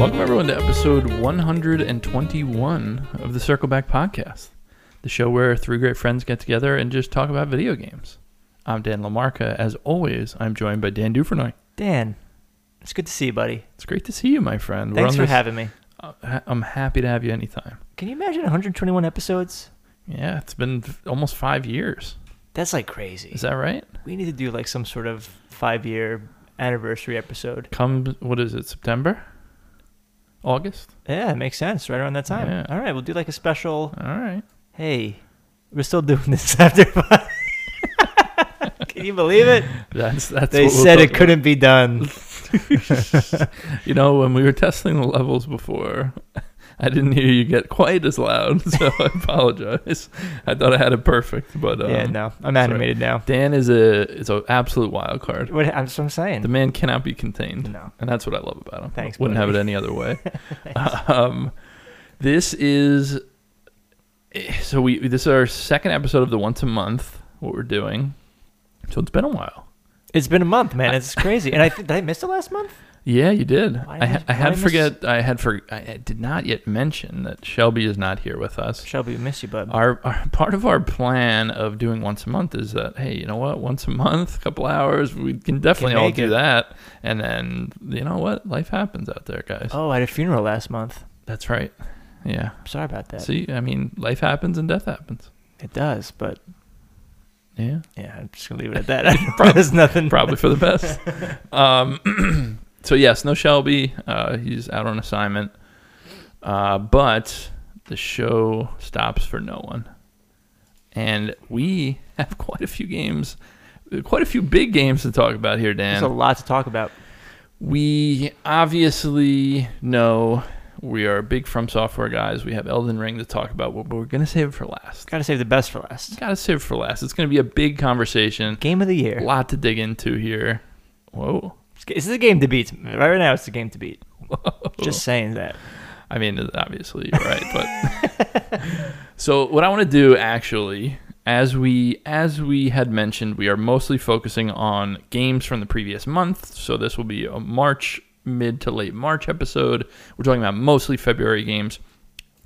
Welcome, everyone, to episode 121 of the Circle Back Podcast, the show where three great friends get together and just talk about video games. I'm Dan Lamarca. As always, I'm joined by Dan Dufresnoy. Dan, it's good to see you, buddy. It's great to see you, my friend. We're Thanks for this- having me. uh, I'm happy to have you anytime. Can you imagine 121 episodes? Yeah, it's been f- almost five years. That's like crazy. Is that right? we need to do like some sort of five year anniversary episode. Come, what is it, September? August? Yeah, it makes sense. Right around that time. Yeah. All right, we'll do like a special. All right. Hey, we're still doing this after. Can you believe it? That's that's. They said it couldn't be done. You know, when we were testing the levels before, I didn't hear you get quite as loud, so I apologize. I thought I had it perfect, but um, yeah, no, I'm sorry. animated now. Dan is a is an absolute wild card. What, that's what I'm saying. The man cannot be contained. no. and that's what I love about him. Thanks, Wouldn't buddy. have it any other way. um, this is so we this is our second episode of the once a month. What we're doing, so it's been a while. It's been a month, man. It's crazy. And I th- did I miss it last month? Yeah, you did. Why I, did I- had I forget. I had for. I did not yet mention that Shelby is not here with us. Shelby, we miss you, bud. Our, our part of our plan of doing once a month is that hey, you know what? Once a month, a couple hours, we can definitely all do it. that. And then you know what? Life happens out there, guys. Oh, I had a funeral last month. That's right. Yeah. I'm sorry about that. See, I mean, life happens and death happens. It does, but Yeah. yeah, I'm just gonna leave it at that. There's nothing. Probably for the best. um, so yes, no Shelby. Uh, he's out on assignment. Uh, but the show stops for no one, and we have quite a few games, quite a few big games to talk about here, Dan. There's a lot to talk about. We obviously know we are big From Software guys. We have Elden Ring to talk about, but we're gonna save it for last. Got to save the best for last. Gotta save it for last. It's gonna be a big conversation. Game of the year. A lot to dig into here. Whoa. This is a game to beat. Right now, it's a game to beat. Just saying that. I mean, obviously you're right, but so what I want to do actually, as we as we had mentioned, we are mostly focusing on games from the previous month. So this will be a March mid to late March episode. We're talking about mostly February games.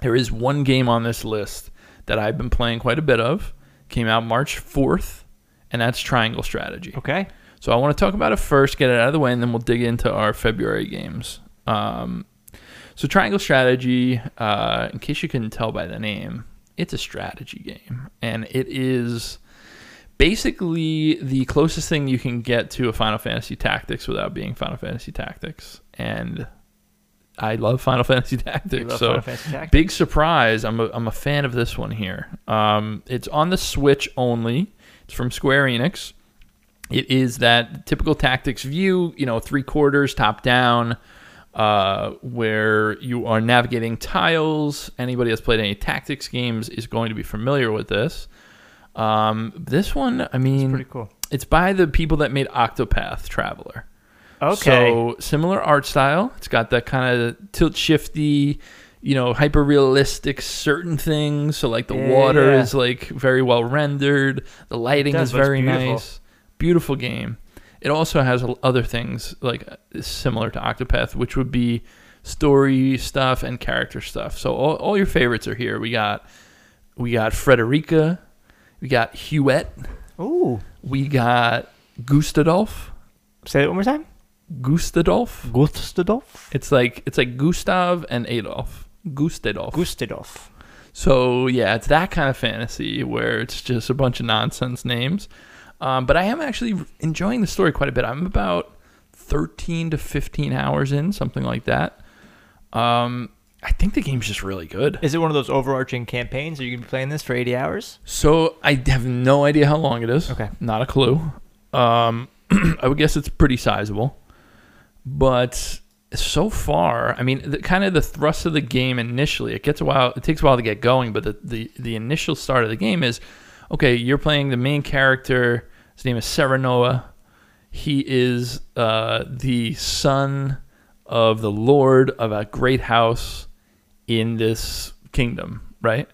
There is one game on this list that I've been playing quite a bit of. Came out March 4th, and that's Triangle Strategy. Okay. So I want to talk about it first, get it out of the way, and then we'll dig into our February games. Um, so Triangle Strategy, uh, in case you couldn't tell by the name, it's a strategy game, and it is basically the closest thing you can get to a Final Fantasy Tactics without being Final Fantasy Tactics. And I love Final Fantasy Tactics, so Final Fantasy Tactics? big surprise. I'm a, I'm a fan of this one here. Um, it's on the Switch only. It's from Square Enix. It is that typical tactics view, you know, three quarters top down, uh, where you are navigating tiles. Anybody that's played any tactics games is going to be familiar with this. Um, this one, I It's mean, pretty cool. it's by the people that made Octopath Traveler. Okay. So similar art style. It's got that kind of tilt shifty, you know, hyper realistic certain things. So like the Yeah, water yeah. is like very well rendered. The lighting does, is very nice. Beautiful game. It also has other things like uh, similar to Octopath, which would be story stuff and character stuff. So all, all your favorites are here. We got we got Frederica, we got Hughette, Ooh. we got Gustadolf. Say that one more time. Gustadolf. Gustadolf. It's like it's like Gustav and Adolf. Gustadolf. Gustadolf. so yeah, it's that kind of fantasy where it's just a bunch of nonsense names. Um, but I am actually enjoying the story quite a bit. I'm about 13 to 15 hours in, something like that. Um, I think the game's just really good. Is it one of those overarching campaigns? Are you gonna be playing this for 80 hours? So I have no idea how long it is. Okay. Not a clue. Um, I would guess it's pretty sizable. But so far, I mean, the, kind of the thrust of the game initially, it gets a while. It takes a while to get going, but the, the the initial start of the game is, okay, you're playing the main character. His name is Serenoa. He is uh, the son of the lord of a great house in this kingdom, right?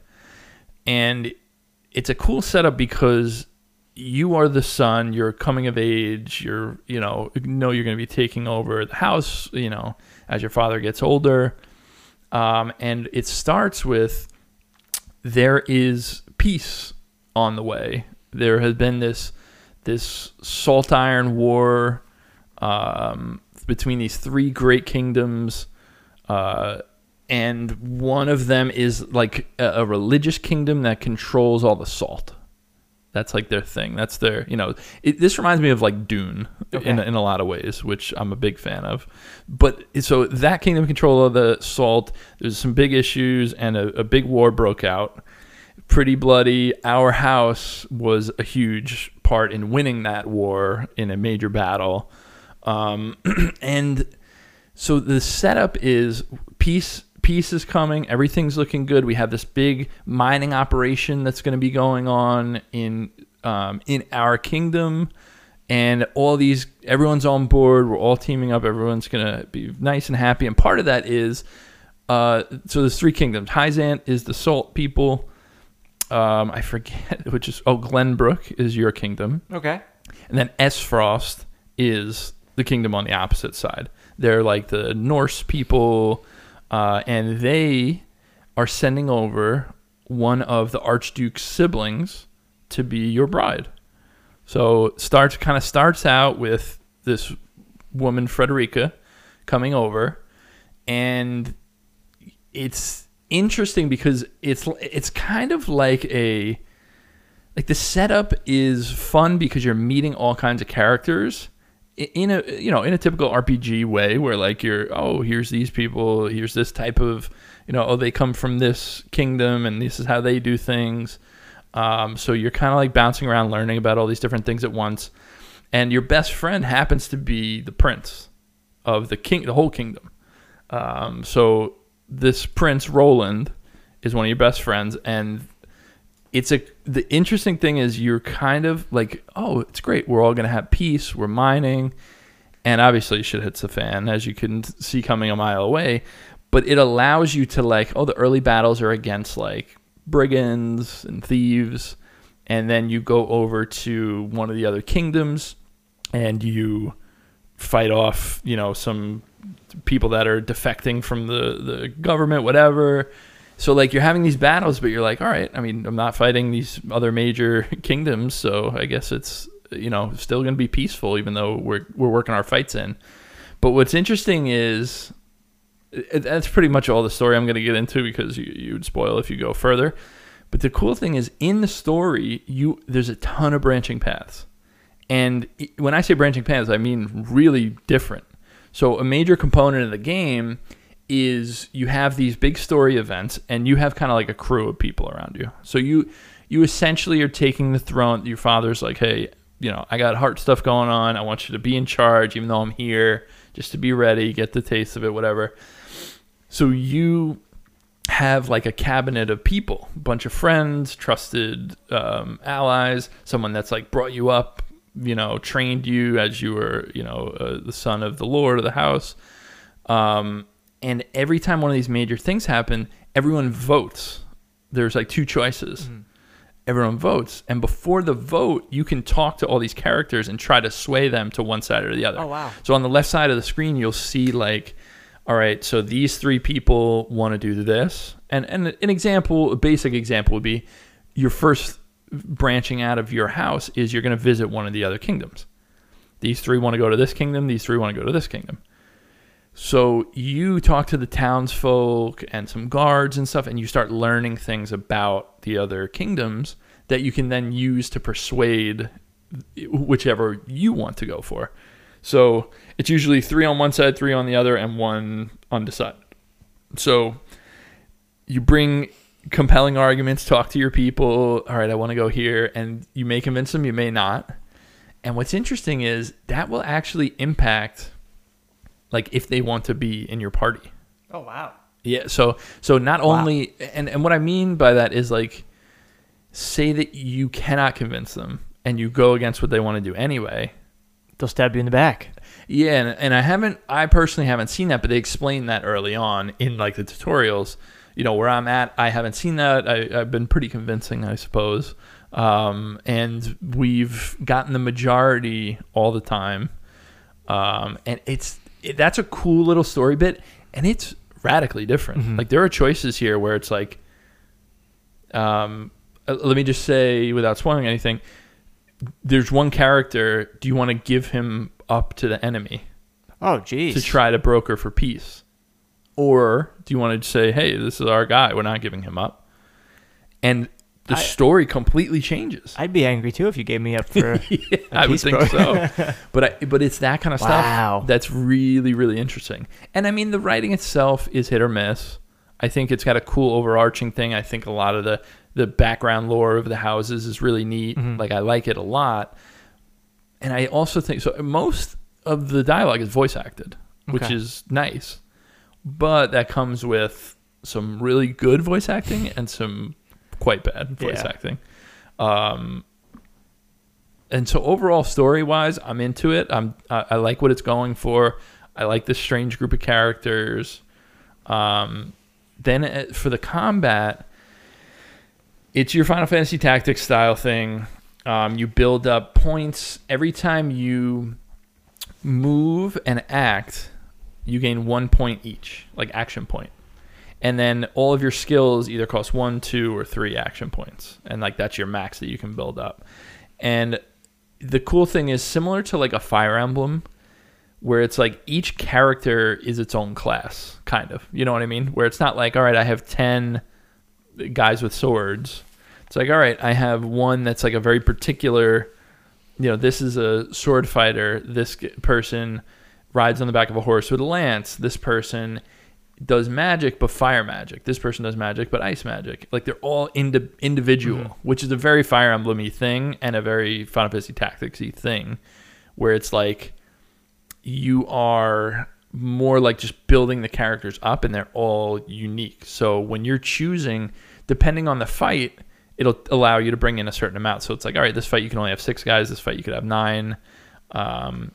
And it's a cool setup because you are the son. You're coming of age. You're you know know you're going to be taking over the house. You know as your father gets older, um, and it starts with there is peace on the way. There has been this this salt iron war um, between these three great kingdoms. Uh, and one of them is like a, a religious kingdom that controls all the salt. That's like their thing. That's their, you know, it, this reminds me of like Dune Okay. in, in a lot of ways, which I'm a big fan of. But so that kingdom control of the salt, there's some big issues and a, a big war broke out. Pretty bloody. Our house was a huge part in winning that war in a major battle. Um, and so the setup is peace peace is coming. Everything's looking good. We have this big mining operation that's going to be going on in um, in our kingdom. And all these everyone's on board. We're all teaming up. Everyone's going to be nice and happy. And part of that is uh, so there's three kingdoms. Hyzante is the salt people um, i forget which is oh glenbrook is your kingdom Okay. and then Aesfrost is the kingdom on the opposite side. They're like the Norse people, uh, and they are sending over one of the Archduke's siblings to be your bride. So starts kind of starts out with this woman Frederica coming over, and it's interesting because it's it's kind of like a like the setup is fun because you're meeting all kinds of characters in a you know in a typical RPG way where like you're oh here's these people here's this type of you know oh they come from this kingdom and this is how they do things. Um, so you're kind of like bouncing around learning about all these different things at once. And your best friend happens to be the prince of the king the whole kingdom. Um, so this prince Roland is one of your best friends and it's a the interesting thing is you're kind of like oh it's great. We're all gonna have peace. We're mining. And obviously shit hits the fan as you can see coming a mile away. But it allows you to like oh the early battles are against like brigands and thieves. And then you go over to one of the other kingdoms and you fight off you know some people that are defecting from the the government whatever so like you're having these battles, but you're like, all right. I mean, I'm not fighting these other major kingdoms, so I guess it's you know still going to be peaceful, even though we're we're working our fights in. But what's interesting is that's pretty much all the story I'm going to get into because you you would spoil if you go further. But the cool thing is in the story, you there's a ton of branching paths, and when I say branching paths, I mean really different. So a major component of the game is you have these big story events and you have kind of like a crew of people around you. So you you essentially are taking the throne. Your father's like, "Hey, you know, I got heart stuff going on. I want you to be in charge even though I'm here just to be ready, get the taste of it, whatever." So you have like a cabinet of people, a bunch of friends, trusted um, allies, someone that's like brought you up, you know, trained you as you were, you know, uh, the son of the lord of the house. Um, and every time one of these major things happen, everyone votes. There's like two choices. Everyone votes, and before the vote, you can talk to all these characters and try to sway them to one side or the other. Oh wow. So on the left side of the screen, you'll see like, all right, so these three people want to do this, and and an example, a basic example would be, your first branching out of your house is you're going to visit one of the other kingdoms. These three want to go to this kingdom. These three want to go to this kingdom. So you talk to the townsfolk and some guards and stuff, and you start learning things about the other kingdoms that you can then use to persuade whichever you want to go for. So it's usually three on one side, three on the other, and one undecided. So you bring compelling arguments, talk to your people. All right, I want to go here, and you may convince them, you may not. And what's interesting is that will actually impact, like, if they want to be in your party. Oh wow. Yeah. So so not Wow. only and and what I mean by that is like, say that you cannot convince them, and you go against what they want to do anyway. They'll stab you in the back. Yeah, and, and I haven't, I personally haven't seen that, but they explain that early on in like the tutorials. You know where I'm at, I haven't seen that. I, I've been pretty convincing, I suppose. um, and we've gotten the majority all the time. Um, and it's it, that's a cool little story bit, and it's radically different. Mhm. Like there are choices here where it's like, um, uh, let me just say without spoiling anything, there's one character. Do you want to give him up to the enemy Oh, geez. to try to broker for peace, or do you want to say, hey, this is our guy. We're not giving him up, and the I- story completely changes. I'd be angry too if you gave me up for. yeah, I would think so. But I, but it's that kind of stuff that's really really interesting. And I mean the writing itself is hit or miss. I think it's got a cool overarching thing. I think a lot of the the background lore of the houses is really neat. Mhm. Like I like it a lot. And I also think so most of the dialogue is voice acted, which is nice. But that comes with some really good voice acting and some quite bad voice Yeah. acting. Um, and so overall, story wise, I'm into it. I'm I, I like what it's going for. I like this strange group of characters. Um, then uh, for the combat, it's your Final Fantasy Tactics style thing. Um, you build up points every time you move and act. You gain one point each, like action point and then all of your skills either cost one, two, or three action points, and like that's your max that you can build up. And the cool thing is similar to like a Fire Emblem, where it's like each character is its own class, kind of. You know what I mean? Where it's not like, all right, I have ten guys with swords. It's like, all right, I have one that's like a very particular. You know, this is a sword fighter. This person rides on the back of a horse with a lance. This person does magic but fire magic. This person does magic but ice magic. Like they're all indi- individual, Mhm. which is a very Fire Emblem-y thing and a very Final Fantasy Tactics-y thing, where it's like you are more like just building the characters up and they're all unique. So when you're choosing, depending on the fight, it'll allow you to bring in a certain amount. So it's like, all right, this fight you can only have six guys. This fight you could have nine. Um,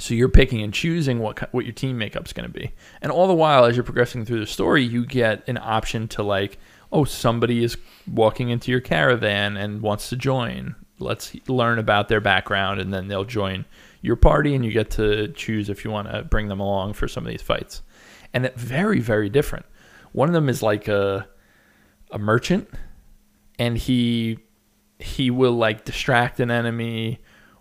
so you're picking and choosing what what your team makeup's going to be, and all the while as you're progressing through the story, you get an option to like, oh, somebody is walking into your caravan and wants to join. Let's learn about their background, and then they'll join your party, and you get to choose if you want to bring them along for some of these fights. And it very very different. One of them is like a a merchant, and he he will like distract an enemy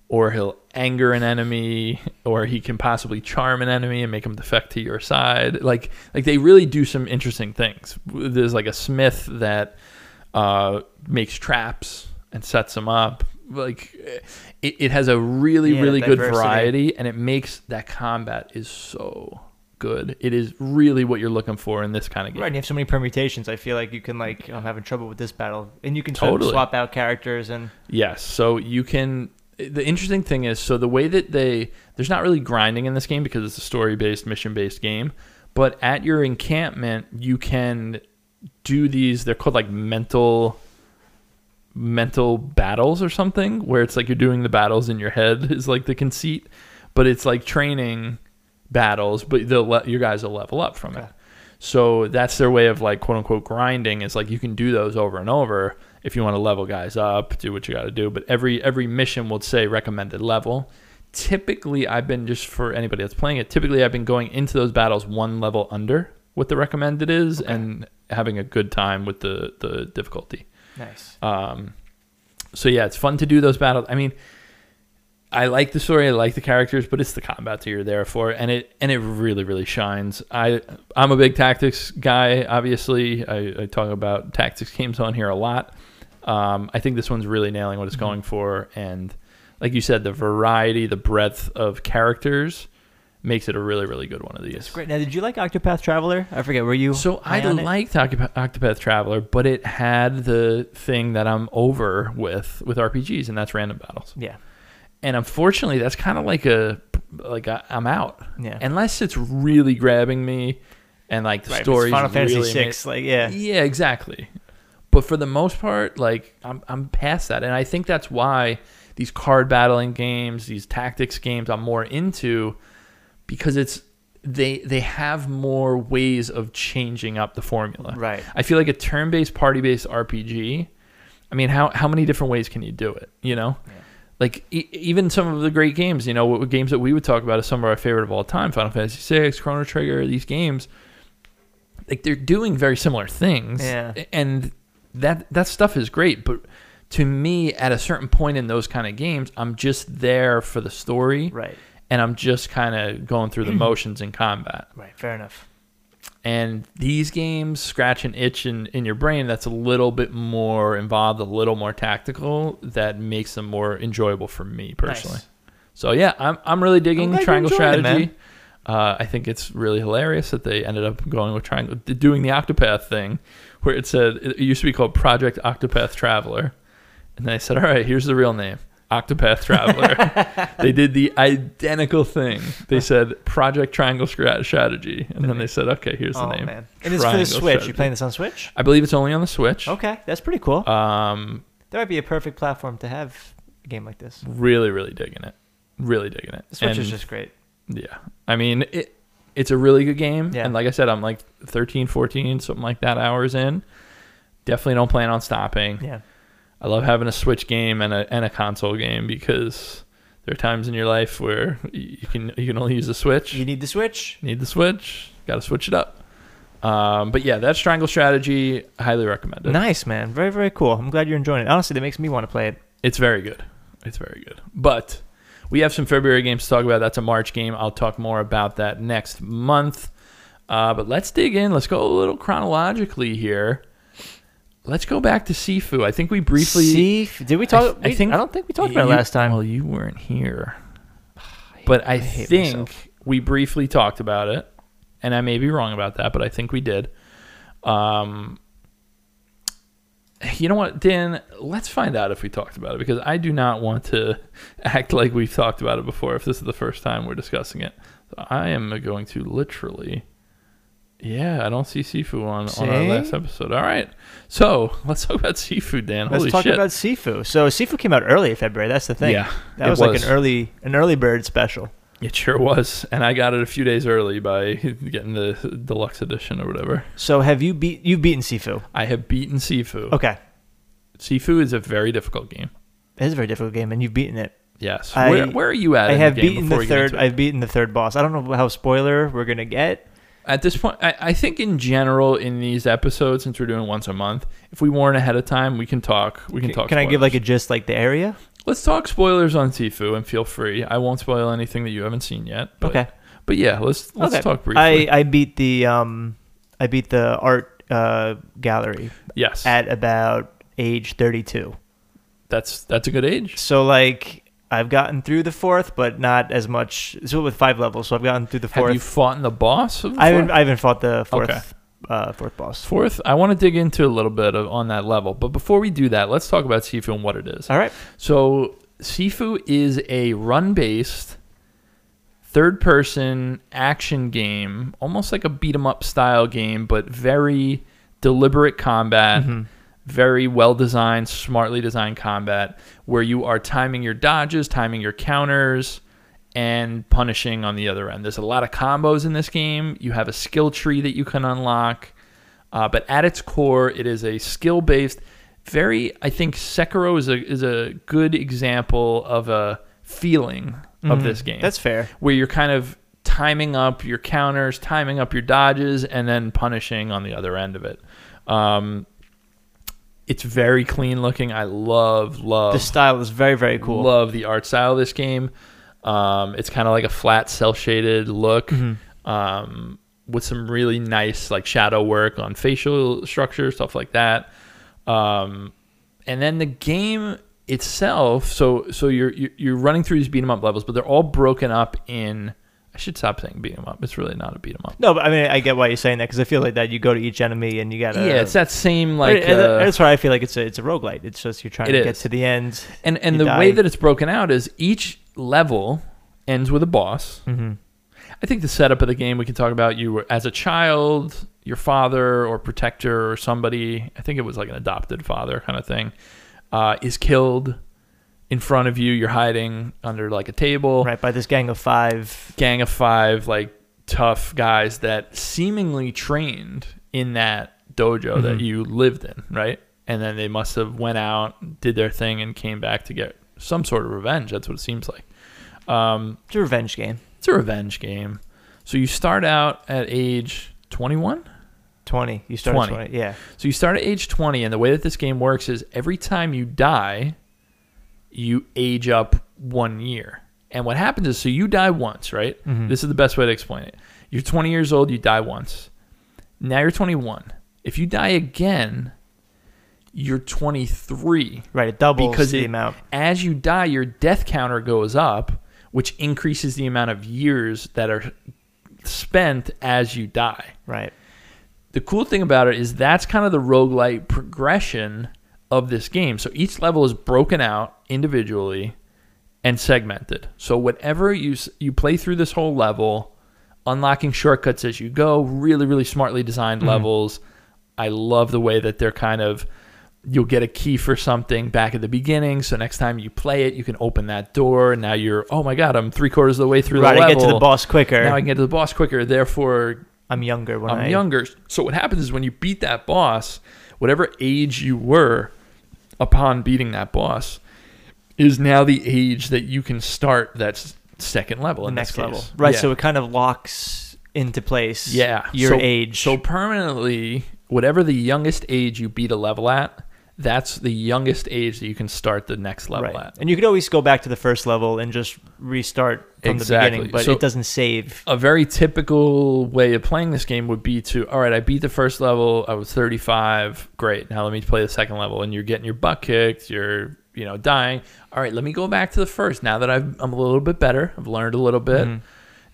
or he'll anger an enemy or he can possibly charm an enemy and make him defect to your side like like they really do some interesting things there's like a smith that uh makes traps and sets them up like it, it has a really Yeah, really good variety and it makes that combat is so good it is really what you're looking for in this kind of game Right, and you have so many permutations. I feel like you can like, I'm having trouble with this battle, and you can Totally. swap out characters and Yes. So you can. The interesting thing is, so the way that they there's not really grinding in this game because it's a story based, mission based game. But at your encampment, you can do these. They're called like mental mental battles or something, where it's like you're doing the battles in your head is like the conceit, but it's like training battles, but they'll let your guys will level up from it. So that's their way of like quote unquote grinding. Is like you can do those over and over if you want to level guys up, do what you got to do. But every every mission will say recommended level. Typically, I've been just for anybody that's playing it. Typically, I've been going into those battles one level under what the recommended is, Okay. and having a good time with the the difficulty. nice. Um, so yeah, it's fun to do those battles. I mean, I like the story, I like the characters, but it's the combat that you're there for, and it and it really really shines. I I'm a big tactics guy. Obviously, I, I talk about tactics games on here a lot. Um, I think this one's really nailing what it's Mhm. going for, and like you said, the variety, the breadth of characters makes it a really really good one of these. It's great. Now, did you like Octopath Traveler? I forget. Were you? So I liked Octopath, Octopath Traveler, but it had the thing that I'm over with with RPGs, and that's random battles. Yeah. And unfortunately, that's kind of like a like I, I'm out Yeah. unless it's really grabbing me, and like the right, story's Final Fantasy really ama- Six. Like, yeah. yeah, exactly. But for the most part, like I'm I'm past that, and I think that's why these card battling games, these tactics games, I'm more into because it's they they have more ways of changing up the formula. Right. I feel like a turn-based, party-based RPG. I mean, how how many different ways can you do it? You know, Yeah. like e- even some of the great games. You know, what games that we would talk about as some of our favorite of all time: Final Fantasy VI, Chrono Trigger. These games, like they're doing very similar things. Yeah. and that that stuff is great, but. To me, at a certain point in those kind of games, I'm just there for the story, Right. and I'm just kind of going through the mm-hmm. motions in combat. Right. Fair enough. And these games scratch an itch in, in your brain that's a little bit more involved, a little more tactical, that makes them more enjoyable for me personally. Nice. So yeah, I'm I'm really digging you Triangle enjoyed it, Strategy. Uh, I think it's really hilarious that they ended up going with Triangle, doing the Octopath thing, where it said it used to be called Project Octopath Traveler, and they said, all right, here's the real name. Octopath Traveler. they did the identical thing. They said Project Triangle Stra- Strategy, and then they said, "Okay, here's the oh name." man. And it's for the Switch. Strategy. You playing this on Switch? I believe it's only on the Switch. Okay, that's pretty cool. Um, that might be a perfect platform to have a game like this. really, really digging it. Really digging it. The Switch is just great. Yeah. I mean, it it's a really good game, Yeah. and like I said, I'm like 13, 14, something like that hours in. Definitely don't plan on stopping. Yeah. I love having a Switch game and a and a console game because there are times in your life where you can you can only use the Switch. You need the Switch. need the Switch. Got to switch it up. Um, but yeah, that's Triangle Strategy. Highly recommended. Nice, man. Very, very cool. I'm glad you're enjoying it. Honestly, that makes me want to play it. It's very good. It's very good. But we have some February games to talk about. That's a March game. I'll talk more about that next month. Uh, but let's dig in. Let's go a little chronologically here. Let's go back to Sifu. I think we briefly. See, did we talk? I we- think I don't think we talked about it last time. Well, you weren't here. But I, hate think myself. we briefly talked about it, and I may be wrong about that, but I think we did. Um, you know what, Dan? Let's find out if we talked about it because I do not want to act like we've talked about it before. If this is the first time we're discussing it, so I am going to literally. Yeah, I don't see Sifu on, on our last episode. All right, so let's talk about seafood, Dan. Let's Holy talk shit! about Sifu. So Sifu came out early in February. That's the thing. Yeah, that it was, like an early, an early bird special. It sure was, and I got it a few days early by getting the deluxe edition or whatever. So have you beat? You've beaten Sifu. I have beaten Sifu. Okay, Sifu is a very difficult game. it is a very difficult game, and you've beaten it. Yes. I- where, where are you at? I have the beaten the third. I've beaten the third boss. I don't know how spoiler we're gonna get. At this point, I, I think in general in these episodes, since we're doing once a month, if we warn ahead of time, we can talk. We can Can, talk. can I give like a gist, like the area? Let's talk spoilers on Sifu, and feel free. I won't spoil anything that you haven't seen yet. But, okay. But yeah, let's let's okay. talk briefly. I I beat the um, I beat the art uh gallery yes, at about age thirty two. that's that's a good age. So like I've gotten through the fourth, but not as much. So with five levels, so I've gotten through the fourth. Have you fought in the boss? Of the I haven't? I haven't fought the fourth Okay. Uh, fourth boss. Fourth, I want to dig into a little bit of, on that level. But before we do that, let's talk about Sifu and what it is. All right. So, Sifu is a run based, third person action game, almost like a beat 'em up style game, but very deliberate combat, Mhm. very well designed, smartly designed combat, where you are timing your dodges, timing your counters. And punishing on the other end. There's a lot of combos in this game. You have a skill tree that you can unlock. Uh, but at its core, it is a skill based, very. I think Sekiro is a is a good example of a feeling of Mhm. this game, That's fair. where you're kind of timing up your counters, timing up your dodges, and then punishing on the other end of it. Um, it's very clean looking. I love love The style is very very cool. Love the art style of this game. Um, it's kind of like a flat, cel shaded look Mhm. um, with some really nice like shadow work on facial structure, stuff like that. Um, and then the game itself, so so you're you're you're running through these beat 'em up levels, but they're all broken up in. I should stop saying beat 'em up. It's really not a beat 'em up. No, but I mean I get why you're saying that because I feel like that you go to each enemy and you gotta. yeah, it's that same like. Uh, that's why I feel like it's a it's a roguelite. It's just you're trying to get to the end. and and the way that it's broken out is each level ends with a boss. Mm-hmm. I think the setup of the game we can talk about you were as a child, your father or protector or somebody, I think it was like an adopted father kind of thing, uh, is killed in front of you. You're hiding under like a table. Right by this gang of five. Gang of five like tough guys that seemingly trained in that dojo that Mhm. you lived in, right? and then they must have went out, did their thing, and came back to get some sort of revenge. That's what it seems like. Um, It's a revenge game. it's a revenge game. So you start out at age 21. 20. You start 20. at 20. Yeah. So you start at age 20, and the way that this game works is every time you die, you age up one year. And what happens is, so you die once, right? Mhm. This is the best way to explain it. You're 20 years old, you die once. Now you're 21. If you die again, you're 23. Right. It doubles Because the it- amount. As you die, your death counter goes up, which increases the amount of years that are spent as you die Right. the cool thing about it is that's kind of the roguelite progression of this game. So each level is broken out individually and segmented. So whatever you you play through this whole level, unlocking shortcuts as you go, really really smartly designed mm-hmm. levels. I love the way that they're kind of you'll get a key for something back at the beginning. So next time you play it, you can open that door. And now you're, oh my god, I'm three quarters of the way through right. the I get to the boss quicker. Now I can get to the boss quicker. Therefore, I'm younger when I'm I younger. So what happens is when you beat that boss, whatever age you were upon beating that boss, is now the age that you can start that second level. the next level. Right. Yeah. So it kind of locks into place. yeah, Your so, age. So permanently, whatever the youngest age you beat a level at, that's the youngest age that you can start the next level right. at. And you could always go back to the first level and just restart from the beginning, but So- it doesn't save. a very typical way of playing this game would be to all right i beat the first level i was 35 great now let me play the second level and you're getting your butt kicked you're you know dying all right let me go back to the first now that I've, i'm a little bit better i've learned a little bit Mhm.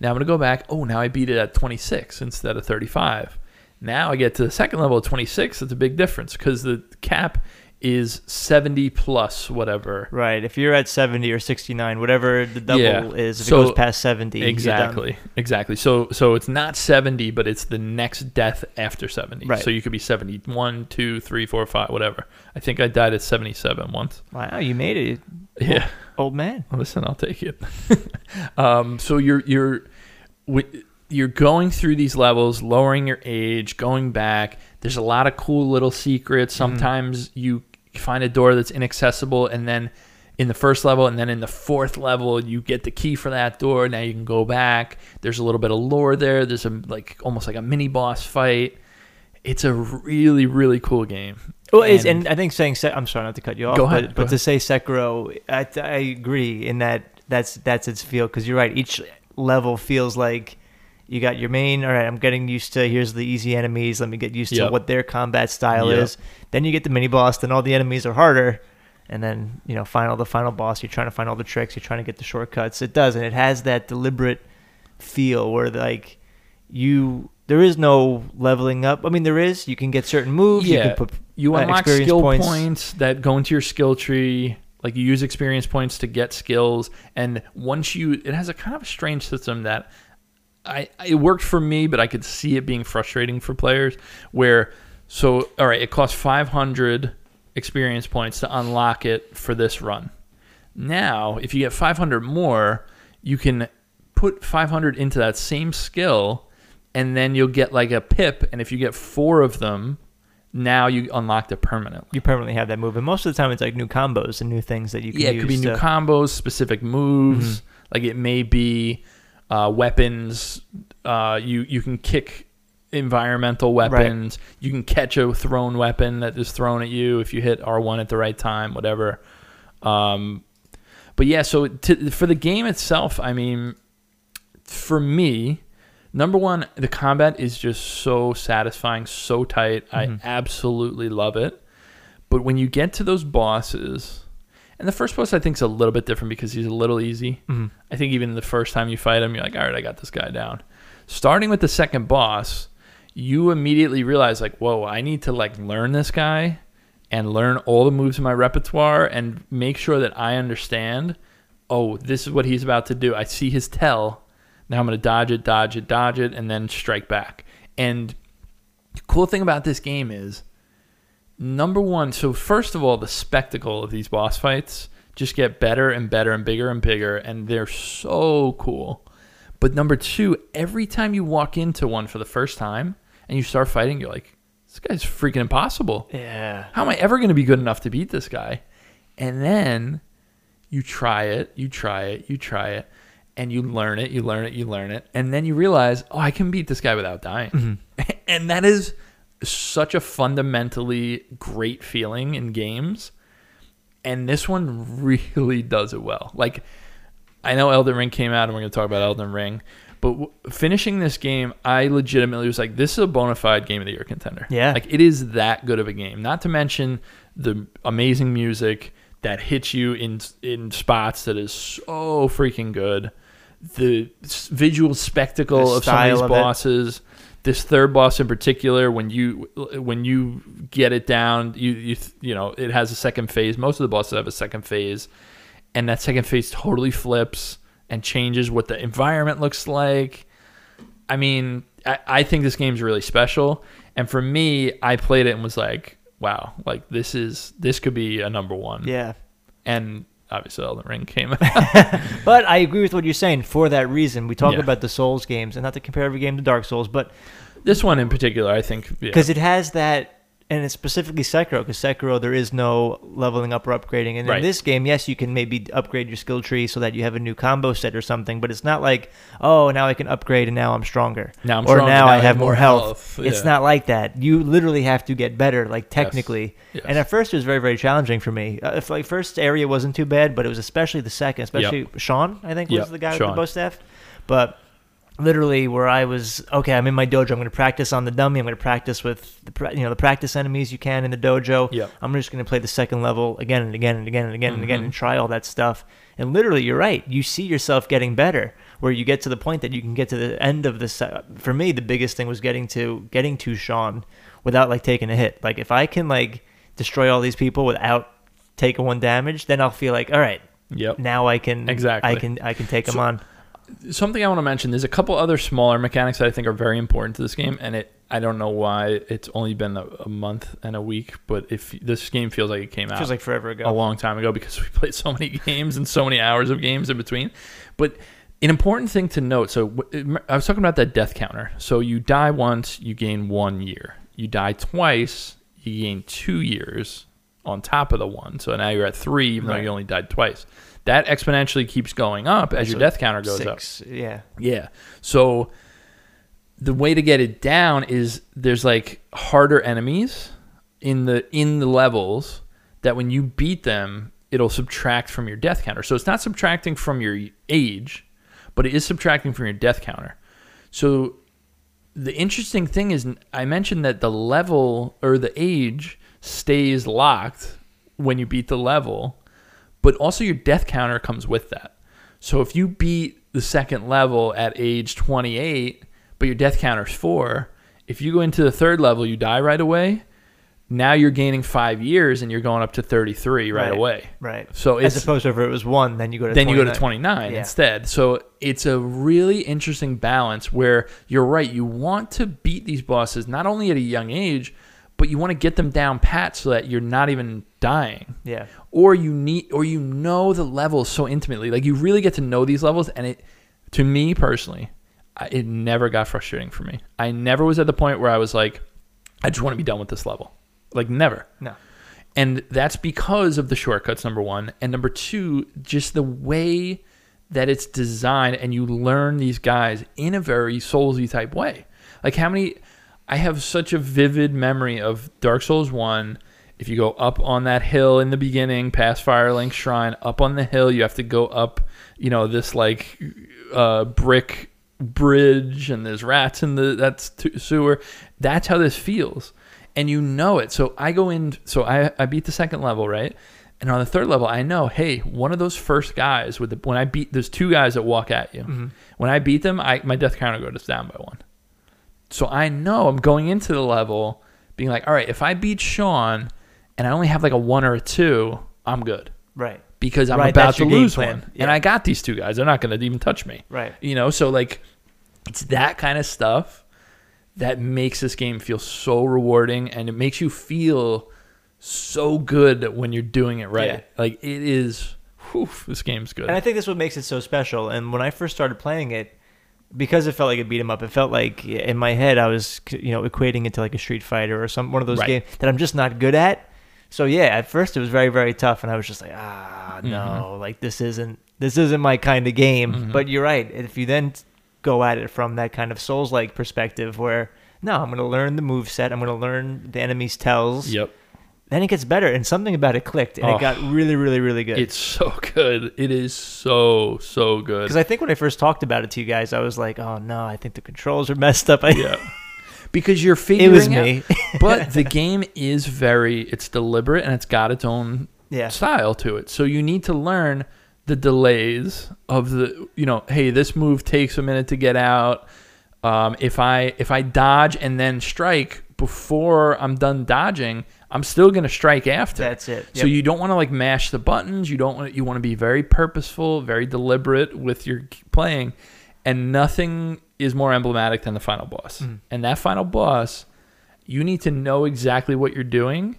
now i'm going to go back oh now i beat it at 26 instead of 35 now i get to the second level of 26 That's a big difference because the cap is 70 plus whatever Right. If you're at 70 or 69, whatever the double Yeah. is, if So- it goes past 70, you're done. Exactly. Exactly. So so it's not 70, but it's the next death after 70. Right. So you could be 71, 2, 3, 4, 5, whatever. I think I died at 77 once. Wow, you made it, Yeah. old man. Listen, I'll take it. um, so you're you're wi- you're going through these levels, lowering your age, going back. There's a lot of cool little secrets. Mm-hmm. Sometimes you find a door that's inaccessible, and then in the first level, and then in the fourth level, you get the key for that door. Now you can go back. There's a little bit of lore there. There's a like almost like a mini boss fight. It's a really really cool game. Well, it's, and I think saying Se- I'm sorry not to cut you off, Go ahead, but, go but to say Sekiro, I, I agree in that that's that's its feel because you're right. Each level feels like you got your main. All right, I'm getting used to here's the easy enemies. Let me get used to what their combat style Yep. is. Then you get the mini boss. Then all the enemies are harder. And then you know, final the final boss. You're trying to find all the tricks. You're trying to get the shortcuts. It does, and it has that deliberate feel where like you there is no leveling up. I mean, there is. You can get certain moves. You Yeah. can put You uh, unlock skill points. points. that go into your skill tree. Like you use experience points to get skills, and once you, it has a kind of a strange system that I it worked for me, but I could see it being frustrating for players. Where so all right, it costs 500 experience points to unlock it for this run. Now, if you get 500 more, you can put 500 into that same skill, and then you'll get like a pip. And if you get four of them, now you unlocked it permanently. you permanently have that move. And most of the time, it's like new combos and new things that you can Yeah, it could be new combos, specific moves. Mm-hmm. Like it may be uh, weapons. Uh, you you can kick environmental weapons. You can catch a thrown weapon that is thrown at you if you hit R one at the right time. Whatever. Um, but yeah, so to, for the game itself, I mean, for me, number one, the combat is just so satisfying, so tight. I absolutely love it. But when you get to those bosses, and the first boss I think is a little bit different because he's a little easy. Mhm. I think even the first time you fight him, you're like, all right, I got this guy down. Starting with the second boss, you immediately realize like, whoa, I need to like learn this guy and learn all the moves in my repertoire and make sure that I understand. Oh, this is what he's about to do. I see his tell. Now I'm going to dodge it, dodge it, dodge it, and then strike back. And the cool thing about this game is number one, so first of all, the spectacle of these boss fights just get better and better and bigger and bigger, and they're so cool. But number two, every time you walk into one for the first time and you start fighting, you're like, this guy's freaking impossible. Yeah. How am I ever going to be good enough to beat this guy? And then you try it, you try it, you try it, and you learn it, you learn it, you learn it, and then you realize, oh, I can beat this guy without dying. Mm-hmm. and that is such a fundamentally great feeling in games. And this one really does it well. Like, I know Elden Ring came out, and we're going to talk about Elden Ring. But w- finishing this game, I legitimately was like, "This is a bona fide game of the year contender." Yeah. like it is that good of a game. Not to mention the amazing music that hits you in in spots that is so freaking good. The visual spectacle The of some of these of it. This third boss in particular, when you when you get it down, you you you know it has a second phase. Most of the bosses have a second phase, and that second phase totally flips and changes what the environment looks like. I mean, I, I think this game's really special. And for me, I played it and was like, wow, like this is this could be a number one. Yeah. And obviously Elden Ring came out. But I agree with what you're saying for that reason. We talk Yeah. about the Souls games, and not to compare every game to Dark Souls, but this one in particular, I think yeah. because it has that, and it's specifically Sekiro. Because Sekiro, there is no leveling up or upgrading, and Right. in this game, yes, you can maybe upgrade your skill tree so that you have a new combo set or something. But it's not like, oh, now I can upgrade and now I'm stronger, Now I'm or stronger, now, I have more health. Yeah. It's not like that. You literally have to get better, like technically. Yes. And at first, it was very, very challenging for me. Uh, if like first area wasn't too bad, but it was especially the second, especially Sean, I think was the guy with the bo staff. But literally, where I was okay, I'm in my dojo. I'm going to practice on the dummy. I'm going to practice with the you know the practice enemies you can in the dojo. Yep. I'm just going to play the second level again and again and again and again and again Mhm. and try all that stuff. And literally, you're right. You see yourself getting better, where you get to the point that you can get to the end of the. Se- for me, the biggest thing was getting to getting to Sean without like taking a hit. Like if I can like destroy all these people without taking one damage, then I'll feel like all right. Yep. Now I can Exactly. I can I can take them on. Something I want to mention. There's a couple other smaller mechanics that I think are very important to this game, and it. I don't know why it's only been a, a month and a week, but if this game feels like it came out Feels like forever ago. a long time ago because we played so many games and so many hours of games in between. But an important thing to note. So w- I was talking about that death counter. So you die once, you gain one year. You die twice, you gain two years on top of the one. So now you're at three, even though you only died twice. That exponentially keeps going up as your death counter goes up. Yeah. Yeah. So the way to get it down is there's like harder enemies in the in the levels that when you beat them, it'll subtract from your death counter. So it's not subtracting from your age, but it is subtracting from your death counter. So the interesting thing is I mentioned that the level or the age stays locked when you beat the level, but also your death counter comes with that. So if you beat the second level at age 28, but your death counter is 4, if you go into the third level, you die right away. Now you're gaining 5 years and you're going up to 33 right, Right. away. Right. So it's As opposed to if it was one, then you go to then you go to 29. 29 Yeah. instead. So it's a really interesting balance where you're right. You want to beat these bosses not only at a young age, but you want to get them down pat so that you're not even dying. Yeah. Or you need, or you know the levels so intimately. Like you really get to know these levels, and it, to me personally, I, it never got frustrating for me. I never was at the point where I was like, I just want to be done with this level. Like never. No. And that's because of the shortcuts, number one. And number two, just the way that it's designed and you learn these guys in a very Soulsy type way. Like how many I have such a vivid memory of Dark Souls 1. If you go up on that hill in the beginning, past Firelink Shrine, up on the hill, you have to go up, you know, this like uh, brick bridge, and there's rats in the that's t- sewer. That's how this feels, and you know it. So I go in. So I I beat the second level, right? And on the third level, I know, hey, one of those first guys with the when I beat, there's two guys that walk at you. When I beat them, I my death counter goes down by one. So I know I'm going into the level being like, all right, if I beat Sean and I only have like a one or a two, I'm good Right. because I'm Right, about to lose plan. one, Yeah. and I got these two guys. They're not going to even touch me. Right. You know, so like, it's that kind of stuff that makes this game feel so rewarding, and it makes you feel so good when you're doing it right. Yeah. Like it is. Whew, this game's good. And I think that's what makes it so special. And when I first started playing it, because it felt like a beat 'em up. It felt like in my head I was you know equating it to like a Street Fighter or some one of those Right. games that I'm just not good at. So yeah, at first it was very very tough, and I was just like, ah, no, like this isn't this isn't my kind of game. Mhm. But you're right. If you then go at it from that kind of Souls like perspective, where no, I'm gonna learn the move set, I'm gonna learn the enemy's tells. Yep. Then it gets better, and something about it clicked, and Oh. it got really really really good. It's so good. It is so so good. Because I think when I first talked about it to you guys, I was like, "Oh no, I think the controls are messed up." I, yeah. Because you're figuring it was out- me. but the game is very it's deliberate and it's got its own yeah, style to it. So you need to learn the delays of the you know, hey, this move takes a minute to get out. Um, if I if I dodge and then strike before I'm done dodging, I'm still gonna strike after. that's it. So you don't want to like mash the buttons. You don't want you want to be very purposeful, very deliberate with your playing, and nothing is more emblematic than the final boss. Mhm. And that final boss, you need to know exactly what you're doing,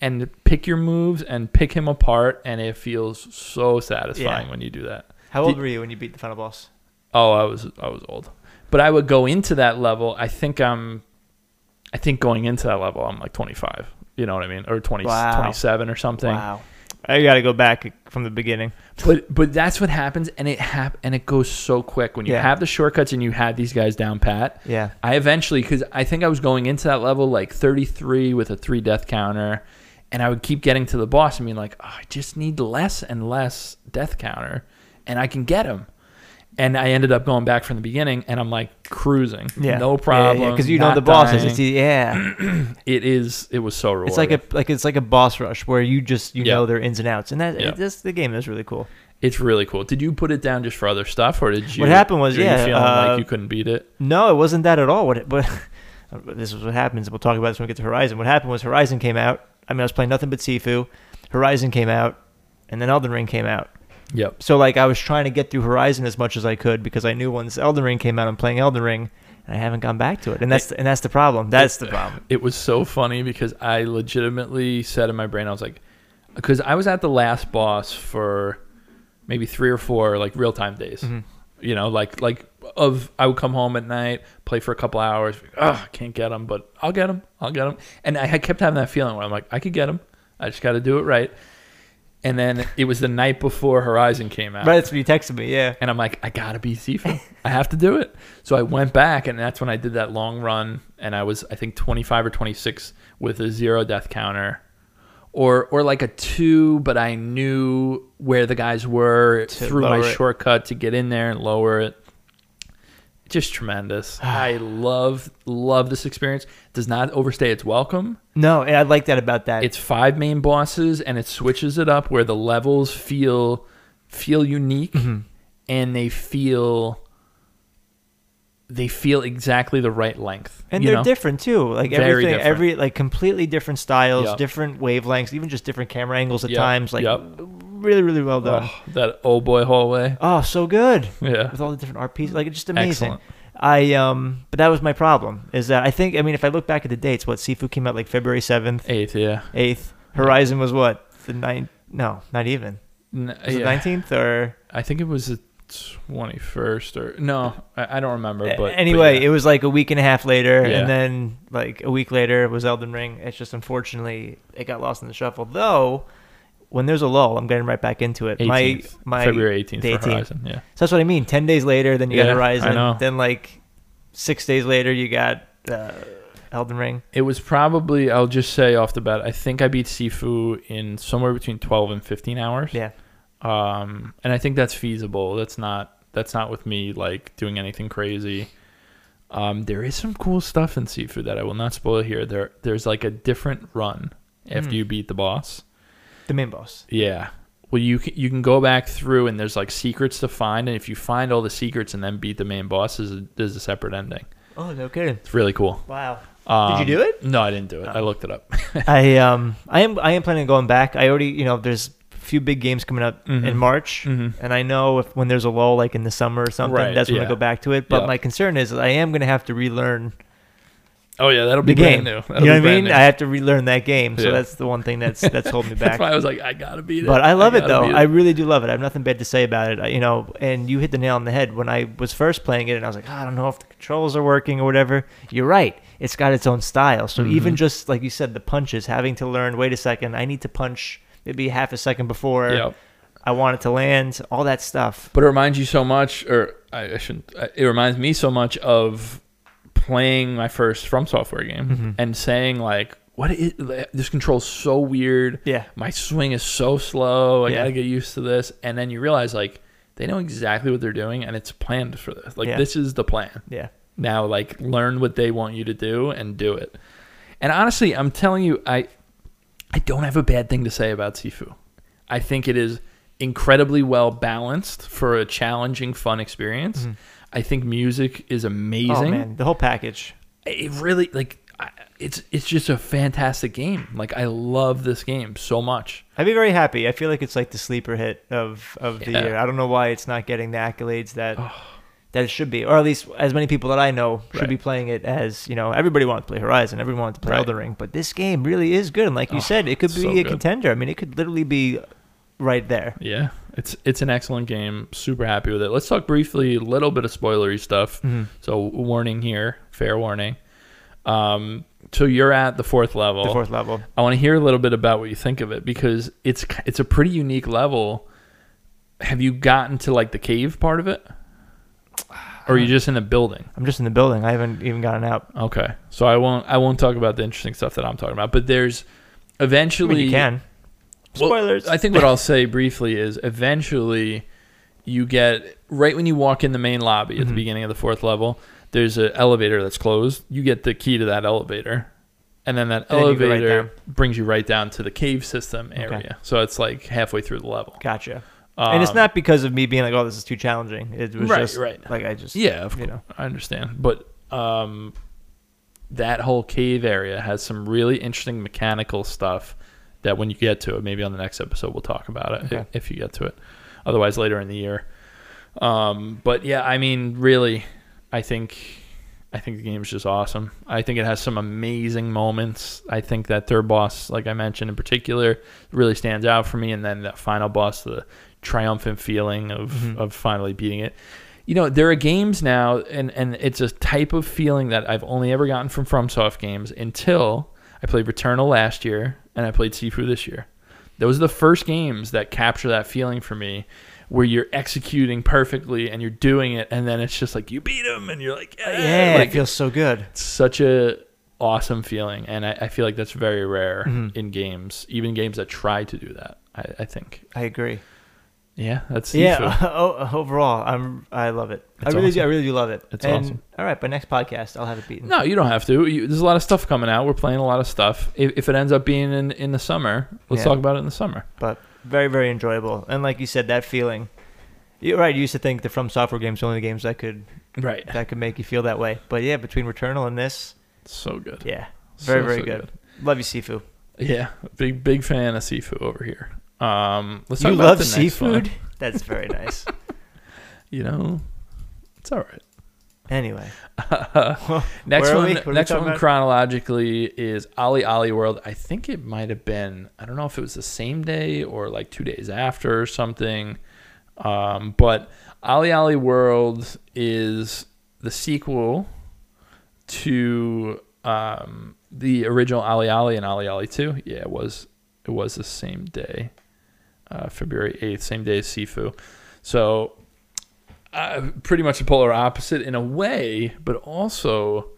and pick your moves and pick him apart, and it feels so satisfying Yeah. when you do that. How old Did- were you when you beat the final boss? Oh, I was I was old, but I would go into that level. I think I'm, I think going into that level, I'm like 25. You know what I mean, or 20, Wow. 27 or something. Wow, I got to go back from the beginning. But but that's what happens, and it hap- and it goes so quick when you Yeah. have the shortcuts and you have these guys down pat. Yeah, I eventually, because I think I was going into that level like 33 with a three death counter, and I would keep getting to the boss and being like, oh, I just need less and less death counter, and I can get him. And I ended up going back from the beginning, and I'm like cruising, yeah, no problem, Because you know the bosses. dying. It's, yeah, it is. It was so rewarding. it's like a like it's like a boss rush where you just you Yeah. know their ins and outs, and that Yeah. this the game is really cool. It's really cool. Did you put it down just for other stuff, or did you? What happened was, yeah, feeling uh, like you couldn't beat it. No, it wasn't that at all. What it, but this is what happens. We'll talk about this when we get to Horizon. What happened was Horizon came out. I mean, I was playing nothing but Sifu. Horizon came out, and then Elden Ring came out. Yep. So like I was trying to get through Horizon as much as I could because I knew once Elden Ring came out, I'm playing Elden Ring, and I haven't gone back to it. And that's and that's the problem. That's the problem. It was so funny because I legitimately said in my brain, I was like, because I was at the last boss for maybe three or four like real time days. Mhm. You know, like like of I would come home at night, play for a couple hours. Oh, can't get him, but I'll get him. I'll get him. And I kept having that feeling where I'm like, I could get him. I just got to do it right. And then it was the night before Horizon came out. Right, that's when you texted me. Yeah. And I'm like, I gotta be Sifu. I have to do it. So I went back, and that's when I did that long run. And I was, I think, 25 or 26 with a zero death counter, or or like a two, but I knew where the guys were To through my it. shortcut to get in there and lower it. Just tremendous. I love love this experience. Does not overstay its welcome. No, and I like that about that. It's five main bosses, and it switches it up where the levels feel feel unique Mhm. and they feel they feel exactly the right length. and they're know? different too. Like Very everything, different. every like completely different styles, Yep. different wavelengths, even just different camera angles at Yep, times. Like yep. Really, really well done. Oh, that old boy hallway. Oh, so good Yeah. with all the different art pieces. Like it's just amazing. Excellent. I um, but that was my problem. Is that I think I mean if I look back at the dates, what Sifu came out like February seventh, Eighth, yeah. eighth. Horizon was what the ninth? No, not even. N- Was it nineteenth or I think it was the 21st or no, I, I don't remember. But but anyway? yeah. It was like a week and a half later, Yeah. and then like a week later was Elden Ring. It's just unfortunately it got lost in the shuffle. Though when there's a lull, I'm getting right back into it. 18th, my my February 18th the for 18th. Horizon. Yeah. So that's what I mean. Ten days later, then you Yeah, got I Horizon. know. Then like six days later, you got uh, Elden Ring. It was probably I'll just say off the bat. I think I beat Sifu in somewhere between 12 and 15 hours. Yeah. um, and I think that's feasible. That's not that's not with me like doing anything crazy. Um, there is some cool stuff in Sifu that I will not spoil here. There there's like a different run after Mm. you beat the boss. The main boss. Yeah. Well, you can, you can go back through and there's like secrets to find, and if you find all the secrets and then beat the main boss, there's a, there's a separate ending. Oh no kidding! It's really cool. Wow. Um, Did you do it? No, I didn't do it. Oh. I looked it up. I um I am I am planning on going back. I already you know there's a few big games coming up Mhm. in March, Mhm. and I know if when there's a lull like in the summer or something, Right, that's when I go back to it. But Yeah. my concern is I am going to have to relearn Oh yeah, that'll be the game. new. You That'll know what I mean? new. I have to relearn that game, so Yeah. that's the one thing that's that's holding me That's back. why I was like, I gotta beat it. But I love it though. I really do love it. I have nothing bad to say about it. I, you know, and you hit the nail on the head when I was first playing it, and I was like, "Ah, I don't know if the controls are working or whatever. You're right. It's got its own style. So even Mhm. just like you said, the punches, having to learn. Wait a second, I need to punch maybe half a second before Yep. I want it to land. All that stuff. But it reminds you so much, or I, I shouldn't. It reminds me so much of playing my first From Software game Mhm. and saying like, "What is this control's so weird? Yeah. My swing is so slow. I Yeah. gotta get used to this." And then you realize like they know exactly what they're doing, and it's planned for this. Like Yeah. this is the plan. Yeah. Now, like, learn what they want you to do and do it. And honestly, I'm telling you, I I don't have a bad thing to say about Sifu. I think it is incredibly well balanced for a challenging, fun experience. Mhm. I think music is amazing. Oh man, the whole package. It really like it's it's just a fantastic game. Like I love this game so much. I'd be very happy. I feel like it's like the sleeper hit of of the Yeah. year. I don't know why it's not getting the accolades that that it should be, or at least as many people that I know should Right. be playing it as you know. Everybody wanted to play Horizon, everyone wanted to play Right. Elden Ring, but this game really is good. And like you Oh, said, it could be so a good. contender. I mean, it could literally be right there. Yeah, it's it's an excellent game. Super happy with it. Let's talk briefly a little bit of spoilery stuff. So warning here, fair warning. Um, so you're at the fourth level. The fourth level. I want to hear a little bit about what you think of it because it's it's a pretty unique level. Have you gotten to like the cave part of it, or are you just in the building? I'm just in the building. I haven't even gotten out. Okay, so I won't I won't talk about the interesting stuff that I'm talking about. But there's I eventually mean, you can. Well, I think what I'll say briefly is eventually you get right when you walk in the main lobby at the Mhm. beginning of the fourth level. There's an elevator that's closed. You get the key to that elevator, and then that And then you right elevator brings you right down to the cave system Okay. area. So it's like halfway through the level. Gotcha. and it's Um, not because of me being like, "Oh, this is too challenging." It was Right, just right. like I just Yeah, of you course. know. I understand. But um, that whole cave area has some really interesting mechanical stuff that when you get to it, maybe on the next episode we'll talk about it Okay. if, you get to it. Otherwise, later in the year. Um, but yeah, I mean, really, I think I think the game's just awesome. I think it has some amazing moments. I think that third boss, like I mentioned in particular, really stands out for me. And then that final boss, the triumphant feeling of, Mhm. of finally beating it. You know, there are games now, and, and it's a type of feeling that I've only ever gotten from FromSoft games until I played Returnal last year and I played Sifu this year. Those are the first games that capture that feeling for me where you're executing perfectly and you're doing it and then it's just like you beat him and you're like yeah, Yeah, like, it feels so good. it's such a awesome feeling and I, I feel like that's very rare Mhm. in games even games that try to do that I, I think I agree. Yeah that's Yeah. Sifu. o- overall, I'm I love it. It's I really do. I really do love it. It's and, awesome. All right, by next podcast, I'll have it beaten. no you don't have to you, there's a lot of stuff coming out we're playing a lot of stuff if, if it ends up being in, in the summer let's Yeah. talk about it in the summer but very very enjoyable. And like you said, that feeling. You're right. You used to think the From Software games were only the games that could right that could make you feel that way. But yeah, between Returnal and this, so good yeah, very So, very so good. Love you, Sifu. Yeah, big big fan of seafood over here. Um, let's You talk about love the next one. seafood. That's very nice. You know, it's all right. Anyway, next Where are one, we? What are we next one about? chronologically is OlliOlli World. I think it might have been. I don't know if it was the same day or like two days after or something. Um, but OlliOlli World is the sequel to um, the original OlliOlli and OlliOlli Two. Yeah, it was. It was the same day, uh, February eighth, same day as Sifu. So uh, pretty much the polar opposite in a way, but also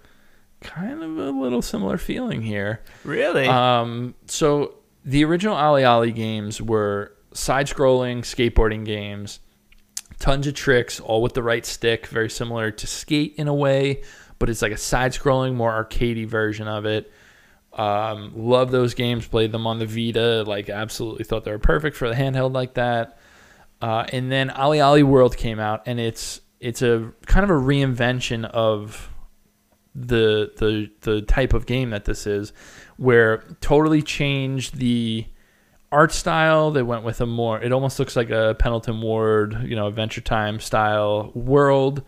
kind of a little similar feeling here. really, Um, so the original OlliOlli games were side-scrolling skateboarding games, tons of tricks, all with the right stick, very similar to Skate in a way, but it's like a side-scrolling, more arcadey version of it. Um, love those games. Played them on the Vita. Like absolutely thought they were perfect for the handheld like that. Uh, and then OlliOlli World came out, and it's it's a kind of a reinvention of the the the type of game that this is, where totally changed the art style. They went with a more. It almost looks like a Pendleton Ward, you know, Adventure Time style world.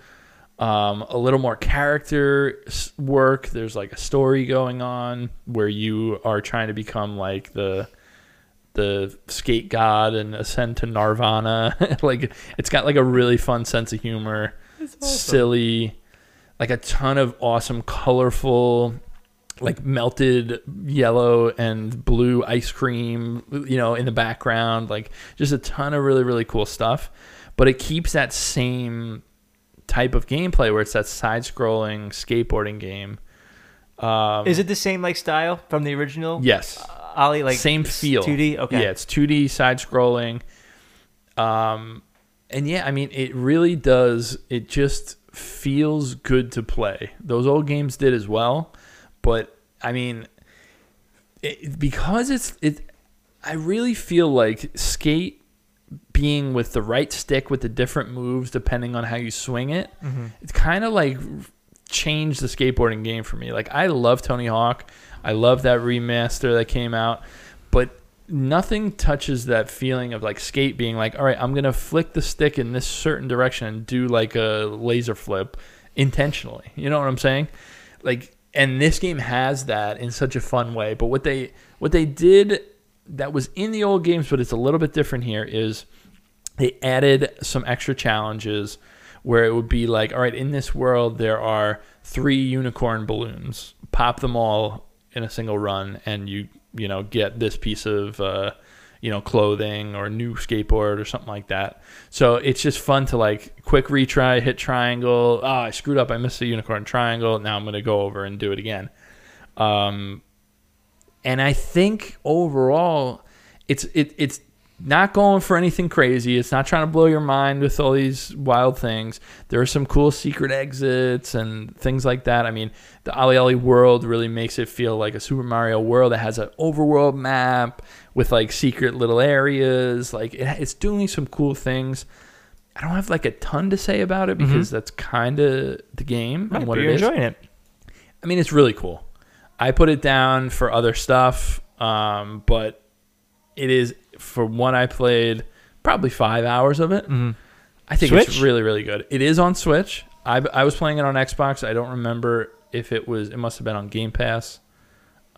Um, a little more character work. There's like a story going on where you are trying to become like the the skate god and ascend to Nirvana. like it's got like a really fun sense of humor, silly, like a ton of awesome, colorful, like melted yellow and blue ice cream, you know, in the background. Like just a ton of really really cool stuff. But it keeps that same type of gameplay where it's that side-scrolling skateboarding game. Um, Is it the same like style from the original? Yes. Ollie, like same feel. 2D. Okay. Yeah, it's 2D side scrolling. Um, and yeah, I mean, it really does. It just feels good to play. Those old games did as well, but I mean, it, because it's it. I really feel like skate being with the right stick with the different moves depending on how you swing it. Mm-hmm. It's kind of like changed the skateboarding game for me. Like I love Tony Hawk. I love that remaster that came out, but nothing touches that feeling of like skate being like, all right, I'm gonna flick the stick in this certain direction and do like a laser flip intentionally. You know what I'm saying? Like, and this game has that in such a fun way. But what they what they did that was in the old games, but it's a little bit different here is they added some extra challenges where it would be like, all right, in this world there are three unicorn balloons. Pop them all in a single run, and you you know get this piece of uh, you know clothing or new skateboard or something like that. So it's just fun to like quick retry, hit triangle. Ah, I screwed up. I missed the unicorn triangle. Now I'm gonna go over and do it again. Um, and I think overall, it's it, it's not going for anything crazy. It's not trying to blow your mind with all these wild things. There are some cool secret exits and things like that. I mean, the OlliOlli world really makes it feel like a Super Mario world that has an overworld map with like secret little areas. Like it, it's doing some cool things. I don't have like a ton to say about it mm-hmm. because that's kind of the game Right, and what it is. enjoying it. I mean, it's really cool. I put it down for other stuff, um, but it is for one I played probably five hours of it. Mm-hmm. I think it's really really good. It is on Switch. I, I was playing it on Xbox. I don't remember if it was. It must have been on Game Pass.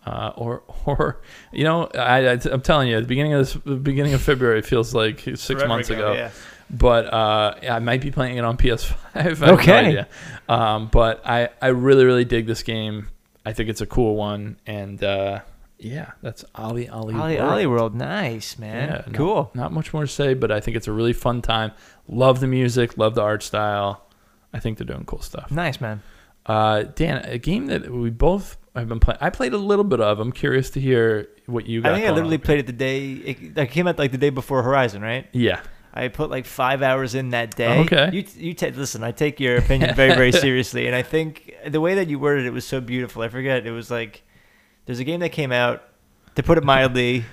Uh, or, or, you know, I, I, I'm telling you, at the beginning of this, the beginning of February, it feels like six months ago Yeah. but uh, I might be playing it on PS5. I have no Okay. idea. Um, but I, I really, really dig this game. I think it's a cool one, and uh, yeah, that's OlliOlli. Ali World. Ollie World, nice man. Yeah, no- cool. Not much more to say, but I think it's a really fun time. Love the music, love the art style. I think they're doing cool stuff. Nice man. Uh, Dan, a game that we both have been playing. I played a little bit of. I'm curious to hear what you got. I think I literally played it the day it, it came out like the day before Horizon, right? Yeah. I put like five hours in that day. Okay. You you ta- listen. I take your opinion very very seriously, and I think the way that you worded it was so beautiful. I forget. It was like there's a game that came out. To put it mildly,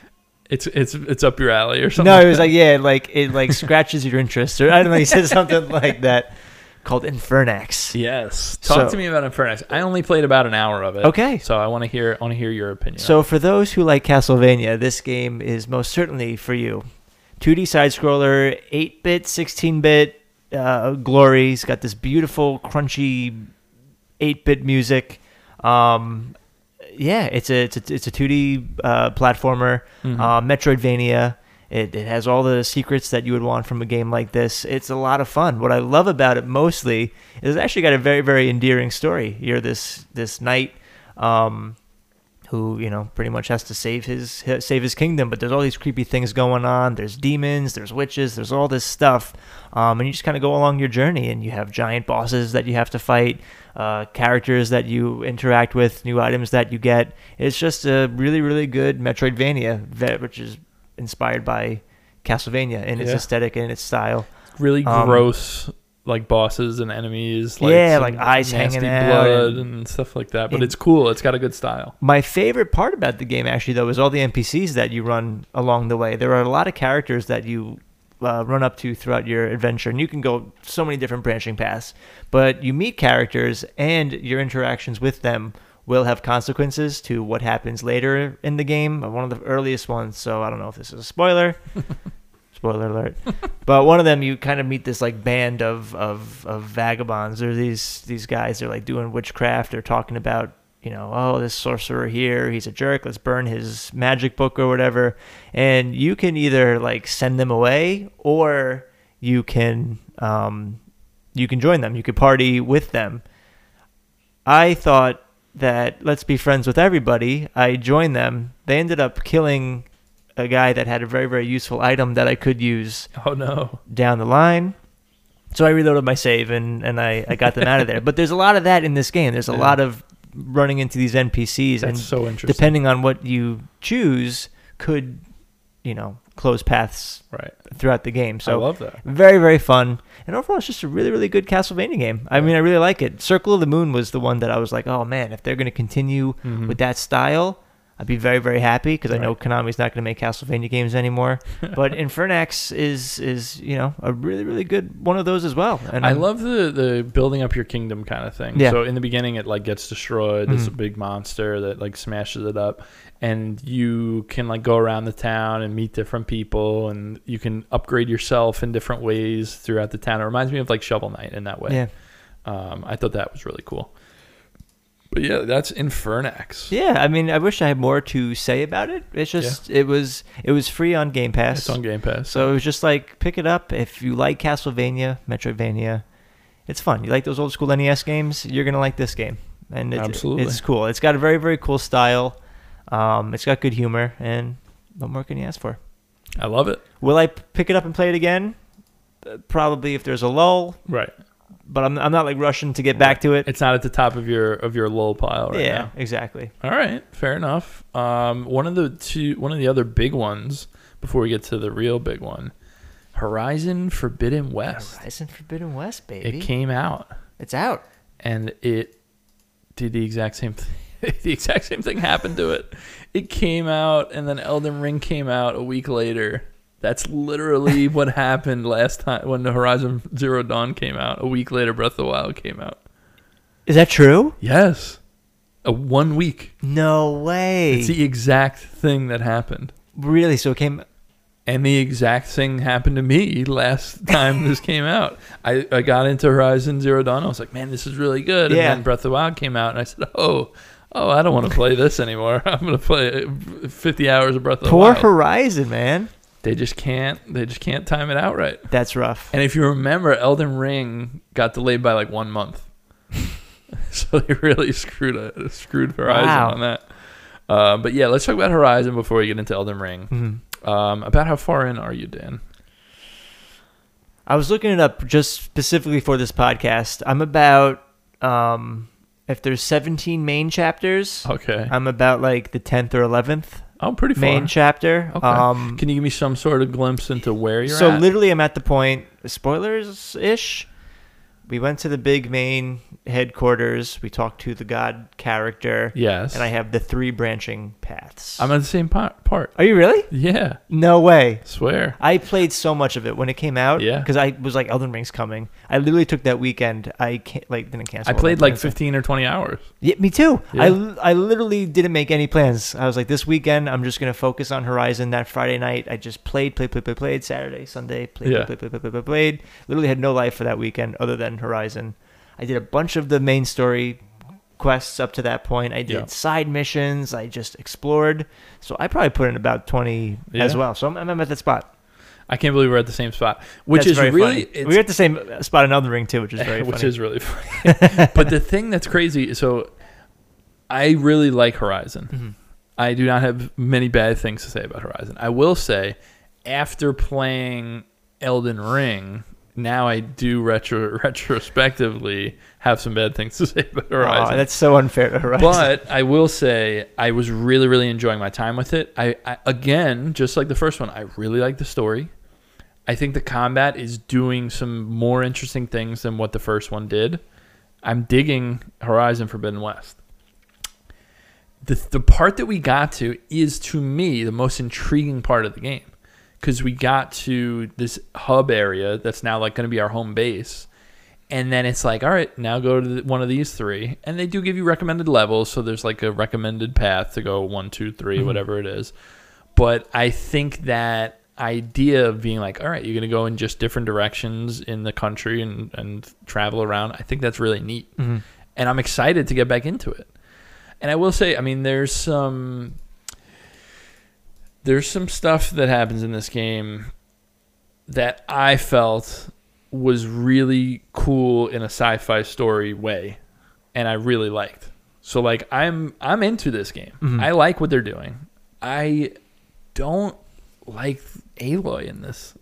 It's it's it's up your alley or something. no, it was like yeah, like it like scratches your interest, or I don't know. He said something like that, called Infernax. Yes. Talk So- to me about Infernax. I only played about an hour of it. Okay. So I want to hear I want to hear your opinion. So for those who like Castlevania, this game is most certainly for you. 2D side scroller, 8-bit, 16-bit uh, glory. It's got this beautiful, crunchy 8-bit music. Um, yeah, it's a it's a, it's a 2D uh, platformer, Mhm. uh, Metroidvania. It, it has all the secrets that you would want from a game like this. It's a lot of fun. What I love about it mostly is it's actually got a very very endearing story. You're this this knight. Um, who you know pretty much has to save his save his kingdom. But there's all these creepy things going on. There's demons there's witches there's all this stuff. Um, and you just kind of go along your journey and you have giant bosses that you have to fight uh, characters that you interact with new items that you get. It's just a really really good metroidvania that which is inspired by castlevania in its Yeah. aesthetic and its style. Really um, gross like bosses and enemies. Like Yeah, like eyes hanging out blood and- and, stuff like that. But it's cool. It's got a good style. My favorite part about the game, actually, though, is all the NPCs that you run along the way. There are a lot of characters that you uh, run up to throughout your adventure, and you can go so many different branching paths. But you meet characters, and your interactions with them will have consequences to what happens later in the game. One of the earliest ones, so I don't know if this is a spoiler. Spoiler alert. but one of them, you kind of meet this like band of of of vagabonds. They're these these guys. They're like doing witchcraft. They're talking about you know, oh, this sorcerer here, he's a jerk. Let's burn his magic book or whatever. And you can either like send them away or you can um, you can join them. You could party with them. I thought that let's be friends with everybody. I joined them. They ended up killing a guy that had a very very useful item that I could use Oh no. down the line. So I reloaded my save and, and I, I got them out of there. But there's a lot of that in this game. There's a Yeah. lot of running into these NPCs That's and so interesting. depending on what you choose could, you know, close paths Right. throughout the game. So I love that. very very fun. And overall it's just a really really good Castlevania game. I mean I really like it. Circle of the Moon was the one that I was like, "Oh man, if they're going to continue Mhm. with that style, I'd be very very happy because I know. Konami's not going to make Castlevania games anymore. but Infernax is is you know a really really good one of those as well. And I I'm- love the the building up your kingdom kind of thing. Yeah. So in the beginning, it like gets destroyed. There's a Mhm. big monster that like smashes it up, and you can like go around the town and meet different people, and you can upgrade yourself in different ways throughout the town. It reminds me of like Shovel Knight in that way. yeah Um, I thought that was really cool. But yeah, that's Infernax. yeah. I mean I wish I had more to say about it. It's just it was it was free on Game Pass. It's on Game Pass. So it was just like pick it up if you like Castlevania, Metroidvania. It's fun. You like those old school NES games, you're gonna like this game, and it, Absolutely. it's cool. It's got a very very cool style. Um, it's got good humor, and what more can you ask for? I love it. Will I pick it up and play it again? Probably if there's a lull, Right. But I'm I'm not like rushing to get back to it. It's not at the top of your of your lull pile right yeah, now. exactly. All right, fair enough. Um, one of the two, one of the other big ones before we get to the real big one, Horizon Forbidden West. Horizon Forbidden West, baby. It came out it's out. and it did the exact same thing. the exact same thing happened to it. It came out and then Elden Ring came out a week later. That's literally what happened last time when the Horizon Zero Dawn came out. A week later, Breath of the Wild came out. Is that true? Yes, a one week. No way. It's the exact thing that happened. really? So it came. And the exact thing happened to me last time this came out. I, I got into Horizon Zero Dawn. I was like, man, this is really good. And Yeah. then Breath of the Wild came out, and I said, oh, oh, I don't want to play this anymore. I'm going to play 50 hours of Breath of the Wild. Poor Wild. Horizon, man. They just can't. They just can't time it out right. That's rough. And if you remember, Elden Ring got delayed by like one month, so they really screwed uh, screwed Horizon Wow. on that. Uh, but yeah, let's talk about Horizon before we get into Elden Ring. Mhm. Um, about how far in are you, Dan? I was looking it up just specifically for this podcast. I'm about um if there's 17 main chapters, Okay. I'm about like the 10th or 11th Oh, pretty far. main chapter. Okay. Um Can you give me some sort of glimpse into where you're so at? literally I'm at the point spoilers ish. We went to the big main headquarters. We talked to the god character yes. and I have the three branching paths. I'm at the same part. part. Are you really? Yeah. No way. Swear. I played so much of it when it came out. Yeah. Because I was like, Elden Ring's coming. I literally took that weekend. I can't, like didn't cancel. I played like 15 or 20 hours. Yeah, me too. Yeah. I, I literally didn't make any plans. I was like, this weekend I'm just gonna focus on Horizon. That Friday night I just played, played, played, played, played. Saturday, Sunday, played, Yeah. played, played, played, played, played, played. Literally had no life for that weekend other than Horizon. I did a bunch of the main story quests up to that point. I did Yeah. side missions. I just explored. So I probably put in about 20 as well. So I'm, I'm at that spot. I can't believe we're at the same spot, which That's is really we're at the same spot in Elden Ring too, which is very which funny. is really funny. but the thing that's crazy, so I really like Horizon. Mhm. I do not have many bad things to say about Horizon. I will say, after playing Elden Ring, now I do retro retrospectively have some bad things to say about Horizon. that's so unfair to Horizon. but I will say I was really, really enjoying my time with it. I, I again, just like the first one, I really like the story. I think the combat is doing some more interesting things than what the first one did. I'm digging Horizon Forbidden West. The the part that we got to is to me the most intriguing part of the game because we got to this hub area that's now like going to be our home base and then it's like all right now go to the, one of these three and they do give you recommended levels so there's like a recommended path to go one two three, Mhm. whatever it is but i think that idea of being like, all right, you're gonna go in just different directions in the country and and travel around. I think that's really neat, Mm-hmm. and I'm excited to get back into it. And I will say, I mean, there's some there's some stuff that happens in this game that I felt was really cool in a sci-fi story way, and I really liked. So like I'm I'm into this game. Mhm. I like what they're doing. I don't like Aloy in this.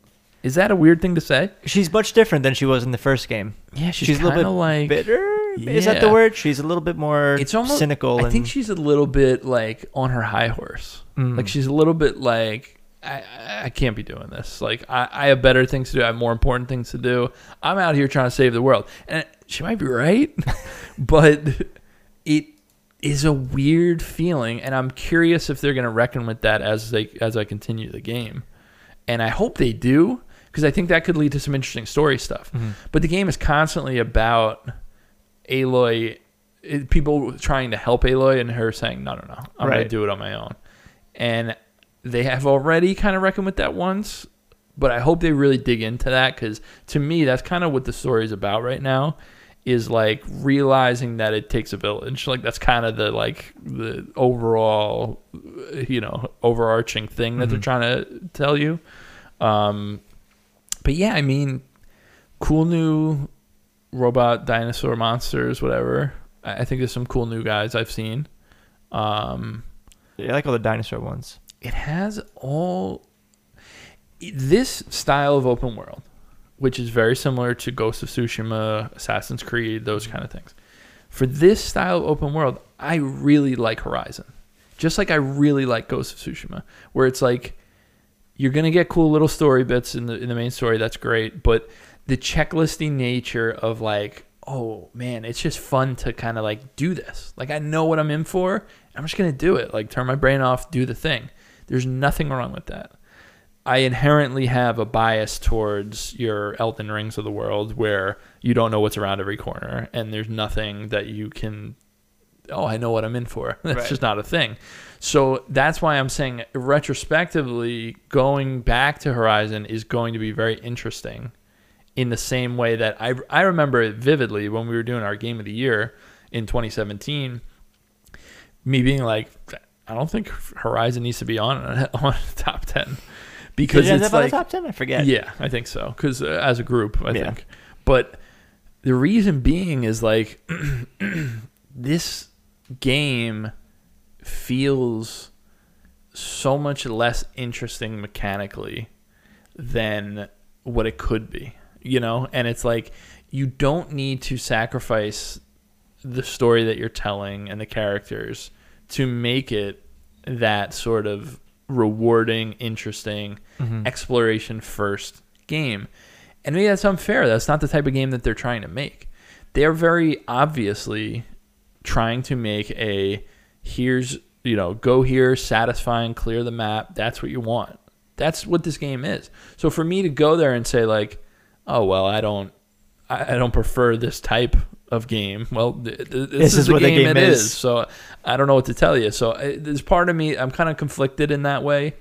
Is that a weird thing to say? She's much different than she was in the first game. Yeah, She's, a little bit like bitter. Is that the word? She's a little bit more It's almost cynical. I and, think she's a little bit like on her high horse. Mm. Like she's a little bit like I, I- can't be doing this. Like I, I have better things to do. I have more important things to do. I'm out here trying to save the world, and she might be right, but it is a weird feeling, and I'm curious if they're going to reckon with that as they as I continue the game, and I hope they do because I think that could lead to some interesting story stuff. Mhm. But the game is constantly about Aloy, it, people trying to help Aloy, and her saying, "No, no, no, I'm going to do it on my own." And they have already kind of reckoned with that once, but I hope they really dig into that because to me, that's kind of what the story is about right now. Is like realizing that it takes a village. Like that's kind of the like the overall, you know, overarching thing that they're Mhm. trying to tell you. Um, but yeah, I mean, cool new robot dinosaur monsters, whatever. I I think there's some cool new guys I've seen. Um, I like all the dinosaur ones. it has all this style of open world, which is very similar to Ghost of Tsushima, Assassin's Creed, those mm-hmm. kind of things. For this style of open world, I really like Horizon. Just like I really like Ghost of Tsushima, where it's like you're gonna get cool little story bits in the in the main story. That's great, but the checklisty nature of like, oh man, it's just fun to kind of like do this. Like I know what I'm in for. I'm just gonna do it. Like turn my brain off, do the thing. There's nothing wrong with that. I inherently have a bias towards your Elden Rings of the world where you don't know what's around every corner and there's nothing that you can oh, I know what I'm in for. That's Right. just not a thing. So that's why I'm saying retrospectively going back to Horizon is going to be very interesting in the same way that I I remember it vividly when we were doing our game of the year in 2017 me being like I don't think Horizon needs to be on on top 10 because Did it it's like the top ten? I forget. yeah, I think so. Because uh, as a group, I Yeah. think. But the reason being is like this game feels so much less interesting mechanically than what it could be, you know? And it's like you don't need to sacrifice the story that you're telling and the characters to make it that sort of rewarding, interesting, Mhm. exploration first game. And maybe that's unfair. That's not the type of game that they're trying to make. They're very obviously trying to make a here's, you know, go here, satisfying, clear the map. That's what you want. That's what this game is. So for me to go there and say like, "Oh, well, I don't I I don't prefer this type of game." Well, th- th- this, This is, is the what the game, game it is. is. So I don't know what to tell you. So I, there's part of me I'm kind of conflicted in that way.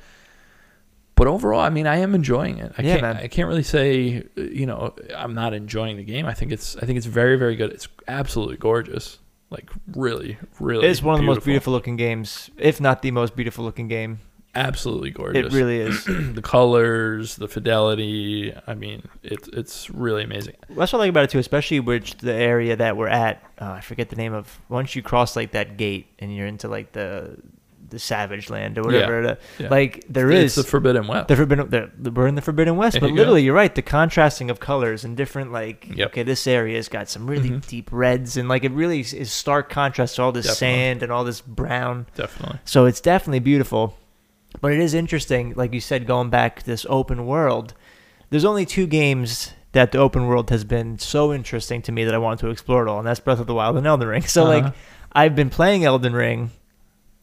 But overall, I mean, I am enjoying it. I Yeah, can't. man. I can't really say, uh, you know, I'm not enjoying the game. I think it's. I think it's very, very good. It's absolutely gorgeous. Like really, really. It's one of the most beautiful looking games, if not the most beautiful looking game. Absolutely gorgeous. It really is. the colors, the fidelity. I mean, it's it's really amazing. That's what I like about it too, especially which the area that we're at. Uh, I forget the name of. Once you cross like that gate and you're into like the the Savage Land or whatever. the- Yeah. Like there it's is the Forbidden West. the forbidden. The, the- we're in the Forbidden West, There but you go. literally, you're right. The contrasting of colors and different like. Yep. Okay, this area's got some really Mhm. deep reds and like it really is- is stark contrast to all this Definitely. sand and all this brown. Definitely. So it's definitely beautiful. But it is interesting, like you said, going back to this open world. There's only two games that the open world has been so interesting to me that I wanted to explore it all, and that's Breath of the Wild and Elden Ring. So Uh-huh. like I've been playing Elden Ring.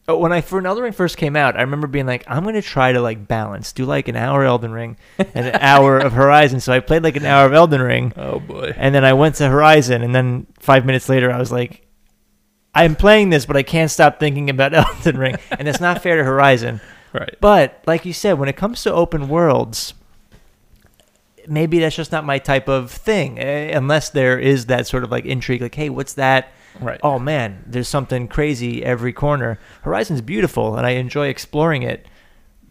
Oh, When I for Elden Ring first came out, I remember being like, I'm gonna try to like balance, do like an hour Elden Ring and an hour of Horizon. So I played like an hour of Elden Ring, Oh boy. and then I went to Horizon, and then five minutes later, I was like, I'm playing this, but I can't stop thinking about Elden Ring, and it's not fair to Horizon. Right. But like you said, when it comes to open worlds, maybe that's just not my type of thing. eh, Unless there is that sort of like intrigue, like, hey, what's that? Right. Oh man, there's something crazy every corner. Horizon's beautiful, and I enjoy exploring it.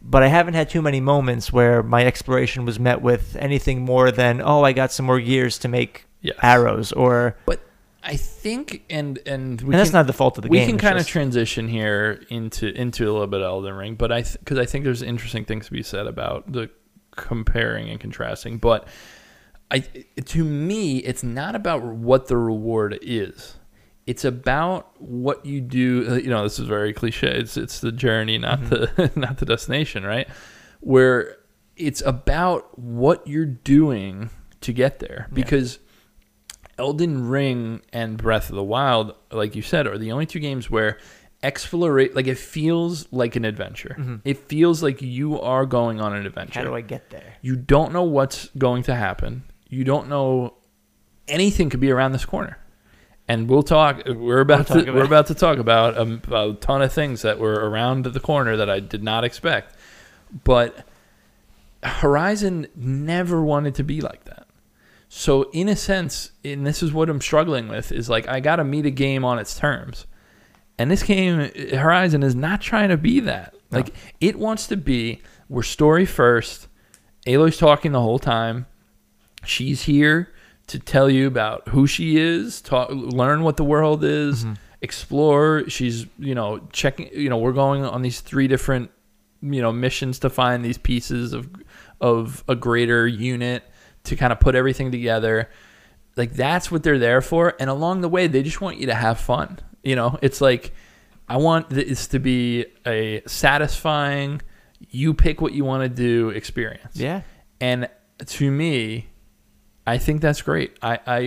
But I haven't had too many moments where my exploration was met with anything more than, oh, I got some more gears to make Yes. arrows, or But I think, and and we and that's can, not the fault of the we game. can it's kind of transition here into into a little bit of Elden Ring, but I because I think there's interesting things to be said about the comparing and contrasting. But I to me, it's not about what the reward is. It's about what you do. uh, You know, this is very cliche. It's it's the journey, not Mm-hmm. the not the destination, right? Where it's about what you're doing to get there, because Elden Ring and Breath of the Wild, like you said, are the only two games where explorate like it feels like an adventure. It feels like you are going on an adventure. How do I get there? You don't know what's going to happen. You don't know anything could be around this corner. And we'll talk. We're about We'll to talk we're about- about to talk about um, a ton of things that were around the corner that I did not expect. But Horizon never wanted to be like that. So in a sense, and this is what I'm struggling with, is like I got to meet a game on its terms. And this game, uh, Horizon, is not trying to be that. No. Like it wants to be. We're story first. Aloy's talking the whole time. She's here to tell you about who she is, talk, learn what the world is, mm-hmm. explore. She's, you know, checking. You know, we're going on these three different, you know, missions to find these pieces of of a greater unit to kind of put everything together. Like that's what they're there for. And along the way, they just want you to have fun. You know, it's like I want this to be a satisfying, you pick what you want to do experience. Yeah. And to me, I think that's great. I, I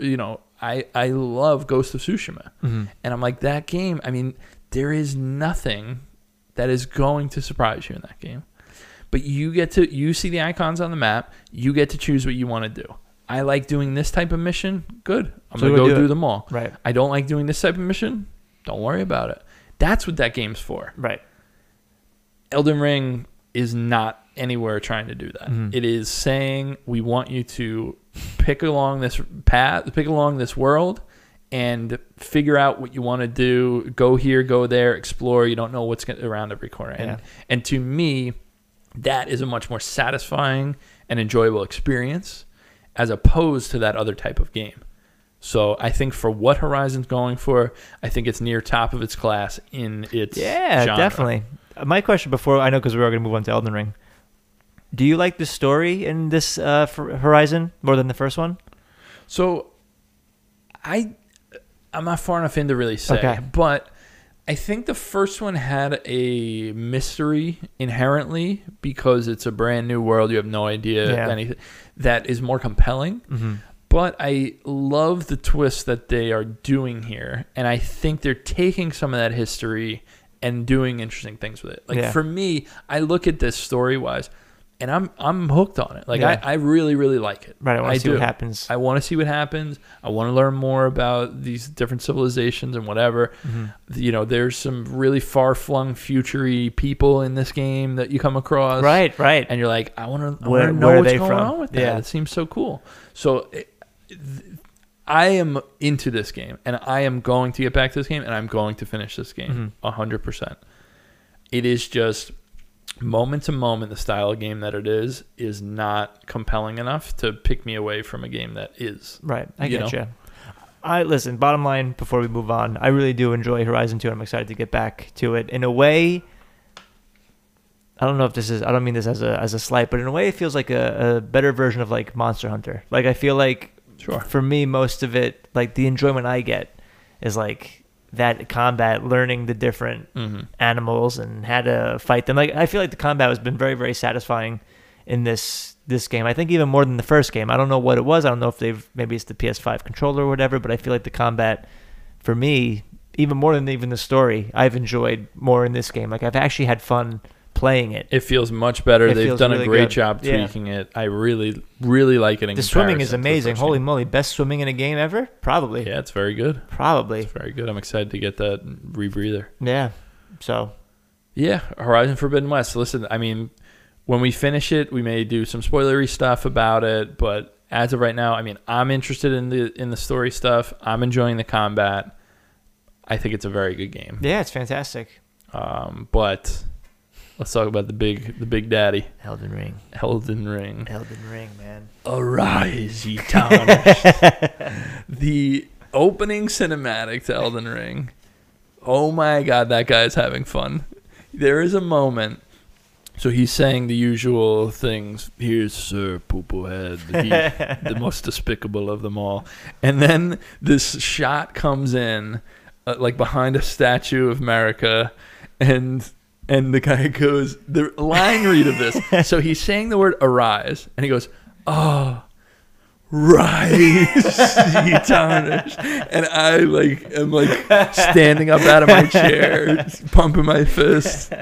you know, I, I love Ghost of Tsushima. Mm-hmm. And I'm like, that game, I mean, there is nothing that is going to surprise you in that game. But you get to, you see the icons on the map, you get to choose what you want to do. I like doing this type of mission. Good. I'm So going to go do do, them all. Right. I don't like doing this type of mission. Don't worry about it. That's what that game's for. Right. Elden Ring is not anywhere trying to do that. Mhm. It is saying we want you to pick along this path, pick along this world, and figure out what you want to do. Go here, go there, explore. You don't know what's around every corner, and Yeah. and to me, that is a much more satisfying and enjoyable experience as opposed to that other type of game. So I think for what Horizon's going for, I think it's near top of its class in its Yeah, genre. definitely. Uh, My question before I know because we are going to move on to Elden Ring. Do you like the story in this uh, Horizon more than the first one? So, I I'm not far enough in to really say, Okay. but I think the first one had a mystery inherently because it's a brand new world. You have no idea Yeah. anything that is more compelling. Mm-hmm. But I love the twist that they are doing here, and I think they're taking some of that history and doing interesting things with it. Like Yeah. for me, I look at this story wise, and I'm I'm hooked on it. Like Yeah. I, I really really like it. Right. I want to see what happens. I want to see what happens. I want to learn more about these different civilizations and whatever. Mhm. You know, there's some really far flung, futury people in this game that you come across, Right. Right. And you're like, I want to, Where- know where what's they going from? on with that. Yeah. It seems so cool. So. It, th- I am into this game, and I am going to get back to this game, and I'm going to finish this game Mm-hmm. a hundred percent. It is just moment to moment. The style of game that it is is not compelling enough to pick me away from a game that is. Right. I you get know? you. I listen. Bottom line, before we move on, I really do enjoy Horizon Two, and I'm excited to get back to it. In a way, I don't know if this is. I don't mean this as a as a slight, but in a way, it feels like a, a better version of like Monster Hunter. Like I feel like Sure. for me, most of it, like the enjoyment I get, is like that combat, learning the different Mm-hmm. animals and how to fight them. Like I feel like the combat has been very very satisfying in this this game. I think even more than the first game. I don't know what it was. I don't know if they've maybe it's the PS5 controller or whatever, but I feel like the combat for me even more than even the story, I've enjoyed more in this game. Like I've actually had fun playing it. It feels much better. It They've feels done really a great good. job Yeah. tweaking it. I really, really like it. In The swimming is comparison to the amazing. first Holy game. moly, best swimming in a game ever? Probably. Yeah, it's very good. Probably. It's very good. I'm excited to get that rebreather. Yeah. So Yeah, Horizon Forbidden West. Listen, I mean, when we finish it, we may do some spoilery stuff about it, but as of right now, I mean, I'm interested in the in the story stuff. I'm enjoying the combat. I think it's a very good game. Yeah, it's fantastic. Um, but let's talk about the big the big daddy, Elden Ring. Elden Ring. Elden Ring, man. Arise, ye tarnished. the opening cinematic to Elden Ring. Oh my god, that guy's having fun. There is a moment. So he's saying the usual things. Here's Sir Poopo Head, he, the most despicable of them all. And then this shot comes in, uh, like behind a statue of Marika, and and the guy goes the line read of this. So he's saying the word arise, and he goes, "Oh, rise, ye tarnished. And I like am like standing up out of my chair, pumping my fist.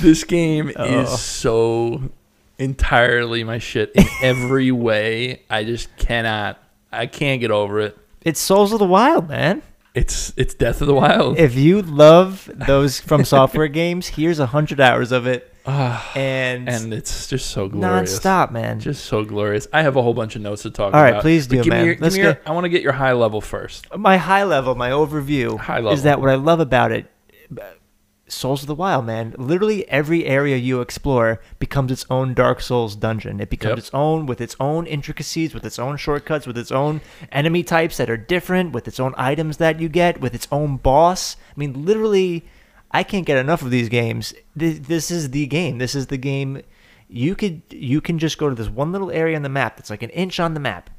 This game Oh. is so entirely my shit in every way. I just cannot. I can't get over it. It's Souls of the Wild, man. It's it's Death of the Wild. If you love those FromSoftware games, here's a hundred hours of it, Ah, and, and it's just so glorious. non-stop, man. Just so glorious. I have a whole bunch of notes to talk All right, about. please do, give man. Me your, Let's your, get- I want to get your high level first. my high level, my overview High level. is that what I love about it. Souls of the Wild, man. Literally every area you explore becomes its own Dark Souls dungeon. It becomes Yep. its own with its own intricacies, with its own shortcuts, with its own enemy types that are different, with its own items that you get, with its own boss. I mean, literally, I can't get enough of these games. This, this is the game. This is the game. You could you can just go to this one little area on the map that's like an inch on the map,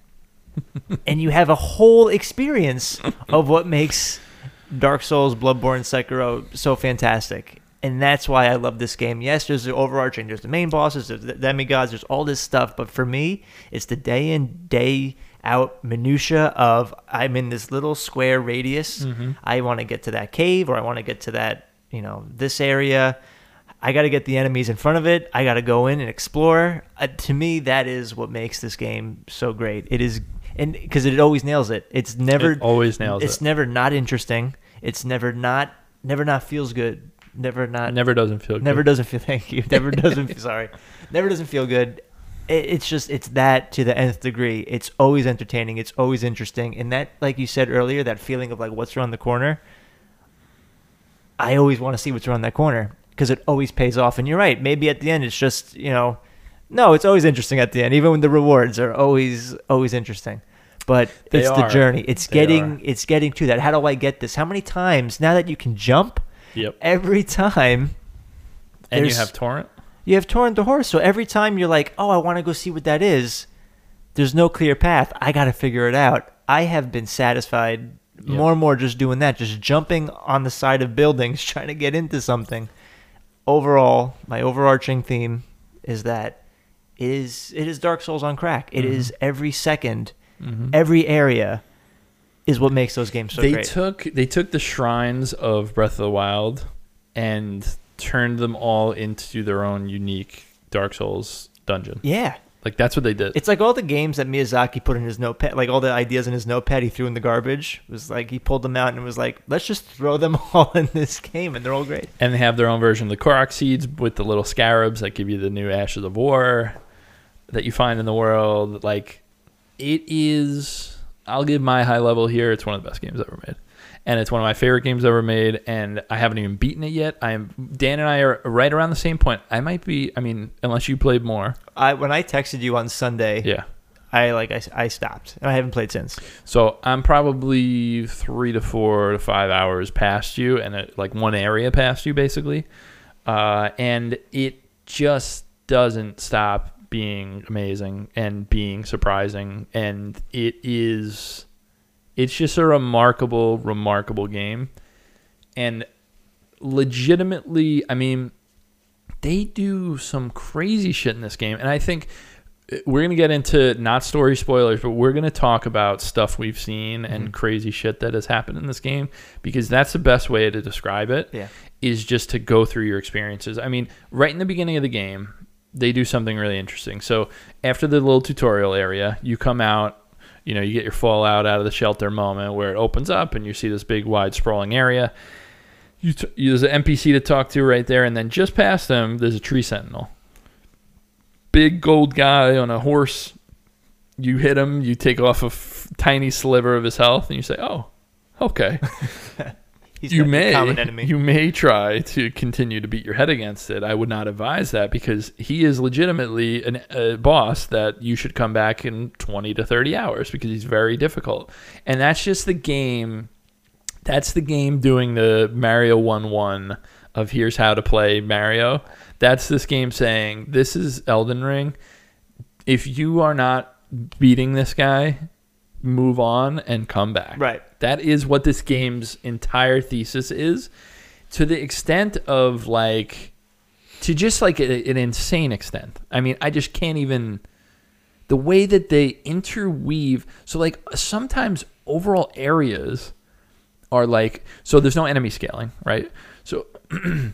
and you have a whole experience of what makes Dark Souls, Bloodborne, Sekiro so fantastic. And that's why I love this game. Yes, there's the overarching, there's the main bosses, there's the demigods, there's all this stuff. But for me, it's the day in, day out minutia of I'm in this little square radius. I want to get to that cave or I want to get to that, you know, this area. I got to get the enemies in front of it. I got to go in and explore. Uh, to me, that is what makes this game so great. It is, and because it always nails it. It's never It always nails it. It's it. never not interesting. It's never not, never not feels good. Never not, Never doesn't feel good. never doesn't feel. Thank you. Never doesn't. Feel sorry, never doesn't feel good. It, it's just it's that to the nth degree. It's always entertaining. It's always interesting, and that, like you said earlier, that feeling of like what's around the corner. I always want to see what's around that corner because it always pays off. And you're right. Maybe at the end it's just you know, no, it's always interesting at the end. Even when the rewards are always always interesting. But They it's the journey. It's They getting are. it's getting to that. How do I get this? How many times now that you can jump? Yep. Every time And you have torrent. you have torrent the horse. So every time you're like, oh, I want to go see what that is, there's no clear path. I got to figure it out. I have been satisfied Yeah. more and more just doing that, just jumping on the side of buildings, trying to get into something. Overall, my overarching theme is that it is it is Dark Souls on crack. It Mm-hmm. is every 2nd every area is what makes those games so they great. took they took the shrines of Breath of the Wild and turned them all into their own unique Dark Souls dungeon. yeah. Like that's what they did. It's like all the games that Miyazaki put in his notepad, like all the ideas in his notepad he threw in the garbage. It was like he pulled them out and was like, let's just throw them all in this game, and they're all great. and they have their own version of the Korok seeds with the little scarabs that give you the new ashes of war that you find in the world. Like it is I'll give my high level here. It's one of the best games ever made. And it's one of my favorite games ever made, and I haven't even beaten it yet. I'm Dan and I are right around the same point. I might be. I mean, unless you played more, I when I texted you on Sunday, yeah. I like I, I stopped, and I haven't played since. So I'm probably three to four to five hours past you, and uh like one area past you, basically. Uh, and it just doesn't stop being amazing and being surprising, and it is. It's just a remarkable, remarkable game, and legitimately, I mean, they do some crazy shit in this game, and I think uh, we're gonna get into not story spoilers, but we're gonna talk about stuff we've seen and mm-hmm. crazy shit that has happened in this game because that's the best way to describe it. Yeah. Is just to go through your experiences. I mean, right in the beginning of the game, they do something really interesting. So after the little tutorial area, you come out. You know, you get your fallout out of the shelter moment where it opens up and you see this big, wide, sprawling area You t- there's an NPC to talk to right there, and then just past them, there's a tree sentinel. Big gold guy on a horse. You hit him, you take off a f- tiny sliver of his health, and you say, "Oh, okay." He's you may common enemy. you may try to continue to beat your head against it. I would not advise that because he is legitimately an, a boss that you should come back in 20 to 30 hours because he's very difficult. And that's just the game that's the game doing the Mario 1-1 of here's how to play Mario. That's this game saying this is Elden Ring. If you are not beating this guy, move on and come back. Right. That is what this game's entire thesis is, to the extent of like, to just like a, an insane extent. I mean, I just can't even. The way that they interweave, so like sometimes overall areas are like, so there's no enemy scaling, right? So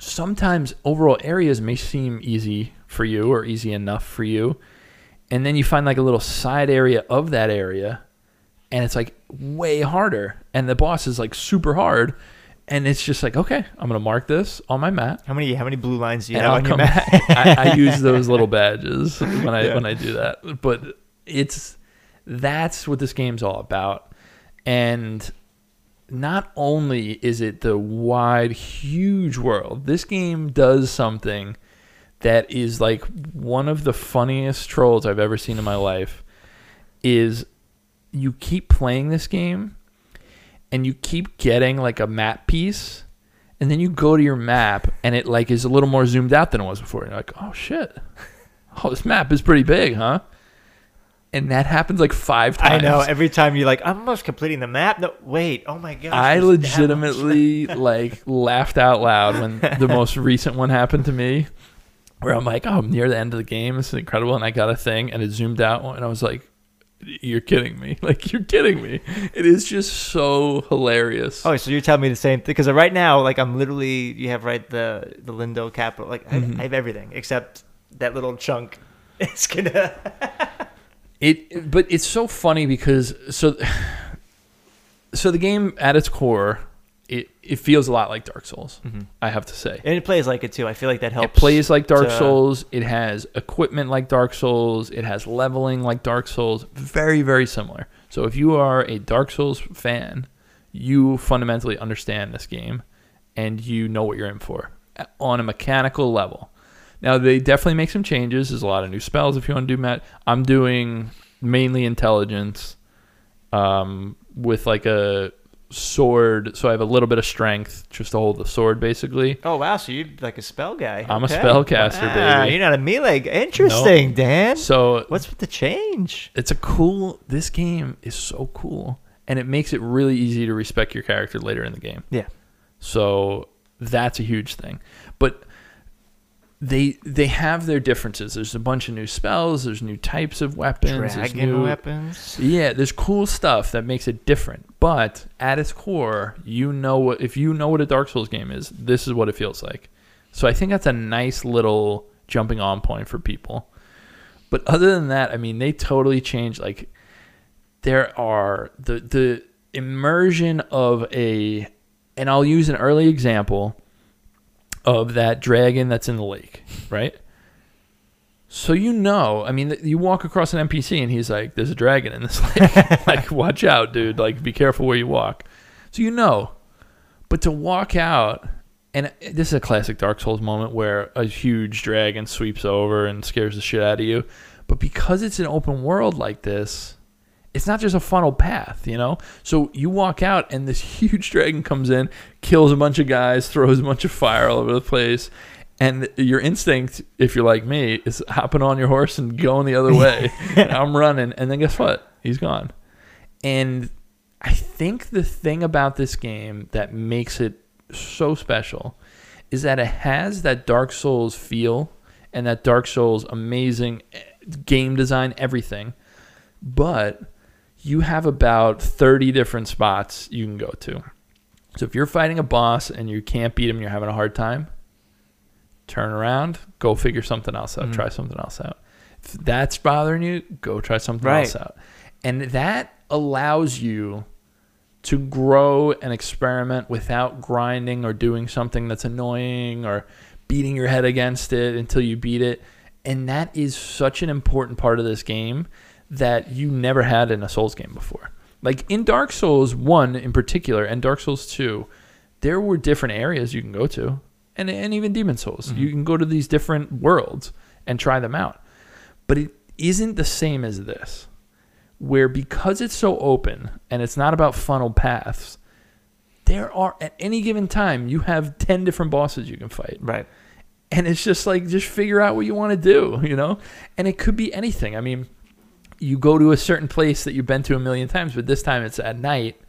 sometimes overall areas may seem easy for you or easy enough for you, and then you find like a little side area of that area and it's like way harder and the boss is like super hard and it's just like okay i'm gonna mark this on my map How many how many blue lines do you and have I'll on your map? back. I, I use those little badges when I Yeah. when I do that. But it's that's what this game's all about. And not only is it the wide, huge world, this game does something that is like one of the funniest trolls I've ever seen in my life. Is you keep playing this game and you keep getting like a map piece and then you go to your map and it like is a little more zoomed out than it was before. And you're like, oh shit. Oh, this map is pretty big, huh? And that happens like five times. I know. Every time you're like, I'm almost completing the map. No, wait. Oh my gosh. I there's that much. legitimately like laughed out loud when the most recent one happened to me, where I'm like, oh, I'm near the end of the game. This is incredible, and I got a thing, and it zoomed out, and I was like, you're kidding me! Like you're kidding me! It is just so hilarious. Oh, so you're telling me the same thing? Because right now, like, I'm literally, you have right the the Leyndell capital. Like, I, Mhm. I have everything except that little chunk. It's gonna. It, but it's so funny because so, so the game at its core, it it feels a lot like Dark Souls. I have to say. And it plays like it too. I feel like that helps. It plays like Dark to- Souls. It has equipment like Dark Souls. It has leveling like Dark Souls. Very, very similar. So if you are a Dark Souls fan, you fundamentally understand this game and you know what you're in for on a mechanical level. Now, they definitely make some changes. There's a lot of new spells if you want to do Matt. I'm doing mainly intelligence um, with like a sword. So I have a little bit of strength just to hold the sword, basically. Oh wow, so you're like a spell guy. I'm a Okay. spellcaster, Ah, baby. You're not a melee. Interesting, Dan. So What's with the change? it's a cool this game is so cool and it makes it really easy to respec your character later in the game Yeah. so that's a huge thing but they they have their differences. There's a bunch of new spells. There's new types of weapons. There's Dragon new- weapons. yeah there's cool stuff that makes it different. But at its core you know what if you know what a dark souls game is this is what it feels like. So i think that's a nice little jumping on point for people. But other than that i mean they totally changed like there are the the immersion of a and I'll use an early example of that dragon that's in the lake, right? So you know, I mean, you walk across an NPC and he's like, "There's a dragon in this lake. like, watch out, dude. Like, be careful where you walk." So you know, but to walk out, and uh, this is a classic Dark Souls moment where a huge dragon sweeps over and scares the shit out of you. But because it's an open world like this, it's not just a funnel path, you know? So you walk out and this huge dragon comes in, kills a bunch of guys, throws a bunch of fire all over the place. And your instinct, if you're like me, is hopping on your horse and going the other way. and I'm running. And then guess what? He's gone. And I think the thing about this game that makes it so special is that it has that Dark Souls feel and that Dark Souls amazing eh, game design, everything. But you have about 30 different spots you can go to. So if you're fighting a boss and you can't beat him, you're having a hard time, turn around, go figure something else out, Mhm. try something else out. If that's bothering you, go try something Right. else out. And that allows you to grow and experiment without grinding or doing something that's annoying or beating your head against it until you beat it. And that is such an important part of this game that you never had in a Souls game before. Like in Dark Souls 1 in particular and Dark Souls 2, there were different areas you can go to. And, and even Demon Souls. Mm-hmm. You can go to these different worlds and try them out. But it isn't the same as this, where because it's so open and it's not about funnel paths, there are at any given time you have 10 different bosses you can fight Right. and it's just like just figure out what you want to do you know and it could be anything i mean you go to a certain place that you've been to a million times but this time it's at night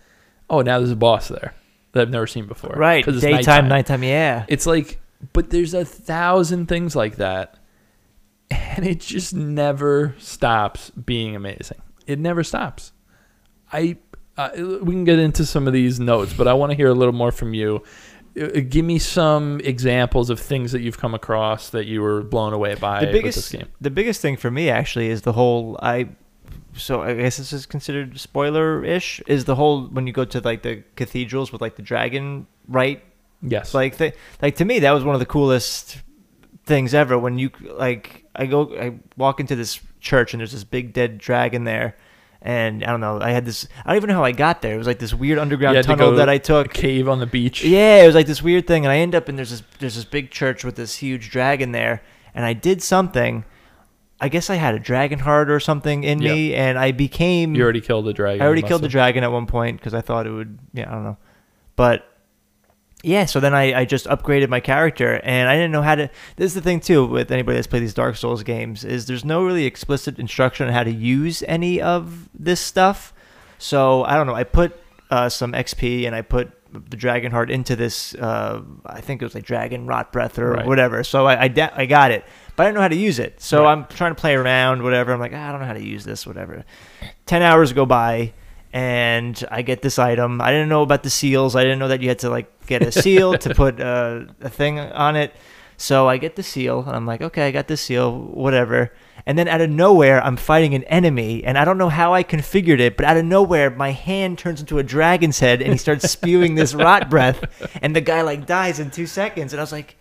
oh now there's a boss there that i've never seen before Right. it's Daytime, nighttime. nighttime. Yeah. it's like but there's a thousand things like that and it just never stops being amazing it never stops i uh, we can get into some of these notes but i want to hear a little more from you Uh, give me some examples of things that you've come across that you were blown away by the with biggest this game. the biggest thing for me actually is the whole I so I guess this is considered spoiler ish is the whole when you go to like the cathedrals with like the dragon right? Yes. Like th- like to me that was one of the coolest things ever. When you like I go I walk into this church and there's this big dead dragon there and I don't know I had this I don't even know how I got there it was like this weird underground tunnel that I took cave on the beach yeah, it was like this weird thing, and I end up and there's this there's this big church with this huge dragon there, and I did something. I guess I had a dragon heart or something in me, and I became. you already killed the dragon I already killed the dragon at one point because I thought it would. Yeah, I don't know, but yeah. So then I, I just upgraded my character, and I didn't know how to. This is the thing too with anybody that's played these Dark Souls games is there's no really explicit instruction on how to use any of this stuff. So I don't know. I put uh, some XP and I put the dragon heart into this. Uh, I think it was like dragon rot breath or Right. whatever. So I I, da- I got it, but I didn't know how to use it. So Right. I'm trying to play around, whatever. I'm like, "Ah, I don't know how to use this, whatever. Ten hours go by, and I get this item. I didn't know about the seals. I didn't know that you had to like get a seal to put uh, a thing on it. So I get the seal, and I'm like, okay, I got the seal, whatever. And then out of nowhere, I'm fighting an enemy, and I don't know how I configured it, but out of nowhere, my hand turns into a dragon's head, and he starts spewing this rot breath, and the guy like dies in two seconds. And I was like,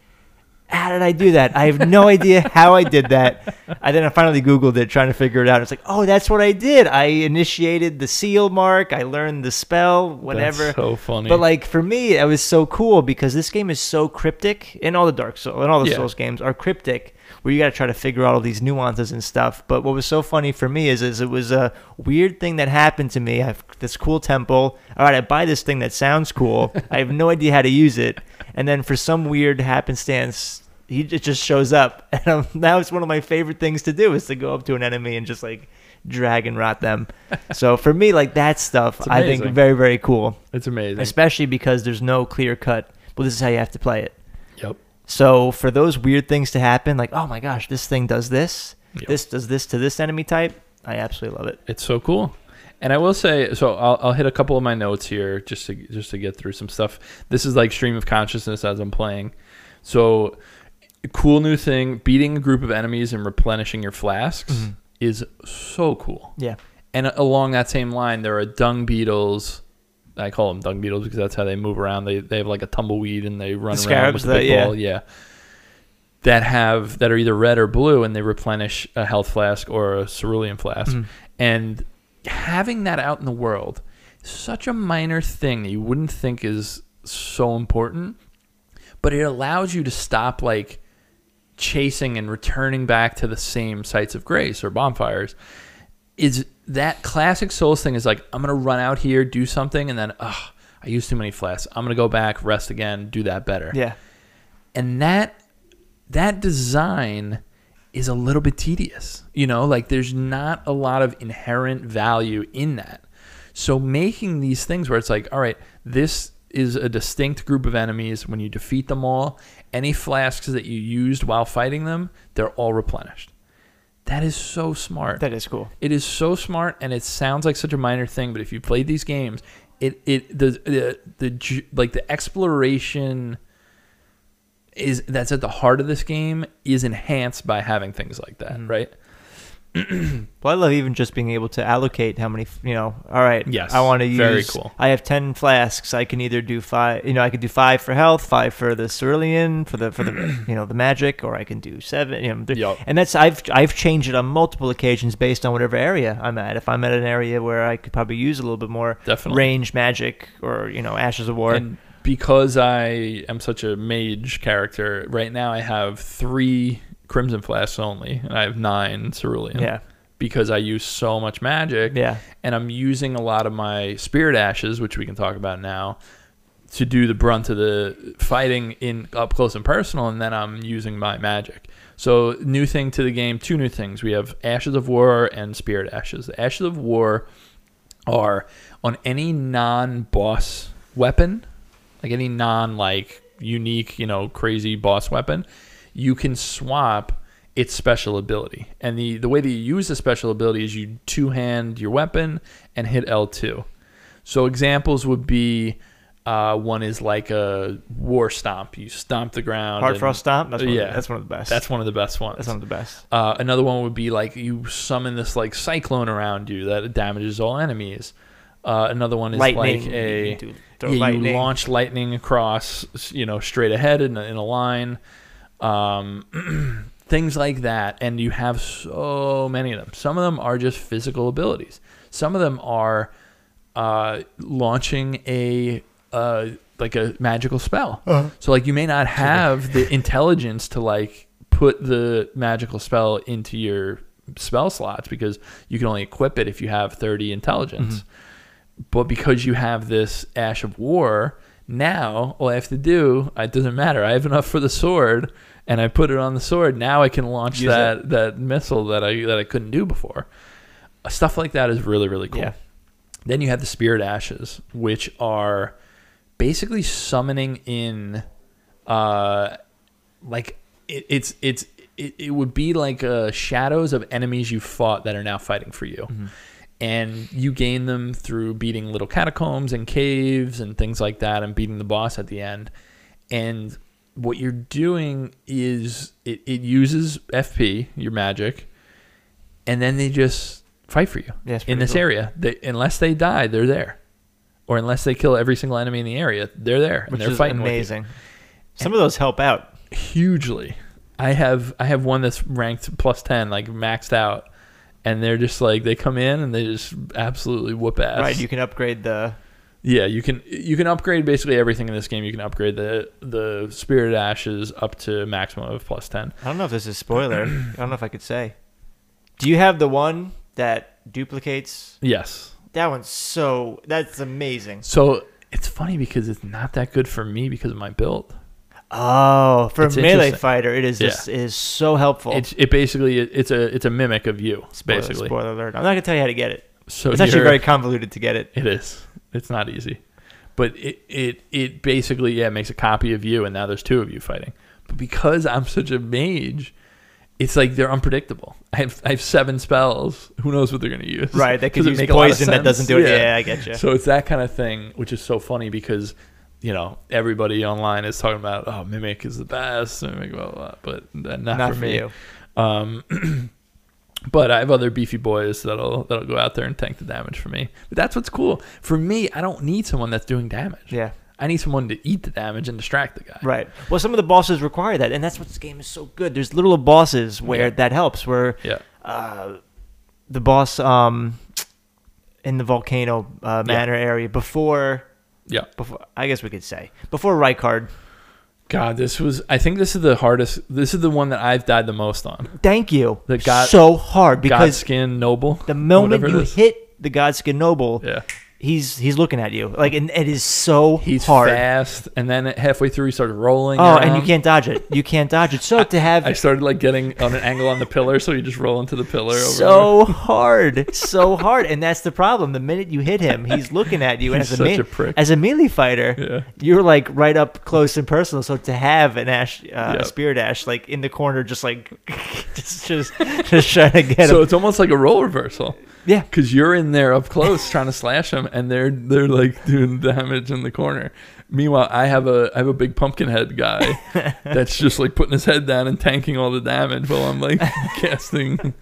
how did I do that? I have no idea how I did that. I then I finally Googled it, trying to figure it out. It's like, oh, that's what I did. I initiated the seal mark. I learned the spell, whatever. That's so funny But like for me, it was so cool because this game is so cryptic. And all the Dark Souls and all the Yeah. Souls games are cryptic, where you got to try to figure out all these nuances and stuff. But what was so funny for me is, is it was a weird thing that happened to me. I have this cool temple. All right, I buy this thing that sounds cool. I have no idea how to use it, and then for some weird happenstance. He it just shows up, and um, now it's one of my favorite things to do is to go up to an enemy and just like drag and rot them. so for me, like that stuff, I think very very cool it's amazing especially because there's no clear cut. Well, this is how you have to play it. yep So for those weird things to happen, like oh my gosh, this thing does this, Yep. this does this to this enemy type, I absolutely love it. It's so cool. And I will say, so I'll, I'll hit a couple of my notes here just to just to get through some stuff. This is like stream of consciousness as I'm playing. So, cool new thing: beating a group of enemies and replenishing your flasks Mhm. is so cool. Yeah, And along that same line, there are dung beetles. I call them dung beetles because that's how they move around. They they have like a tumbleweed and they run The around with scarabs a that- big yeah. ball. Yeah. That have that are either red or blue, and they replenish a health flask or a cerulean flask. Mhm. And having that out in the world such a minor thing that you wouldn't think is so important, but it allows you to stop like chasing and returning back to the same sites of grace or bonfires. Is that classic Souls thing? Is like I'm gonna run out here, do something, and then ugh, I used too many flasks. I'm gonna go back, rest again, do that better yeah, and that that design is a little bit tedious you know? Like there's not a lot of inherent value in that. So making these things where it's like all right this is a distinct group of enemies when you defeat them all any flasks that you used while fighting them they're all replenished. That is so smart. That is cool. it is so smart, and it sounds like such a minor thing, but if you played these games, it it the the, the like the exploration is that's at the heart of this game is enhanced by having things like that, Mhm. right? well, I love even just being able to allocate how many. You know, all right. Yes, I want to use. very cool. I have ten flasks. I can either do five. You know, I could do five for health, five for the cerulean, for the for the you know the magic, or I can do seven. You know, Yup. and that's I've I've changed it on multiple occasions based on whatever area I'm at. If I'm at an area where I could probably use a little bit more Definitely. range magic or you know ashes of war. And because I am such a mage character, right now I have three Crimson Flasks only, and I have nine Cerulean. yeah, Because I use so much magic. yeah, And I'm using a lot of my Spirit Ashes, which we can talk about now, to do the brunt of the fighting in up close and personal, and then I'm using my magic. So new thing to the game, two new things. We have Ashes of War and Spirit Ashes. The Ashes of War are on any non-boss weapon, like any non like unique, you know, crazy boss weapon, you can swap its special ability. And the the way that you use the special ability is you two hand your weapon and hit L2. So examples would be uh, one is like a war stomp. You stomp the ground. hard and- frost stomp. That's one yeah, Of the, that's one of the best. That's one of the best ones. that's one of the best. Uh, another one would be like you summon this like cyclone around you that damages all enemies. Uh, another one is lightning. like a you can do- throw yeah, lightning. you launch lightning across, you know, straight ahead in a, in a line, um, things like that. And you have so many of them. Some of them are just physical abilities. Some of them are uh, launching a uh, like a magical spell. Uh-huh. So like you may not have the intelligence to like put the magical spell into your spell slots because you can only equip it if you have 30 intelligence. But because you have this Ash of War, now all I have to do, it doesn't matter. I have enough for the sword and I put it on the sword. Now I can launch Use that that missile that I that I couldn't do before. Stuff like that is really really cool. Yeah. Then you have the Spirit Ashes, which are basically summoning in, uh, like it, it's it's it, it would be like uh, shadows of enemies you fought that are now fighting for you, and you gain them through beating little catacombs and caves and things like that, and beating the boss at the end. And what you're doing is it, it uses FP, your magic, and then they just fight for you Yeah, in this cool. area. They, unless they die, they're there, or unless they kill every single enemy in the area, they're there and they're fighting amazing. Some of those help out. hugely. I have I have one that's ranked plus ten, like maxed out, and they're just like they come in and they just absolutely whoop ass. Right, you can upgrade the. yeah, you can you can upgrade basically everything in this game. You can upgrade the the spirit ashes up to maximum of plus ten. I don't know if this is spoiler. I don't know if I could say. Do you have the one that duplicates? Yes. That one's so. That's amazing. So it's funny because it's not that good for me because of my build. Oh, for It's a melee fighter, it is Yeah. just it is so helpful. It's it basically it's a it's a mimic of you spoiler, basically. spoiler alert. I'm not gonna tell you how to get it. So It's actually very convoluted to get it. It is. It's not easy, but it it it basically yeah makes a copy of you, and now there's two of you fighting. But because I'm such a mage, it's like they're unpredictable. I have I have seven spells. Who knows what they're gonna use? Right, they could use make a lot of poison that doesn't do it. Yeah, I get you. So it's that kind of thing, which is so funny because you know everybody online is talking about oh mimic is the best, mimic blah blah, blah but not, not, for, for me. you. Um, but I have other beefy boys that'll that'll go out there and tank the damage for me. But that's what's cool. For me, I don't need someone that's doing damage. Yeah. I need someone to eat the damage and distract the guy. Right. Well, some of the bosses require that, and that's what this game is so good. There's little bosses where Yeah. that helps. Where Yeah. uh, the boss um, in the volcano uh, Yeah. manor area before Yeah. before I guess we could say before Rykard. God, this was. I think this is the hardest. This is the one that I've died the most on. Thank you. God- so hard because Godskin Noble. the moment you hit the Godskin Noble, yeah, he's he's looking at you like, and it is so he's hard. fast, and then halfway through he started rolling. Oh, and you can't dodge it. You can't dodge it. So to have I started like getting on an angle on the pillar, so you just roll into the pillar. Over so hard, so hard, and that's the problem. The minute you hit him, he's looking at you, He's as a, me- a prick. as a melee fighter, Yeah. you're like right up close and personal. So to have an ash, uh, Yep. a spirit ash, like in the corner, just like just just just trying to get so him. it's almost like a role reversal Yeah. because you're in there up close trying to slash them, and they're they're like doing damage in the corner. Meanwhile, I have a I have a big pumpkin head guy that's just like putting his head down and tanking all the damage while I'm like casting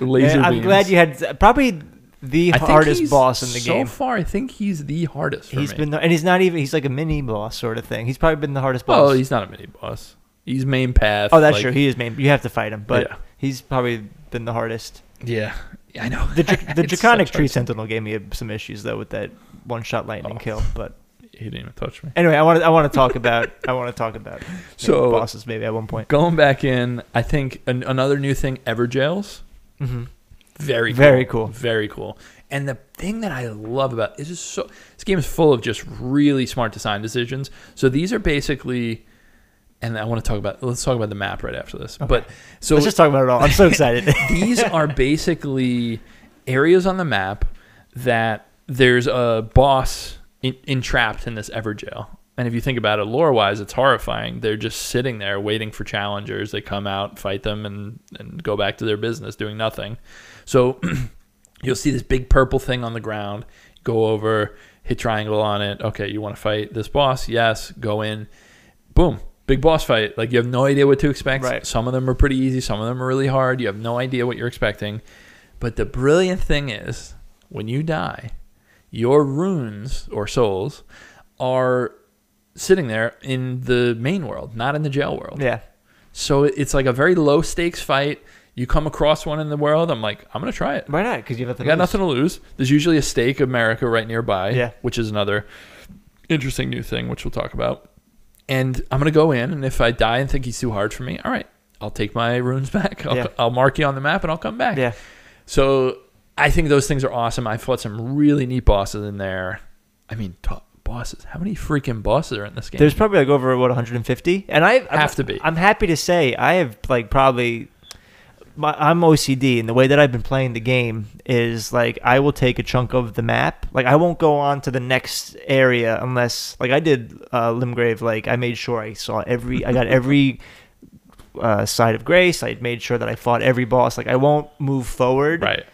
laser Yeah, I'm beams. glad you had probably the I hardest boss in the so game. So far, I think he's the hardest. He's me. been, the, and he's not even. He's like a mini boss sort of thing. He's probably been the hardest boss. well, he's not a mini boss. He's main path. oh, that's like- true. He is main. You have to fight him, but Yeah. he's probably been the hardest. Yeah, I know. The the draconic tree sentinel gave me some issues though with that one shot lightning Oh. kill. But He didn't even touch me. anyway, I want to I want to talk about I want to talk about So- bosses maybe at one point. Going back in, I think an, another new thing, Evergaols. hmm Very, Very cool. very cool. And the thing that I love about is just so this game is full of just really smart design decisions. So these are basically, and I want to talk about. Let's talk about the map right after this. But so Let's just talk about it all. I'm so excited. these are basically areas on the map that there's a boss in, entrapped in this Evergaol. And if you think about it lore wise, it's horrifying. They're just sitting there waiting for challengers. They come out, fight them, and, and go back to their business doing nothing. So you'll see this big purple thing on the ground. Go over, hit triangle on it. Okay, you want to fight this boss? Yes. Go in. Boom. Big boss fight. Like you have no idea what to expect. Right. Some of them are pretty easy. Some of them are really hard. You have no idea what you're expecting. But the brilliant thing is, when you die, your runes or souls are sitting there in the main world, not in the jail world. yeah. So it's like a very low stakes fight. You come across one in the world, I'm like, I'm gonna try it. Why not? Because you have I got nothing to lose. There's usually a stake of Marika right nearby, Yeah. which is another interesting new thing, which we'll talk about. And I'm gonna go in, and if I die and think he's too hard for me, all right, I'll take my runes back. I'll, Yeah. I'll mark you on the map, and I'll come back. Yeah. So I think those things are awesome. I fought some really neat bosses in there. I mean, top bosses. How many freaking bosses are in this game? There's probably like over what 150, and I I'm- Have to be. I'm happy to say I have like probably. My, I'm OCD, and the way that I've been playing the game is like I will take a chunk of the map. Like I won't go on to the next area unless, like I did uh, Limgrave. Like I made sure I saw every, I got every uh, site of Grace. I made sure that I fought every boss. Like I won't move forward right.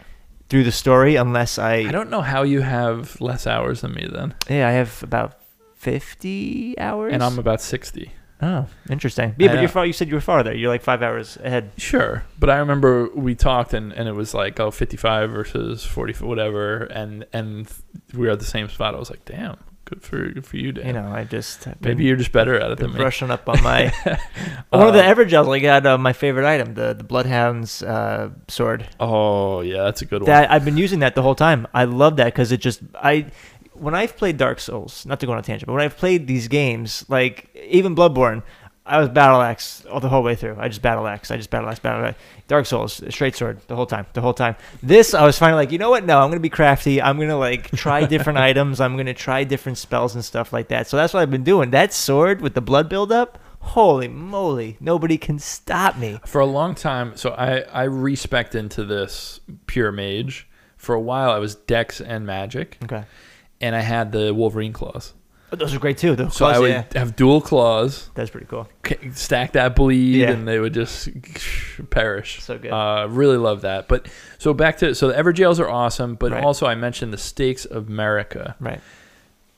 through the story unless I. I don't know how you have less hours than me then, yeah, I have about fifty hours. and I'm about sixty. Oh, interesting. Yeah, I but you're far, you said you were farther. You're like five hours ahead. Sure, but I remember we talked and, and it was like oh 55 versus 40 whatever and and we were at the same spot. I was like, damn, good for good for you, Dan. You know, I just have Maybe been, you're just better at it been than me. brushing up on my one of the Uh, Evergaols. I got uh, my favorite item, the the Bloodhound's uh, sword. Oh yeah, that's a good one. That I've been using that the whole time. I love that because it just I. When I've played Dark Souls, not to go on a tangent, but when I've played these games, like even Bloodborne, I was battle axe all the whole way through. I just battle axe. I just battle axe, battle axe. Dark Souls, straight sword the whole time, the whole time. This, I was finally like, you know what? No, I'm gonna be crafty. I'm gonna like try different items. I'm gonna try different spells and stuff like that. So that's what I've been doing. That sword with the blood buildup, holy moly, nobody can stop me. For a long time, so I I respecced into this pure mage. For a while, I was Dex and Magic, Okay, and I had the Wolverine claws. but those are great too. So I would yeah, have dual claws, that's pretty cool. stack that bleed, Yeah. and they would just perish. So good. Uh, really love that. But so back to so the Evergaols are awesome, but Right. also I mentioned the Stakes of Marika, Right.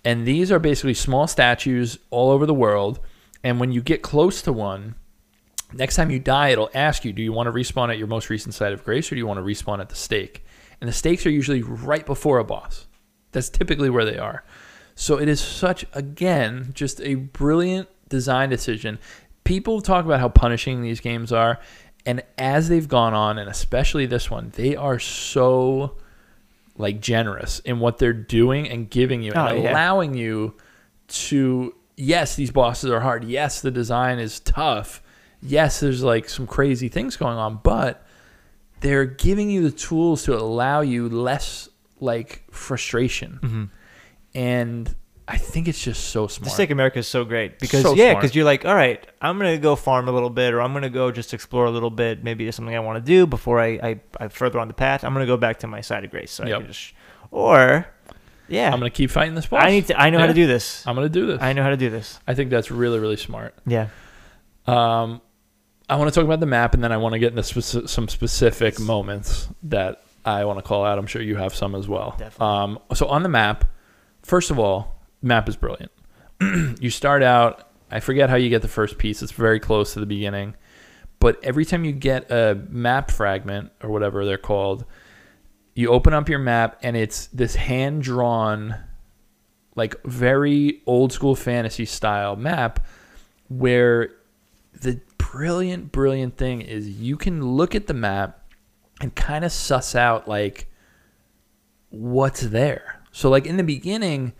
and these are basically small statues all over the world. And when you get close to one, next time you die, it'll ask you, do you want to respawn at your most recent site of grace, or do you want to respawn at the stake? And the stakes are usually right before a boss. That's typically where they are. So it is such, again, just a brilliant design decision. People talk about how punishing these games are. And as they've gone on, and especially this one, they are so like generous in what they're doing and giving you and Oh, yeah. allowing you to yes, these bosses are hard. Yes, the design is tough. Yes, there's like some crazy things going on, but they're giving you the tools to allow you less like frustration. Mm-hmm. And I think it's just so smart. Stake Marika is so great because So yeah, because you're like, all right, I'm gonna go farm a little bit, or I'm gonna go just explore a little bit. Maybe there's something I want to do before I, I I further on the path. I'm gonna go back to my site of grace, so I Yep. can just, or yeah, I'm gonna keep fighting this boss. I need to. I know how to do this. I'm gonna do this. I know how to do this. I think that's really really smart. Yeah, Um, I want to talk about the map, and then I want to get into speci- some specific moments that I want to call out. I'm sure you have some as well. Definitely. Um, so on the map, first of all, map is brilliant. you start out. I forget how you get the first piece. It's very close to the beginning, but every time you get a map fragment or whatever they're called, you open up your map and it's this hand drawn, like very old school fantasy style map, where the brilliant, brilliant thing is you can look at the map and kind of suss out like what's there. So like in the beginning,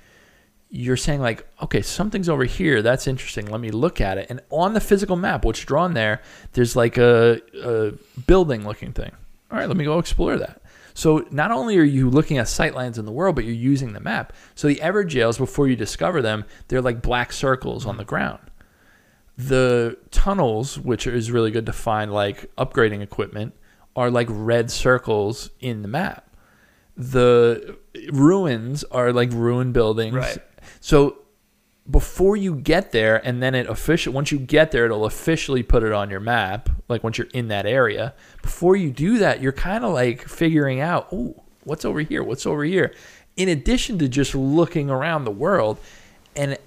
you're saying like, okay, something's over here. That's interesting. Let me look at it. And on the physical map, what's drawn there, there's like a, a building looking thing. All right, let me go explore that. So not only are you looking at sightlines in the world, but you're using the map. So the Evergaols, before you discover them, they're like black circles on the ground. The tunnels, which is really good to find like upgrading equipment, are like red circles in the map. The ruins are like ruined buildings. Right. So before you get there, and then it official once you get there, it'll officially put it on your map. Like once you're in that area. Before you do that, you're kind of like figuring out, oh, what's over here? What's over here? In addition to just looking around the world, and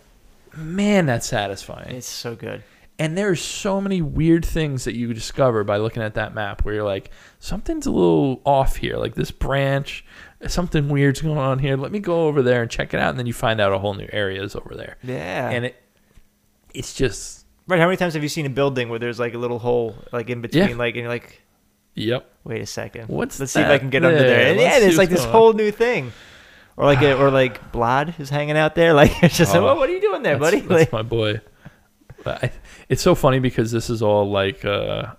man, that's satisfying. It's so good. And there's so many weird things that you discover by looking at that map where you're like, something's a little off here. Like this branch, something weird's going on here. Let me go over there and check it out. And then you find out a whole new area is over there. Yeah. And it it's just right. How many times have you seen a building where there's like a little hole like in between, Yeah. like and you're like, yep. wait a second. What's Let's see if I can get under there? there. And Let's yeah, and see it's like this going on. whole new thing. Or like a, or like blood is hanging out there. Like it's just Oh, like, oh, what are you doing there, That's, buddy? that's Like, my boy. I, it's so funny because this is all like uh,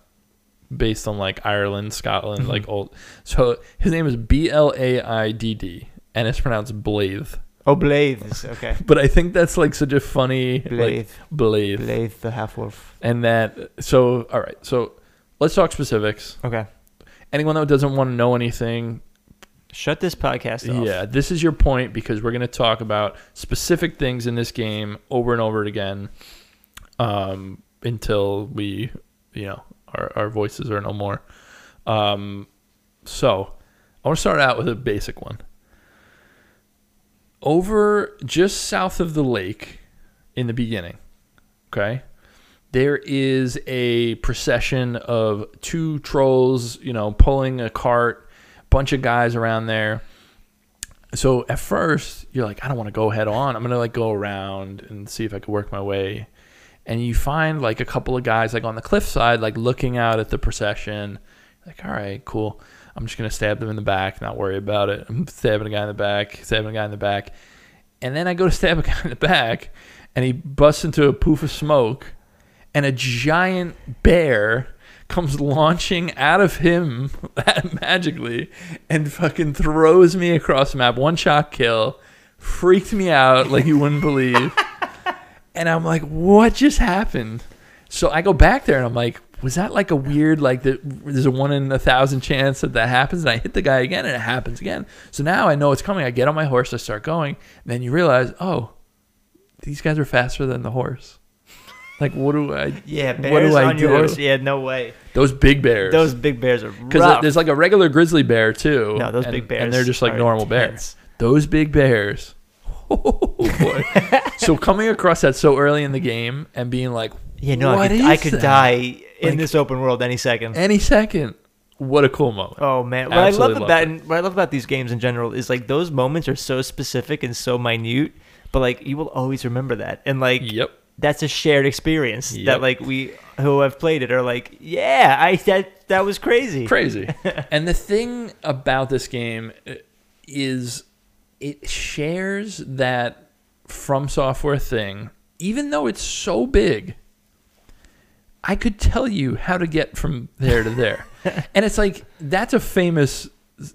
based on like Ireland, Scotland, like old. So his name is B L A I D D, and it's pronounced Blathe. oh, Blathe. Okay. But I think that's like such a funny like Blathe. Blathe. Blathe the half wolf. And that so all right. So let's talk specifics. Okay. Anyone that doesn't want to know anything, Shut this podcast off. yeah, this is your point because we're going to talk about specific things in this game over and over again um, until we, you know, our, our voices are no more. Um, so I want to start out with a basic one. Over just south of the lake in the beginning, okay, there is a procession of two trolls, you know, pulling a cart, bunch of guys around there. So at first, you're like, I don't want to go head on. I'm gonna like go around and see if I can work my way. And you find like a couple of guys like on the cliffside, like looking out at the procession. Like, all right, cool. I'm just gonna stab them in the back, not worry about it. I'm stabbing a guy in the back, stabbing a guy in the back, and then I go to stab a guy in the back, and he busts into a poof of smoke, and a giant bear comes launching out of him magically and fucking throws me across the map. One shot kill. Freaked me out like you wouldn't believe. and I'm like, what just happened? So I go back there and I'm like, was that like a weird, like, the, there's a one in a thousand chance that that happens? And I hit the guy again and it happens again. So now I know it's coming. I get on my horse, I start going. And then you realize, oh, these guys are faster than the horse. Like, what do I, Yeah, What bears do I on your do? horse. Yeah, no way. those big bears. Those big bears are Because there's like a regular grizzly bear too. no, those and, big bears. and they're just like normal intense. bears. Those big bears. Oh boy! so coming across that so early in the game and being like, Yeah, no, I "What could, I could that?" die in Like- this open world any second. any second. What a cool moment! Oh man, what I love about and what I love about these games in general is like those moments are so specific and so minute, but like you will always remember that, and like Yep. that's a shared experience Yep. that like we who have played it are like, yeah, I that that was crazy. crazy. and the thing about this game is it shares that FromSoftware thing, even though it's so big. I could tell you how to get from there to there, and it's like that's a famous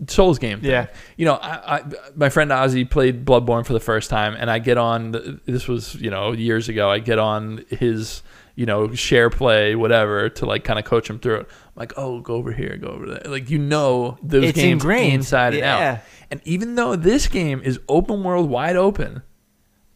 Souls game. Thing. Yeah. you know, I, I, my friend Ozzy played Bloodborne for the first time, and I get on. the- This was you know years ago. I get on his you know share play whatever to like kind of coach him through it. I'm like, oh, go over here, go over there. Like you know those It's games ingrained. inside and out. And even though this game is open world, wide open,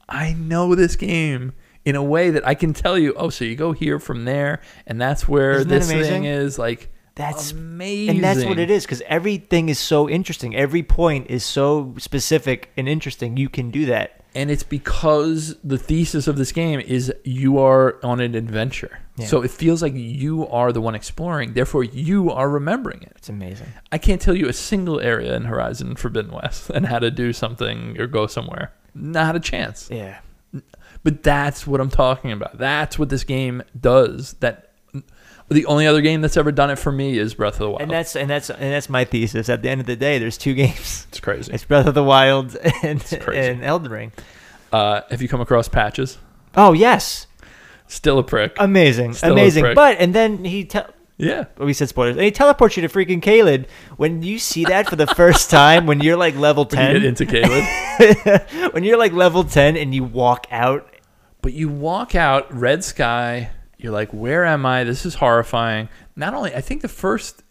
I know this game in a way that I can tell you. Oh, so you go here from there, and that's where Isn't that this thing is. Like That's amazing. and that's what it is because everything is so interesting. Every point is so specific and interesting. You can do that. And it's because the thesis of this game is you are on an adventure. Yeah. So it feels like you are the one exploring. Therefore, you are remembering it. It's amazing. I can't tell you a single area in Horizon Forbidden West and how to do something or go somewhere. Not a chance. Yeah. But that's what I'm talking about. That's what this game does. That the only other game that's ever done it for me is Breath of the Wild. And that's and that's and that's my thesis. At the end of the day, there's two games. it's crazy. It's Breath of the Wild and and Elden Ring. Uh, have you come across patches? Oh yes, Still a prick. amazing, Still a amazing. prick. But and then he te- yeah. we said spoilers. And he teleports you to freaking Caelid. When you see that for the first time, when you're like level When you ten, get into Caelid. when you're like level ten and you walk out, But you walk out, red sky. You're like, where am I? This is horrifying. Not only, I think the first,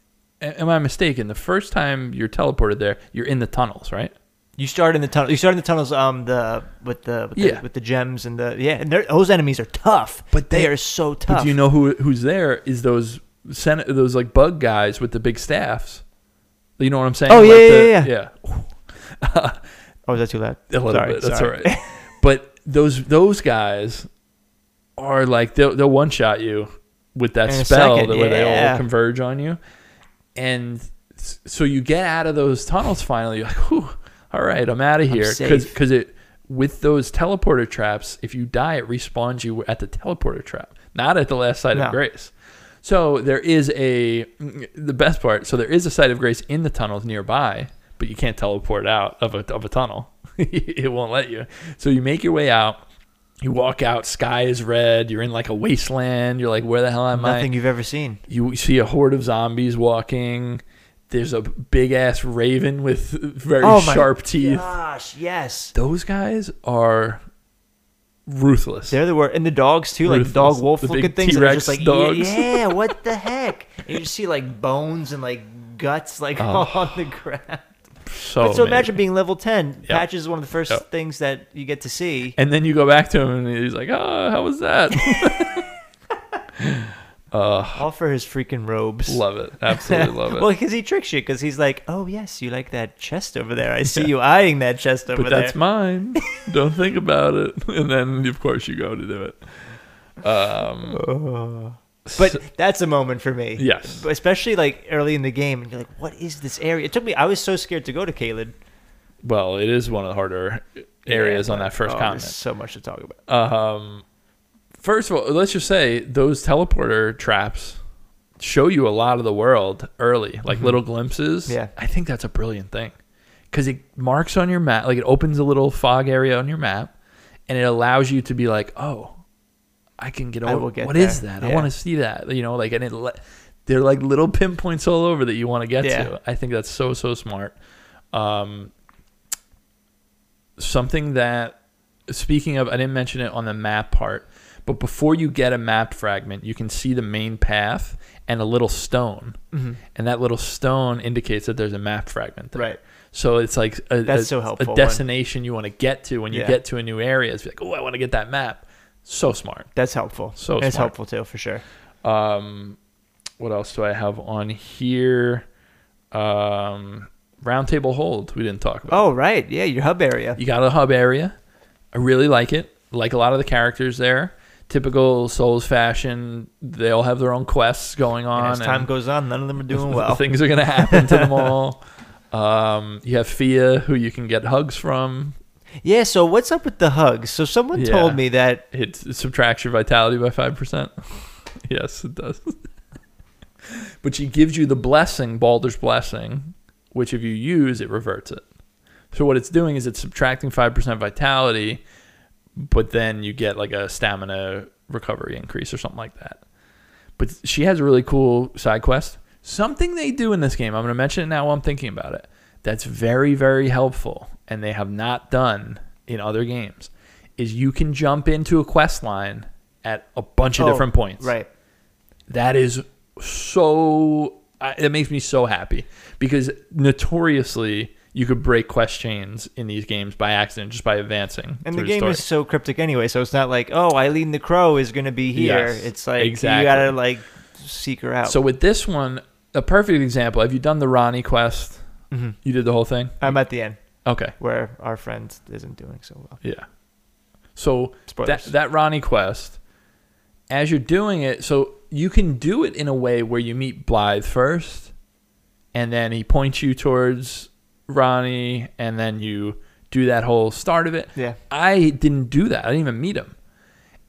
am I mistaken? The first time you're teleported there, you're in the tunnels, right? you start in the tunnel. You start in the tunnels. Um, the with the with, Yeah. the, with the gems and the yeah. And those enemies are tough. But they, they- are so tough. But do you know who who's there? Is those sen- those like bug guys with the big staffs? You know what I'm saying? Oh, Like yeah, the- yeah, yeah. Oh, is that too loud? A little Sorry, bit. That's sorry. all right. but those those guys are like they'll theyll one shot you with that In spell second, where they all converge on you, and so you get out of those tunnels finally. You're like, Whew, all right, I'm out of here because it with those teleporter traps. If you die, it respawns you at the teleporter trap, not at the last site No. of grace. So there is a mm, the best part. So there is a site of grace in the tunnels nearby, but you can't teleport out of a of a tunnel. it won't let you. So you make your way out. You walk out. Sky is red. You're in like a wasteland. You're like, where the hell am Nothing I? Nothing you've ever seen. You see a horde of zombies walking. There's a big ass raven with very Oh sharp teeth. Oh gosh, yes. Those guys are ruthless. They're the word, and the dogs too, like dog wolf The looking things. T-Rex just like dogs. Yeah, yeah, what the heck? And you just see like bones and like guts like Oh. on the ground. So but so imagine being level ten. Yeah. Patches is one of the first Yeah. things that you get to see. And then you go back to him, and he's like, "Oh, how was that?" uh, All for his freaking robes. love it, absolutely love it. well, because he tricks you, because he's like, "Oh yes, you like that chest over there. I see you eyeing that chest over but there." that's mine. Don't think about it. And then, of course, you go to do it. Um. But that's a moment for me. Yes. Especially like early in the game, and you're like, "What is this area?" It took me. I was so scared to go to Caelid. well, it is one of the harder areas Yeah, on that first oh, continent. So much to talk about. Um, first of all, let's just say those teleporter traps show you a lot of the world early, like little glimpses. Mm-hmm. Yeah. I think that's a brilliant thing because it marks on your map, like it opens a little fog area on your map, and it allows you to be like, oh, I can get over. get What is there. that? I want to see that. You know, like and it. Le- they're like little pinpoints all over that you want to get Yeah. to. I think that's so so smart. Um, something that speaking of, I didn't mention it on the map part, but before you get a map fragment, you can see the main path and a little stone, Mhm. and that little stone indicates that there's a map fragment there. Right. So it's like a, That's a- so helpful A when- destination you want to get to when you Yeah. get to a new area. It's like, oh, I want to get that map. So smart. That's helpful. So it's smart. helpful too, for sure. Um, what else do I have on here? Um, roundtable hold. We didn't talk about. Oh right, yeah, your hub area. You got a hub area. I really like it. Like a lot of the characters there. Typical Souls fashion. They all have their own quests going And on. as time and goes on, none of them are doing well. Things are going to happen to them all. Um, you have Fia, who you can get hugs from. Yeah. So what's up with the hugs? So someone Yeah. told me that. It, it subtracts your vitality by 5%. yes, it does. but she gives you the blessing, Baldachin's Blessing, which if you use, it reverts it. So what it's doing is it's subtracting 5% vitality, but then you get like a stamina recovery increase or something like that. But she has a really cool side quest. Something they do in this game, I'm going to mention it now while I'm thinking about it, that's very, very helpful and they have not done in other games, is you can jump into a quest line at a bunch of Oh, different points. Right. That is so. It makes me so happy because notoriously you could break quest chains in these games by accident just by advancing. And the game story. is so cryptic anyway, so it's not like, oh, Eileen the Crow is going to be here. Yes, it's like exactly. you got to like seek her out. So with this one, a perfect example. Have you done the Ranni quest? hmm You did the whole thing. I'm at the end Okay. where our friend isn't doing so well. Yeah. So that Spoilers. that Ranni quest, as you're doing it, so you can do it in a way where you meet Blaidd first, and then he points you towards Ranni, and then you do that whole start of it. yeah. I didn't do that. I didn't even meet him.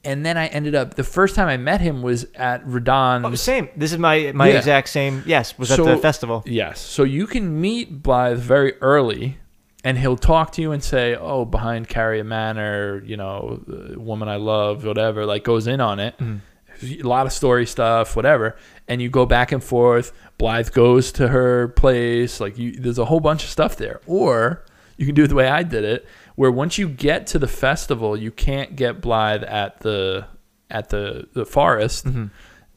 And then I ended up the first time I met him was at Radahn's. Oh, same. This is my my Yeah. exact same. Yes, was So- at the festival. Yes. So you can meet Blaidd very early, and he'll talk to you and say, "Oh, behind Caria Manor, you know, the woman I love, whatever." Like goes in on it. Mm-hmm. A lot of story stuff, whatever. And you go back and forth. Blaidd goes to her place. Like you, there's a whole bunch of stuff there. Or you can do it the way I did it, where once you get to the festival, you can't get Blaidd at the at the the forest. Mm-hmm.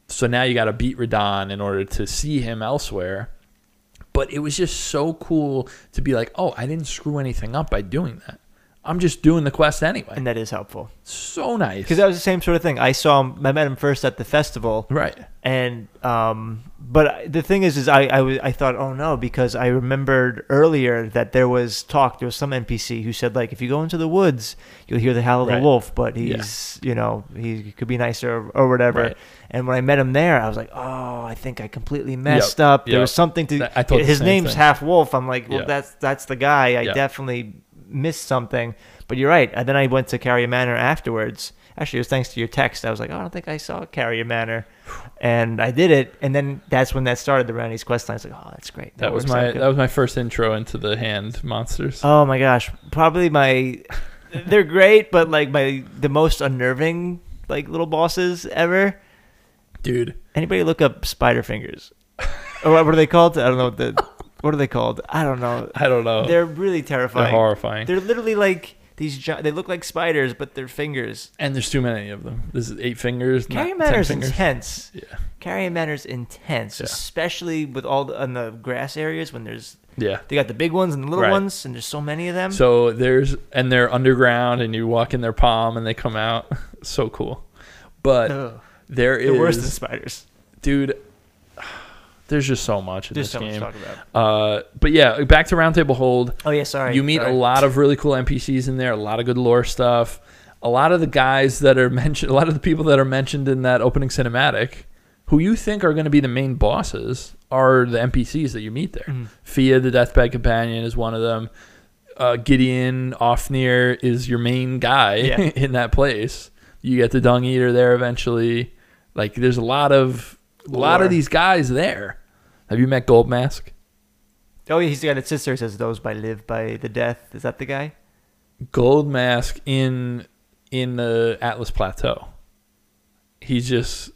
So now you got to beat Radahn in order to see him elsewhere. But it was just so cool to be like, oh, I didn't screw anything up by doing that. I'm just doing the quest anyway. and that is helpful so nice. because that was the same sort of thing. I saw him. I met him first at the festival, right. and um, but the thing is, is I I, was, I thought, oh no, because I remembered earlier that there was talk. There was some NPC who said like, if you go into the woods, you'll hear the howl of Right. the wolf, but Yeah. he's you know he could be nicer or, or whatever. Right. And when I met him there, I was like, oh, I think I completely messed up. There was something to. That- I his name's thing. half wolf. I'm like, well, Yeah. that's that's the guy. I Yeah. definitely missed something. But you're right. And then I went to Caria Manor afterwards. Actually, it was thanks to your text. I was like, oh, I don't think I saw Caria Manor, and I did it. And then that's when that started. The Ranni's quest line. I was like, oh, that's great. That was my that was my first intro into the hand monsters. Oh my gosh, probably my. They're great, but like my the most unnerving like little bosses ever. Dude, Anybody look up spider fingers? or what, are they called? I don't know what the what are they called? I don't know. I don't know. They're, really terrifying. They're horrifying. They're literally like these. Gi- they look like spiders, but they're fingers. and there's too many of them. This is eight fingers. not ten fingers. intense. Yeah. Caria Manor's intense, Yeah. especially with all the, on the grass areas when there's Yeah. they got the big ones and the little Right. ones, and there's so many of them. So there's and they're underground and you walk in their palm and they come out. so cool. But Ugh. There they're is worse than spiders. dude there's just so much in There's this so much to game. talk about. Uh, but yeah, back to Roundtable Hold. Oh yeah, sorry. you meet sorry. a lot of really cool NPCs in there, a lot of good lore stuff. A lot of the guys that are mentioned, a lot of the people that are mentioned in that opening cinematic, who you think are going to be the main bosses, are the NPCs that you meet there. Mhm. Fia, the Deathbed Companion, is one of them. Uh, Gideon Ofnir is your main guy Yeah. in that place. You get the Dung Eater there eventually. Like, there's a lot of a lot of these guys there. Have you met Gold Mask? Oh yeah, he's got a sister says those by live by the death. Is that the guy? Gold Mask in in the Altus Plateau. He's just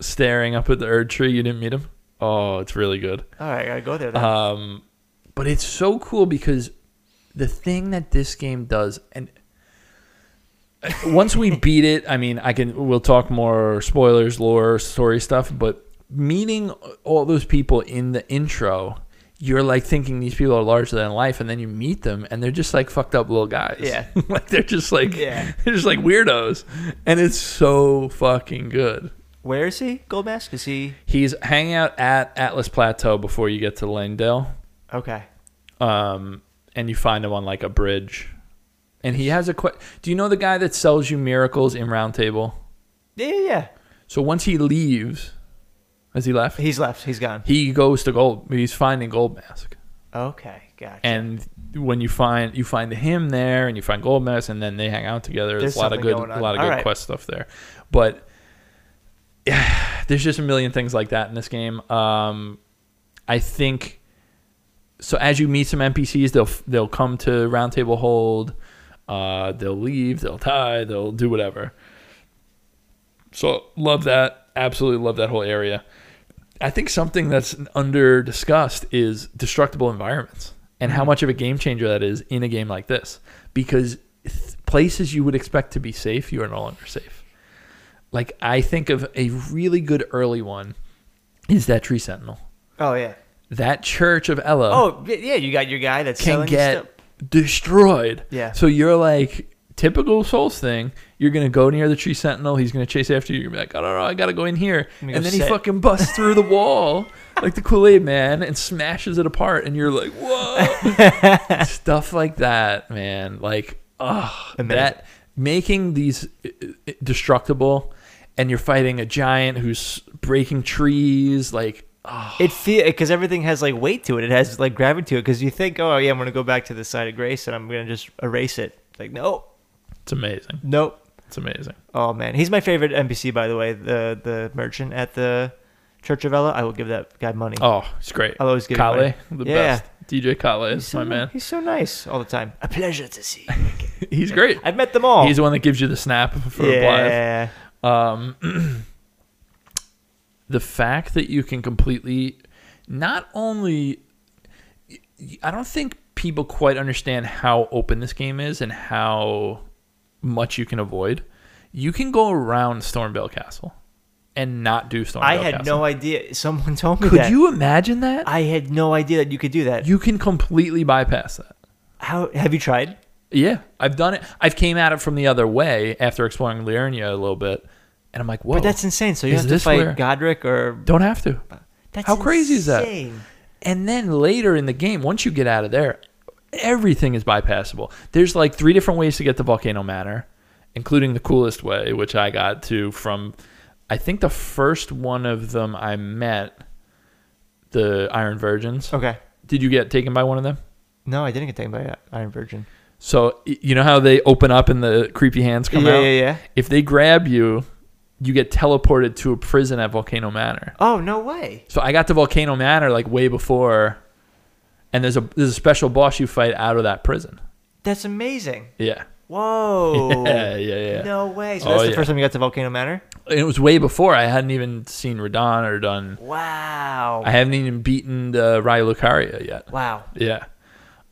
staring up at the Erd tree. You didn't meet him? Oh, it's really good. All right, I gotta go there. Then. Um, but it's so cool because the thing that this game does, and once we beat it, I mean, I can we'll talk more spoilers, lore, story stuff. But meeting all those people in the intro, you're like thinking these people are larger than life, and then you meet them, and they're just like fucked up little guys. Yeah. like they're just like Yeah. they're just like weirdos, and it's so fucking good. Where is he? Gold mask? Is he? He's hanging out at Altus Plateau before you get to Leyndell. Okay. um, and you find him on like a bridge, and he has a. Que- Do you know the guy that sells you miracles in Roundtable? Yeah, yeah, yeah. So once he leaves, has he left? He's left. He's gone. He goes to Gold. He's finding Gold Mask, Okay, gotcha. and when you find you find him there, and you find Gold Mask, and then they hang out together. There's, There's a lot of good, a lot of All good right. quest stuff there, but. Yeah, there's just a million things like that in this game. Um, I think so. As you meet some NPCs, they'll they'll come to Roundtable Hold. Uh, they'll leave. They'll die. They'll do whatever. So love that. Absolutely love that whole area. I think something that's under discussed is destructible environments and how much of a game changer that is in a game like this. Because places you would expect to be safe, you are no longer safe. Like I think of a really good early one is that Tree Sentinel. oh yeah. That Church of Elleh Oh yeah, you got your guy that's can selling get stuff. Destroyed. Yeah. So you're like typical Souls thing, you're gonna go near the tree sentinel. He's gonna chase after you. You're gonna be like, I don't know, I gotta go in here, and then he fucking busts through the wall like the Kool Aid Man and smashes it apart, and you're like, whoa, stuff like that, man. Like, oh, that making these uh, uh, destructible, and you're fighting a giant who's breaking trees, like. Oh, It feel because everything has like weight to it. It has like gravity to it. Because you think, oh yeah, I'm gonna go back to the site of grace and I'm gonna just erase it. Like nope, it's amazing. nope. It's amazing. Oh man, he's my favorite NPC by the way. The the merchant at the Church of Elleh. I will give that guy money. Oh, it's great. I'll always give Kale, the Yeah. best. DJ Kale is so, my man. He's so nice all the time. A pleasure to see. He's great. I've met them all. He's the one that gives you the snap for Blaidd. yeah. Um, the fact that you can completely, not only, I don't think people quite understand how open this game is and how much you can avoid. You can go around Stormveil Castle and not do Stormveil I had Castle. no idea. Someone told me Could that. you imagine that? I had no idea that you could do that. you can completely bypass that. How have you tried? Yeah, I've done it. I've came at it from the other way after exploring Liurnia a little bit, and I'm like, whoa, But that's insane. So you have to fight where- Godrick or don't have to. that's How crazy is that? And then later in the game, once you get out of there, everything is bypassable. There's like three different ways to get to Volcano Manor, including the coolest way, which I got to from, I think the first one of them I met, the Iron Virgins. Okay. Did you get taken by one of them? No, I didn't get taken by uh, Iron Virgin. So you know how they open up and the creepy hands come yeah, out. yeah, yeah. If they grab you, you get teleported to a prison at Volcano Manor. Oh no way. So I got to Volcano Manor like way before, and there's a there's a special boss you fight out of that prison. That's amazing. Yeah, Whoa. yeah, yeah, yeah. No way. So Oh, that's the yeah. first time you got to Volcano Manor? It was way before I hadn't even seen Radahn or done. Wow. I haven't even beaten the Raya Lucaria yet. wow. Yeah,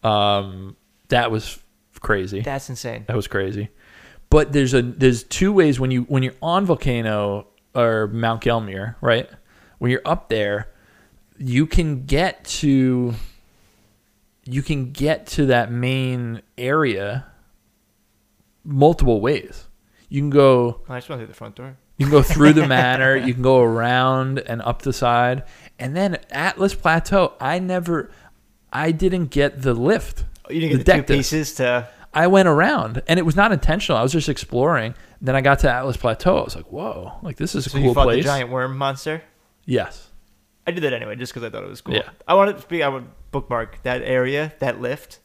um, that was crazy. That's insane. That was crazy. But there's a there's two ways when you when you're on volcano or Mount Gelmir, right? When you're up there, you can get to you can get to that main area multiple ways. You can go I just went through the front door. you can go through the manor, you can go around and up the side. And then Altus Plateau, I never I didn't get the lift. Oh, you didn't get the, two pieces to. I went around and it was not intentional. I was just exploring. Then I got to Altus Plateau. I was like, whoa, like this is a So you cool fought place. the giant worm monster. Yes. I did that anyway, just because I thought it was cool. Yeah. I wanted to speak. I would bookmark that area, that lift.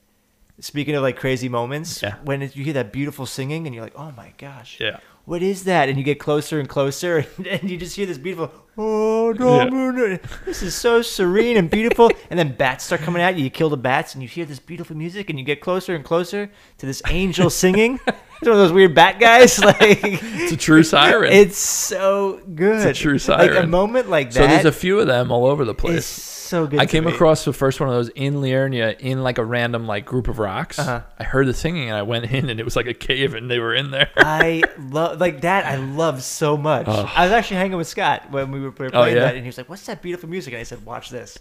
Speaking of like crazy moments, Yeah. when you hear that beautiful singing and you're like, "Oh my gosh, Yeah. What is that?" And you get closer and closer, and, and you just hear this beautiful, "Oh, Domino." This is so serene and beautiful. and then bats start coming at you. You kill the bats, and you hear this beautiful music, and you get closer and closer to this angel singing. It's one of those weird bat guys. Like It's a true siren. It's so good. It's a true Like a moment like that. so there's a few of them all over the place. So good. I came me. across the first one of those in Liurnia in like a random like group of rocks. Uh-huh. I heard the singing and I went in and it was like a cave and they were in there. I love like that. I love so much. Oh. I was actually hanging with Scott when we were playing Oh, yeah? that, and he was like, "What's that beautiful music?" And I said, "Watch this."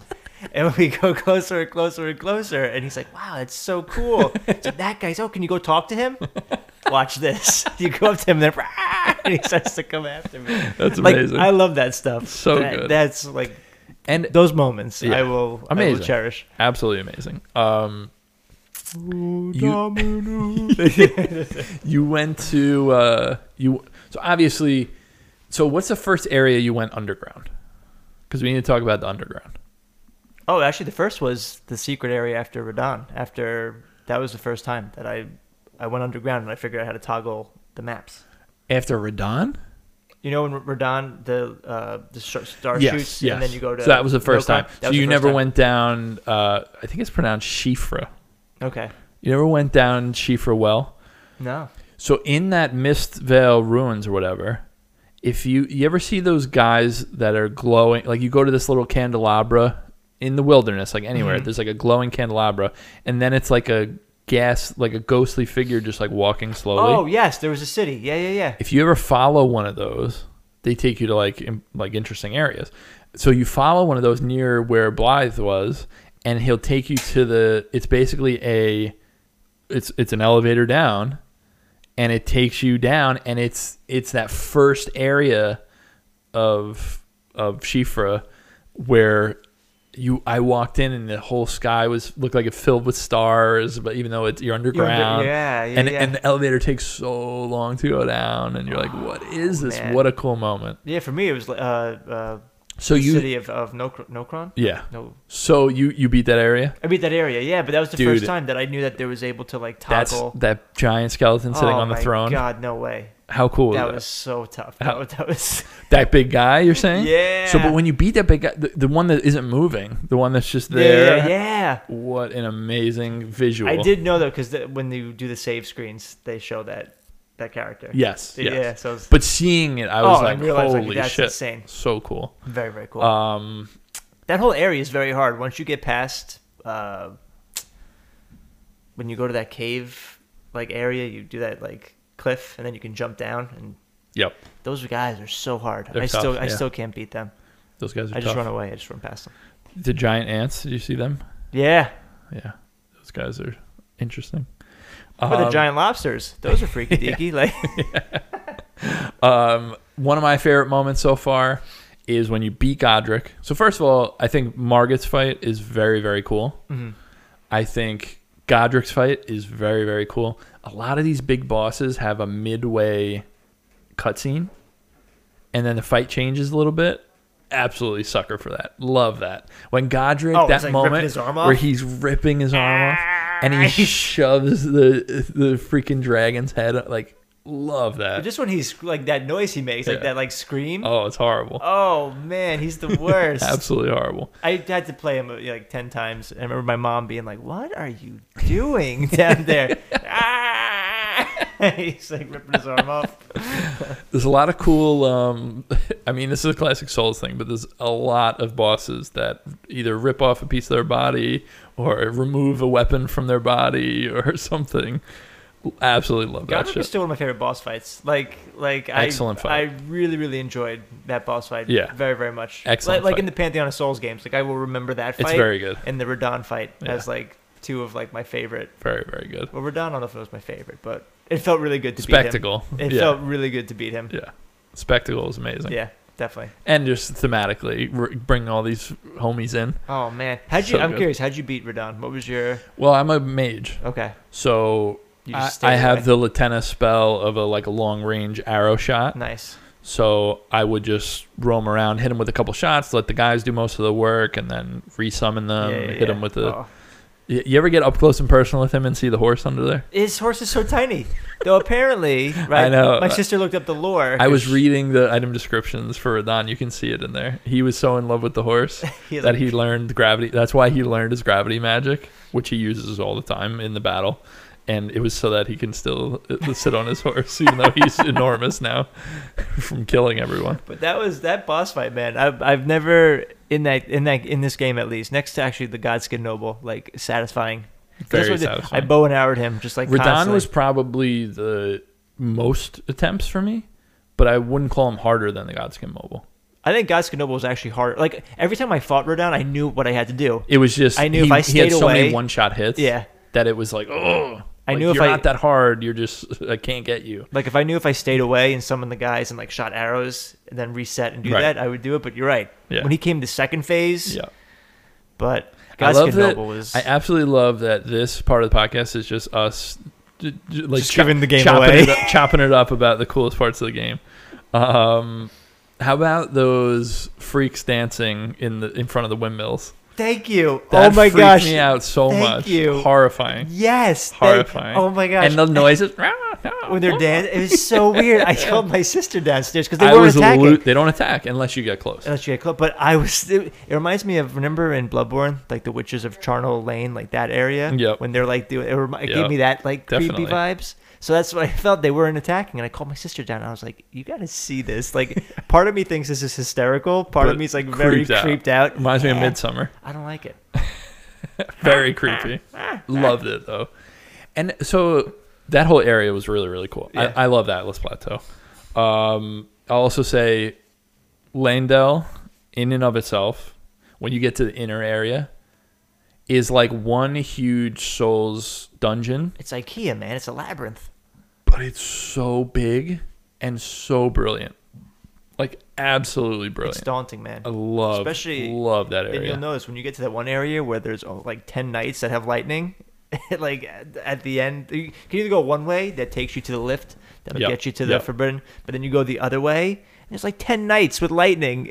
and we go closer and closer and closer, and he's like, "Wow, that's so cool." so that guy's, "Oh, can you go talk to him?" Watch this. You go up to him, and then and he starts to come after me. That's Like amazing. I love that stuff. So That- good. That's like and those moments. Yeah. I will. I will cherish. absolutely amazing. Um you went to uh you so obviously so what's the first area you went underground? Because we need to talk about the underground. Oh, actually, the first was the secret area after Radahn. After that was the first time that I I went underground and I figured out how to toggle the maps. After Radahn? You know, when Radahn the uh, the star Yes, shoots, yes. and then you go to. so that was the first Rokon? time. That So you never time. went down. Uh, I think it's pronounced Siofra. Okay. You never went down Siofra Well. No. So in that Mist Veil ruins or whatever, if you you ever see those guys that are glowing, like you go to this little candelabra in the wilderness, like anywhere, Mhm. there's like a glowing candelabra, and then it's like a gas, like a ghostly figure just like walking slowly. Oh yes, there was a city. Yeah, yeah, yeah. If you ever follow one of those, they take you to like im- like interesting areas. So you follow one of those near where Blaidd was, and he'll take you to the. It's basically a, it's it's an elevator down, and it takes you down, and it's it's that first area of of Siofra where you I walked in and the whole sky was looked like it filled with stars, but even though it's you're underground, yeah, yeah, and yeah. and the elevator takes so long to go down, and you're like, what is this? man. What a cool moment. yeah, for me it was uh, uh, So the you, city of of Nokr- Nokron. yeah. No, So you you beat that area. I beat that area. Yeah, but that was the Dude. first time that I knew that there was able to like toggle. that giant skeleton sitting oh on the throne. Oh my throne. God, no way. How cool was that that? was so tough. How- That was, that was that big guy, you're saying? yeah. So, but when you beat that big guy, the, the one that isn't moving, the one that's just there, yeah, yeah. what an amazing visual. I did know though because when you do the save screens, they show that that character. Yes, yes. Yeah. So it's But seeing it, I was Oh, I like, like, holy that's shit. insane. So cool. very very cool. Um, that whole area is very hard. Once you get past, uh, when you go to that cave like area, you do that like cliff, and then you can jump down. And yep. those guys are so hard. They're I tough, still I yeah. still can't beat them. Those guys are I just tough. run away. I just run past them. The giant ants, did you see them? Yeah, Yeah. Those guys are interesting. the Um, giant lobsters, those are freaky deaky. Like Um, one of my favorite moments so far is when you beat Godrick. So first of all, I think Margit's fight is very very cool. Mhm. I think Godrick's fight is very very cool. A lot of these big bosses have a midway cutscene, and then the fight changes a little bit. Absolutely sucker for that. Love that. When Godrick, Oh, that like moment where he's ripping his arm off and he shoves the the freaking dragon's head like love that. just when he's like that noise he makes, like Yeah. that like scream. Oh, it's horrible. Oh man, he's the worst. Absolutely horrible. I had to play him uh, like ten times. I remember my mom being like, "What are you doing down there?" ah! He's like ripping his arm off. There's a lot of cool. Um, I mean, this is a classic Souls thing, but there's a lot of bosses that either rip off a piece of their body or remove a weapon from their body or something. Absolutely love that Godrick is shit. still one of my favorite boss fights. Like, like Excellent I, fight. I really, really enjoyed that boss fight. Yeah. very, very much. Excellent Like, like in the Pantheon of Souls games, like I will remember that fight It's very good. and the Radahn fight Yeah. as like two of like my favorite. Very, very good. Well, Radahn, I don't know if it was my favorite, but it felt really good to Spectacle. beat him. It yeah. felt really good to beat him. yeah. Spectacle is amazing. Yeah, definitely. And just thematically, r- bring all these homies in. Oh man, how'd you? So I'm good. curious. How'd you beat Radahn? What was your? Well, I'm a mage. Okay, So I, just stayed I have the Latenna spell of a like a long range arrow shot. nice. So I would just roam around, hit him with a couple shots, let the guys do most of the work, and then resummon them. yeah, yeah, hit yeah. with the. Oh. You ever get up close and personal with him and see the horse under there? His horse is so tiny. Though apparently, right? I know. My sister looked up the lore. I was reading the item descriptions for Radahn. You can see it in there. He was so in love with the horse he that like- he learned gravity. That's why he learned his gravity magic, which he uses all the time in the battle. And it was so that he can still uh, sit on his horse, even though he's enormous now from killing everyone. But that was that boss fight, man. I've I've never in that in that in this game at least. Next to actually the Godskin Noble, like satisfying. That's Very what I satisfying. bow and arrowed him just like Radahn constantly. was probably the most attempts for me, but I wouldn't call him harder than the Godskin Noble. I think Godskin Noble was actually hard. Like every time I fought Radahn, I knew what I had to do. It was just I knew he, if I he had stayed so many away- one shot hits Yeah. that it was like oh I like, knew if you're I- not that hard you're just I can't get you Like if I knew if I stayed away and summoned the guys and like shot arrows and then reset and do Right. that, I would do it. But you're right. Yeah. When he came to second phase, yeah but I love that was I absolutely love that this part of the podcast is just us like Just giving the game chopping away. it, up, chopping it up about the coolest parts of the game um how about those freaks dancing in the in front of the windmills Thank you. that oh my freaked gosh. me out so Thank much you. horrifying Yes. thank- Horrifying. oh my gosh. and the noises when they're dancing, it was so weird. I called my sister downstairs because they I weren't attacking. lo- they don't attack unless you get close Unless you get close, but I was. It, it reminds me of remember in Bloodborne, like the witches of Charnel Lane, like that area. Yep. When they're like doing, it, remi- it Yep. gave me that like Definitely. creepy vibes. So that's what I felt. They weren't attacking, and I called my sister down. And I was like, "You got to see this." Like, part of me thinks this is hysterical. Part of But me is like very creeped out. creeped out. reminds me of midsummer I don't like it. very creepy loved it though and so that whole area was really really cool Yeah. I, I love that Altus Plateau um, I'll also say Leyndell in and of itself when you get to the inner area is like one huge Souls dungeon It's IKEA, man. It's a labyrinth. But it's so big and so brilliant. Like absolutely brilliant. It's daunting, man. I love Especially- love that area. And you'll notice when you get to that one area where there's oh, like ten knights that have lightning, like at- the end, you can either go one way that takes you to the lift that'll Yep, get you to the yep. forbidden, but then you go the other way, and there's like ten knights with lightning.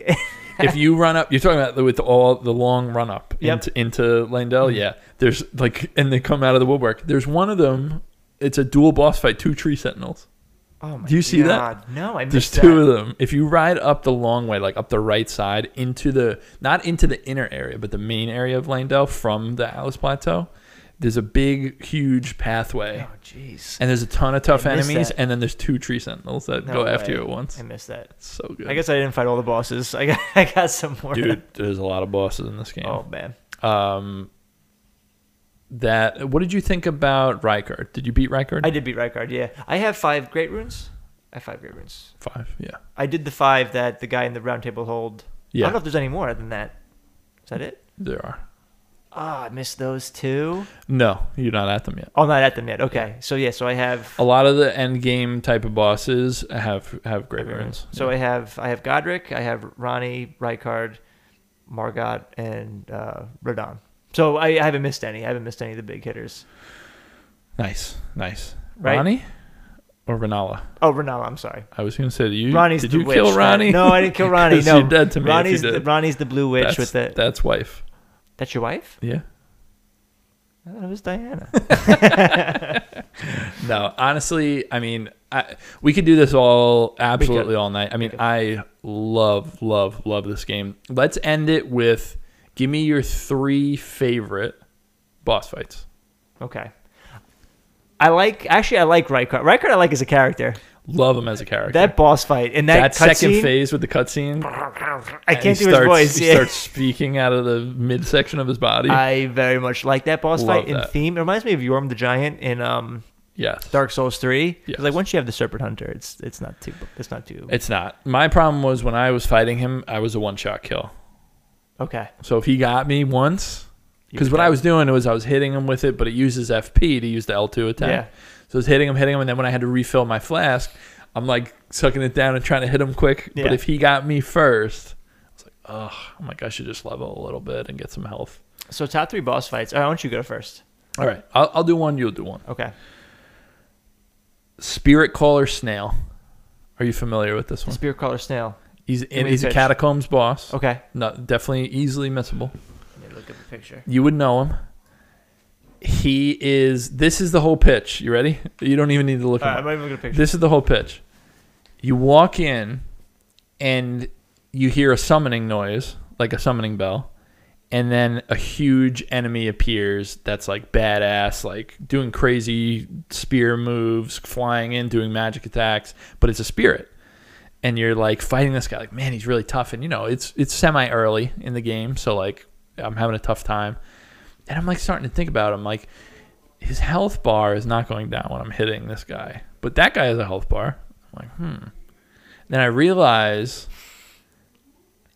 if you run up, you're talking about the- with all the long run up Yep. into, into Leyndell. Mhm. Yeah, there's like, and they come out of the woodwork. There's one of them. It's a dual boss fight, two tree sentinels. oh my Do you see that? God. No, I There's missed two that. of them. If you ride up the long way, like up the right side into the not into the inner area, but the main area of Leyndell from the Altus Plateau, there's a big, huge pathway, Oh jeez, and there's a ton of tough I missed enemies, that. and then there's two tree sentinels that No go after way. you at once. I missed that. It's so good. I guess I didn't fight all the bosses. I got I got some more. dude, there's a lot of bosses in this game. Oh man, Um, that what did you think about Rykard? Did you beat Rykard? I did beat Rykard. Yeah, I have five great runes. I have five great runes. Five. Yeah. I did the five that the guy in the round table hold. Yeah. I don't know if there's any more than that. Is that it? There are. Ah, I missed those two. No, you're not at them yet. Oh, not at them yet. Okay, so yeah, so I have A lot of the end game type of bosses have have great Okay. runes. So Yeah. I have I have Godrick, I have Ranni, Rykard, Margit, and uh, Radahn. So I, I haven't missed any. I haven't missed any of the big hitters. nice, nice. Right? Ranni or Renala? Oh, Renala, I'm sorry. I was gonna say, did you Ranni's did the you witch. kill Ranni? No, I didn't kill Ranni. No, you're dead to me Ranni's the. Ranni's the blue witch that's, with the. that's wife. That's your wife? Yeah. I thought it was Diana. No, honestly, I mean, I, we could do this all absolutely all night. I mean. I love, love, love this game. Let's end it with give me your three favorite boss fights. okay. I like actually I like Rykard. Rykard I like as a character. Love him as a character. That boss fight and that, that second cutscene, phase with the cutscene, I can't do his voice. He yeah. starts speaking out of the midsection of his body. I very much like that boss Love fight in theme. It reminds me of Yhorm the Giant in um, yes, Dark Souls Three. Yes. Like once you have the Serpent Hunter, it's it's not too it's not too it's not. My problem was when I was fighting him, I was a one shot kill. Okay. So if he got me once, because what I was doing was I was hitting him with it, but it uses FP to use the L2 attack. Yeah. So I was hitting him, hitting him, and then when I had to refill my flask, I'm like sucking it down and trying to hit him quick. Yeah. But if he got me first, I was like, oh, I'm like, I should just level a little bit and get some health. So top three boss fights. All right, why don't you go first? All right, I'll, I'll do one. You'll do one. Okay. Spirit Caller Snail. Are you familiar with this one? Spirit Caller Snail. He's a he's a catacombs boss. Okay. No, definitely easily missable. Let me look at the picture. You would know him. He is. This is the whole pitch. You ready? You don't even need to look All right. I'm even looking at picture. This is the whole pitch. You walk in and you hear a summoning noise, like a summoning bell, and then a huge enemy appears that's like badass, like doing crazy spear moves, flying in, doing magic attacks, but it's a spirit. And you're like fighting this guy, like, man, he's really tough. And you know, it's it's semi early in the game, so like I'm having a tough time. And I'm like starting to think about him, like his health bar is not going down when I'm hitting this guy, but that guy has a health bar. I'm like, hmm. Then I realize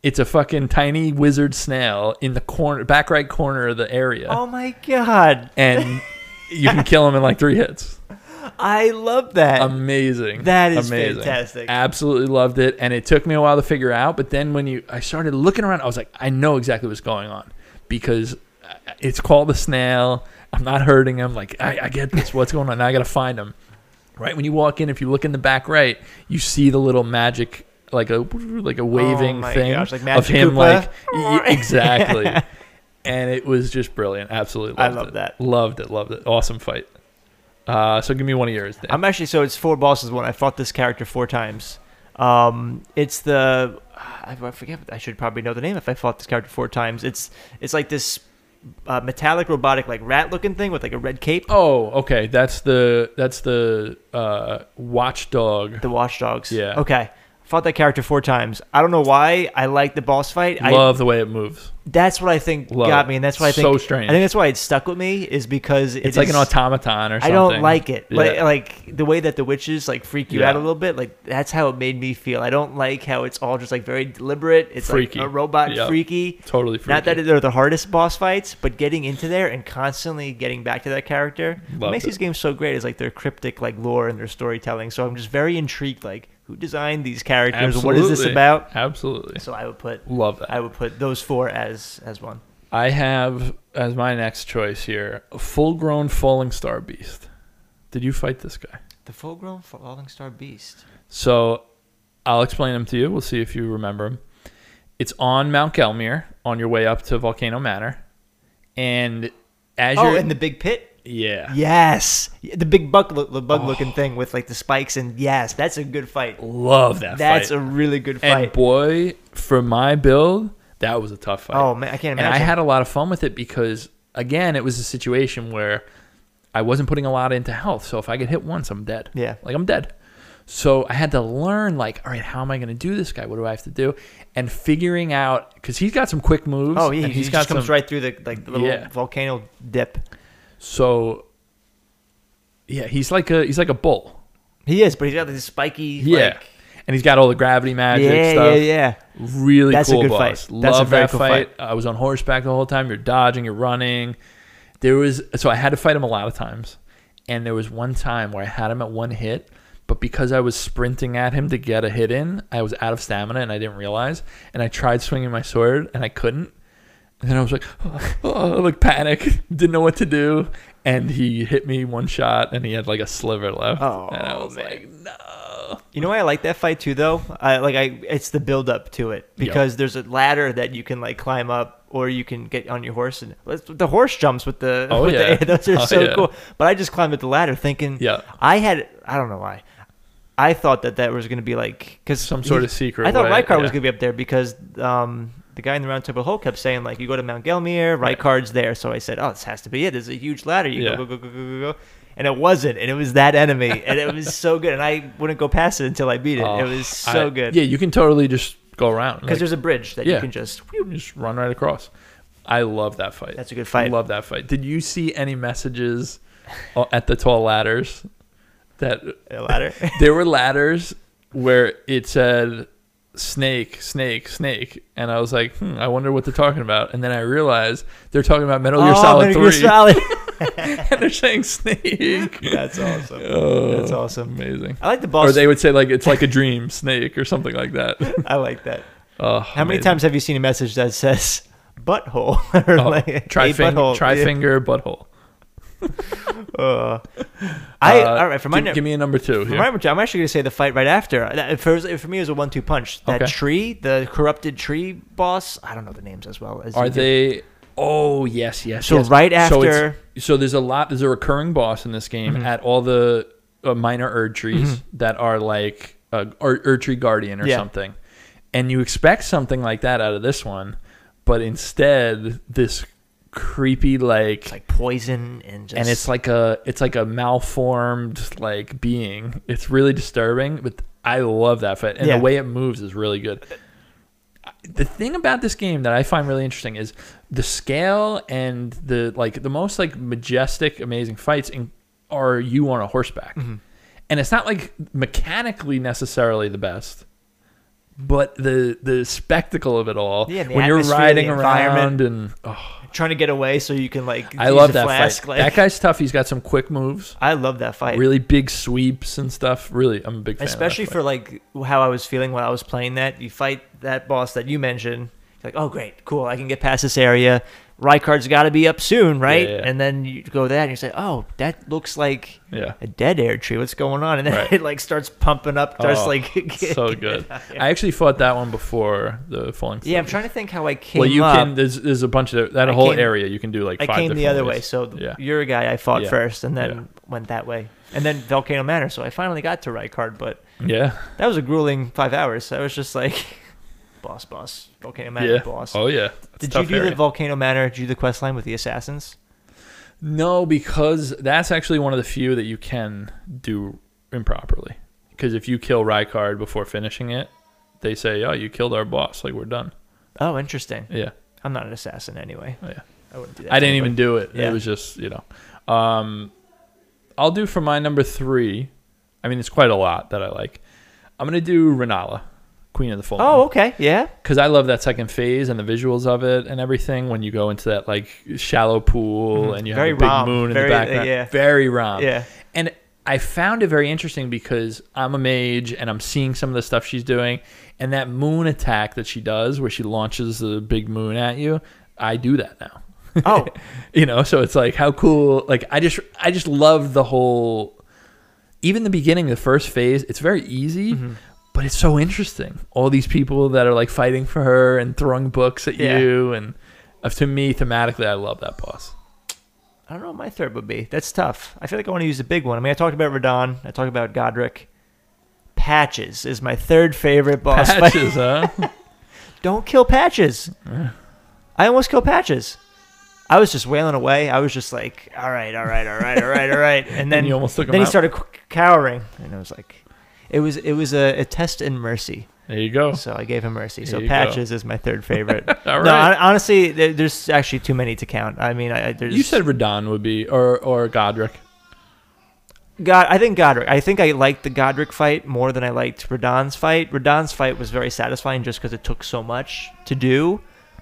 it's a fucking tiny wizard snail in the corner, back right corner of the area, Oh my god. and you can kill him in like three hits. I love that. Amazing. that is Amazing. fantastic. Absolutely loved it, and it took me a while to figure out. But then when you, I started looking around, I was like, I know exactly what's going on because it's called the snail. I'm not hurting him. Like I, I get this. What's going on? Now I got to find him. Right when you walk in, if you look in the back right, you see the little magic, like a like a oh waving Oh thing gosh, like of him, Koopa. like exactly. and it was just brilliant. Absolutely, I love it. that. Loved it. Loved it. Awesome fight. Uh, so give me one of yours. Dan. I'm actually so it's four bosses. One I fought this character four times. Um, it's the I, I forget. I should probably know the name if I fought this character four times. It's it's like this uh, metallic robotic like rat looking thing with like a red cape. Oh, okay. That's the that's the uh, watchdog. The watchdogs. Yeah. Okay. Fought that character four times. I don't know why. I like the boss fight. I, Love the way it moves. that's what I think Love got me, and that's why I think So strange. I think that's why it stuck with me is because it It's like an automaton or something. I don't like it. Like Yeah. like the way that the witches like freak you Yeah. out a little bit. Like that's how it made me feel. I don't like how it's all just like very deliberate. It's Freaky. like a robot Yep. freaky. totally freaky. Not that they're the hardest boss fights, but getting into there and constantly getting back to that character what makes it. these games so great is like their cryptic like lore and their storytelling. So I'm just very intrigued. Like who designed these characters? What is this about? Absolutely. So I would put Love that. I would put those four as as one. I have as my next choice here a full grown falling star beast. Did you fight this guy? The full grown falling star beast. So I'll explain him to you. We'll see if you remember him. It's on Mount Gelmir on your way up to Volcano Manor. And as Oh, you're in the big pit. Yeah. Yes, the big bug, the bug looking Oh. thing with like the spikes and yes, that's a good fight. Love that That's fight. a really good fight. and boy, for my build, that was a tough fight. oh man, I can't and. I had a lot of fun with it because again, it was a situation where I wasn't putting a lot into health. So if I get hit once, I'm dead. Yeah. Like I'm dead. So I had to learn like, all right, how am I going to do this guy? What do I have to do? And figuring out because he's got some quick moves. oh, yeah, and he he's just got comes some, right through the like the little Yeah. volcano dip. So yeah, he's like a he's like a bull. He is, but he's got this spiky. Yeah. like, And he's got all the gravity magic yeah, stuff. yeah, yeah. Really That's a cool good boss. fight. That's a Love that cool fight. I was on horseback the whole time. You're dodging, you're running. There was so I had to fight him a lot of times. And there was one time where I had him at one hit, but because I was sprinting at him to get a hit in, I was out of stamina and I didn't realize. And I tried swinging my sword and I couldn't. And then I was like, oh, like panic, didn't know what to do. And he hit me one shot and he had like a sliver left. Oh, and I was man. like, no. You know why I like that fight too, though. I like I. It's the build up to it because there's a ladder that you can like climb up, or you can get on your horse and the horse jumps with the. Oh, with yeah. the, those are Oh, so yeah. cool. But I just climbed up the ladder thinking. Yeah. I had. I don't know why. I thought that that was going to be like because Some sort of secret I thought way, Rykard was going to be up there because um, the guy in the round table hole kept saying like you go to Mount Gelmir, Rykard's there. So I said, oh, this has to be it. There's a huge ladder. You Yeah. go go go go go go. And it wasn't, and it was that enemy, and it was so good, and I wouldn't go past it until I beat it. Oh, it was so I- good. Yeah, you can totally just go around. because Like, there's a bridge that yeah. you can just. just run right across. I love that fight. That's a good fight. I love that fight. Did you see any messages uh, at the tall ladders that A ladder. there were ladders where it said snake, snake, snake, and I was like, hmm, I wonder what they're talking about. And then I realized they're talking about Metal Gear oh, Solid Metal Gear Three, Solid. and they're saying snake. That's awesome. Oh, That's awesome. Amazing. I like the boss. Or they would say like it's like a dream, snake, or something like that. I like that. Oh, How many times have you seen a message that says butthole or Oh, like try, fing- butthole? try Yeah. finger butthole. Uh, I uh, all right. For my give, give me a number two. For here. my number two, I'm actually gonna say the fight right after. That- For, for me, it was a one-two punch. That Okay. tree, the corrupted tree boss. I don't know the names as well as Are they? Oh yes, yes. So yes. right after- so there's a lot. There's a recurring boss in this game Mhm. at all the uh, minor Erd trees Mhm. that are like a Erd Erd tree guardian or Yeah. something, and you expect something like that out of this one, but instead this creepy like. It's like poison and just and it's like a it's like a malformed like being. It's really disturbing, but I love that fight, and Yeah. the way it moves is really good. The thing about this game that I find really interesting is the scale and the like the most like majestic, amazing fights in, are you on a horseback, Mhm. and it's not like mechanically necessarily the best. But the the spectacle of it all, Yeah, when you're riding around and oh, trying to get away so you can like. I use love that flask, fight. Like, that guy's tough. He's got some quick moves, I love that fight. really big sweeps and stuff. Really, I'm a big fan. especially of that for like how I was feeling while I was playing that. You fight that boss that you mentioned. Like, oh great, cool, I can get past this area. Rykard's got to be up soon, right? Yeah, yeah. And then you go that and you say, oh, that looks like yeah. a dead air tree. What's going on? And then Right. it like starts pumping up, starts Oh, like so good. I actually fought that one before the falling. Yeah, I'm trying to think how I came Well, you up. can. There's there's a bunch of that I whole came- area. You can do like. I five came the other way, so Yeah. you're a guy I fought first, and then went that way, and then Volcano Manor. So I finally got to Rykard, but Yeah. that was a grueling five hours. I was just like, boss, boss, Volcano Manor, Yeah. boss. Oh yeah. It's a Did you do area. the Volcano Manor? Did you do the quest line with the assassins? No, because that's actually one of the few that you can do improperly. Because if you kill Rykard before finishing it, they say, "Oh, you killed our boss. Like we're done." Oh, interesting. Yeah. I'm not an assassin anyway. Oh, yeah. I wouldn't do that. I didn't even do it. Yeah. It was just you know. Um, I'll do for my number three. I mean, it's quite a lot that I like. I'm gonna do Renala, Queen of the Fallen. Oh, okay. Yeah. because I love that second phase and the visuals of it and everything. When you go into that like shallow pool Mhm. and you Very have a big Rom. moon in Very, the uh, background, yeah. very rom. Yeah. And I found it very interesting because I'm a mage and I'm seeing some of the stuff she's doing, and that moon attack that she does, where she launches the big moon at you. I do that now. Oh, you know so it's like how cool like i just i just love the whole even the beginning the first phase it's very easy Mm-hmm. But it's so interesting all these people that are like fighting for her and throwing books at Yeah. you and uh, to me thematically i love that boss I don't know what my third would be. That's tough. I feel like I want to use a big one. I mean, I talked about Radahn. I talked about Godrick. Patches is my third favorite boss. patches huh Don't kill Patches. I almost killed Patches. I was just wailing away. I was just like, all right, all right, all right, all right, all right. And then you almost took then he out? started cowering, and I was like, it was it was a, a test in mercy. there you go So I gave him mercy. So There go. Patches is my third favorite. All No, right. honestly, there's actually too many to count. I mean, I, I- there's you said Radahn would be or or godrick God. I think Godrick. I think I liked the Godrick fight more than I liked Radahn's fight. Radahn's fight was very satisfying just because it took so much to do.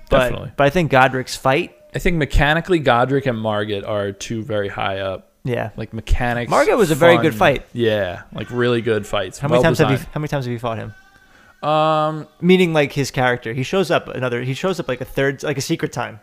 But Definitely. but I think Godrick's fight, i think mechanically godrick and margit are two very high up yeah. like mechanics Margit was a very good fight. yeah like really good fights How many Well times have you. How many times have you fought him? um Meaning like his character. He shows up another. He shows up like a third, like a secret time.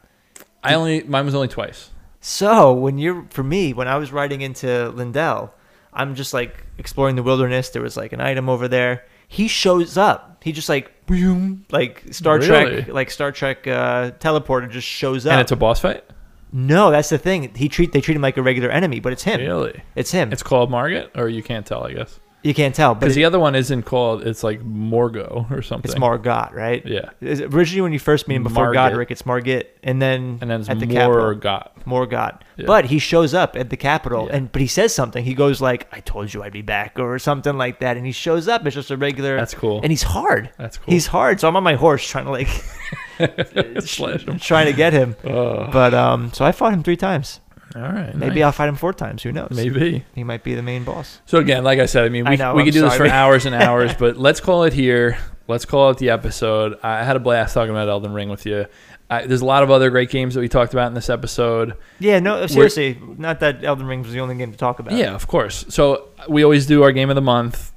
I only mine was only twice. So when you're for me, when I was riding into Leyndell, I'm just like exploring the wilderness. There was like an item over there. He shows up. He just like boom, like Star Really? Trek, like Star Trek uh, teleporter just shows up. And it's a boss fight? No, that's the thing. He treat they treat him like a regular enemy, but it's him. Really? It's him. It's called Margit, or you can't tell, I guess. You can't tell, but Because the other one isn't called. It's like Morgo or something. it's Margot, right? Yeah, Is it- Originally, when you first meet him before Margit. Godrick, it's Margit, and then and then it's at the. Morgott. Morgott. Yeah. But he shows up at the Capitol, Yeah. and but he says something. He goes like, "I told you I'd be back," or something like that. And he shows up. It's just a regular. That's cool. And he's hard. That's cool. He's hard. So I'm on my horse trying to like Slash him. trying to get him. Oh, But um, so I fought him three times. All right. Maybe nice. I'll fight him four times. Who knows? Maybe. he might be the main boss. So again, like I said, I mean, we, I know, we I'm could do this for hours and hours, but let's call it here. Let's call it the episode. I had a blast talking about Elden Ring with you. I, there's a lot of other great games that we talked about in this episode. Yeah. No. Seriously. Not that Elden Ring was the only game to talk about. Yeah, of course. So we always do our game of the month.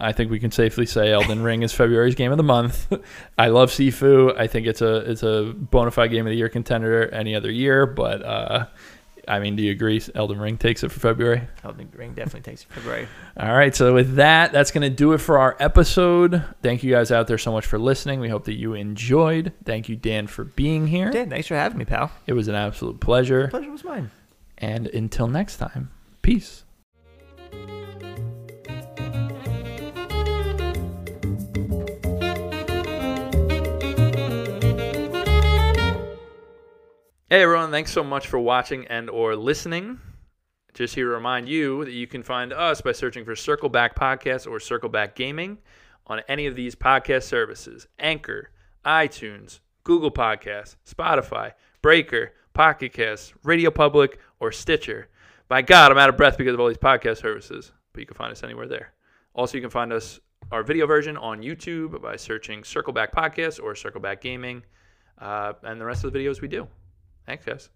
I think we can safely say Elden Ring is February's game of the month. I love Sifu. I think it's a it's a bona fide game of the year contender any other year. But uh, I mean, do you agree? Elden Ring takes it for February. Elden Ring definitely takes it for February. All right. So with that, that's going to do it for our episode. Thank you guys out there so much for listening. We hope that you enjoyed. Thank you, Dan, for being here. Dan, thanks for having me, pal. It was an absolute pleasure. Pleasure was mine. And until next time, peace. Hey everyone, thanks so much for watching and or listening. Just here to remind you that you can find us by searching for Circle Back Podcast or Circle Back Gaming on any of these podcast services. Anchor, iTunes, Google Podcasts, Spotify, Breaker, Pocket Casts, Radio Public, or Stitcher. By God, I'm out of breath because of all these podcast services, but you can find us anywhere there. Also, you can find us our video version on YouTube by searching Circle Back Podcast or Circle Back Gaming, uh, and the rest of the videos we do. Thanks, guys.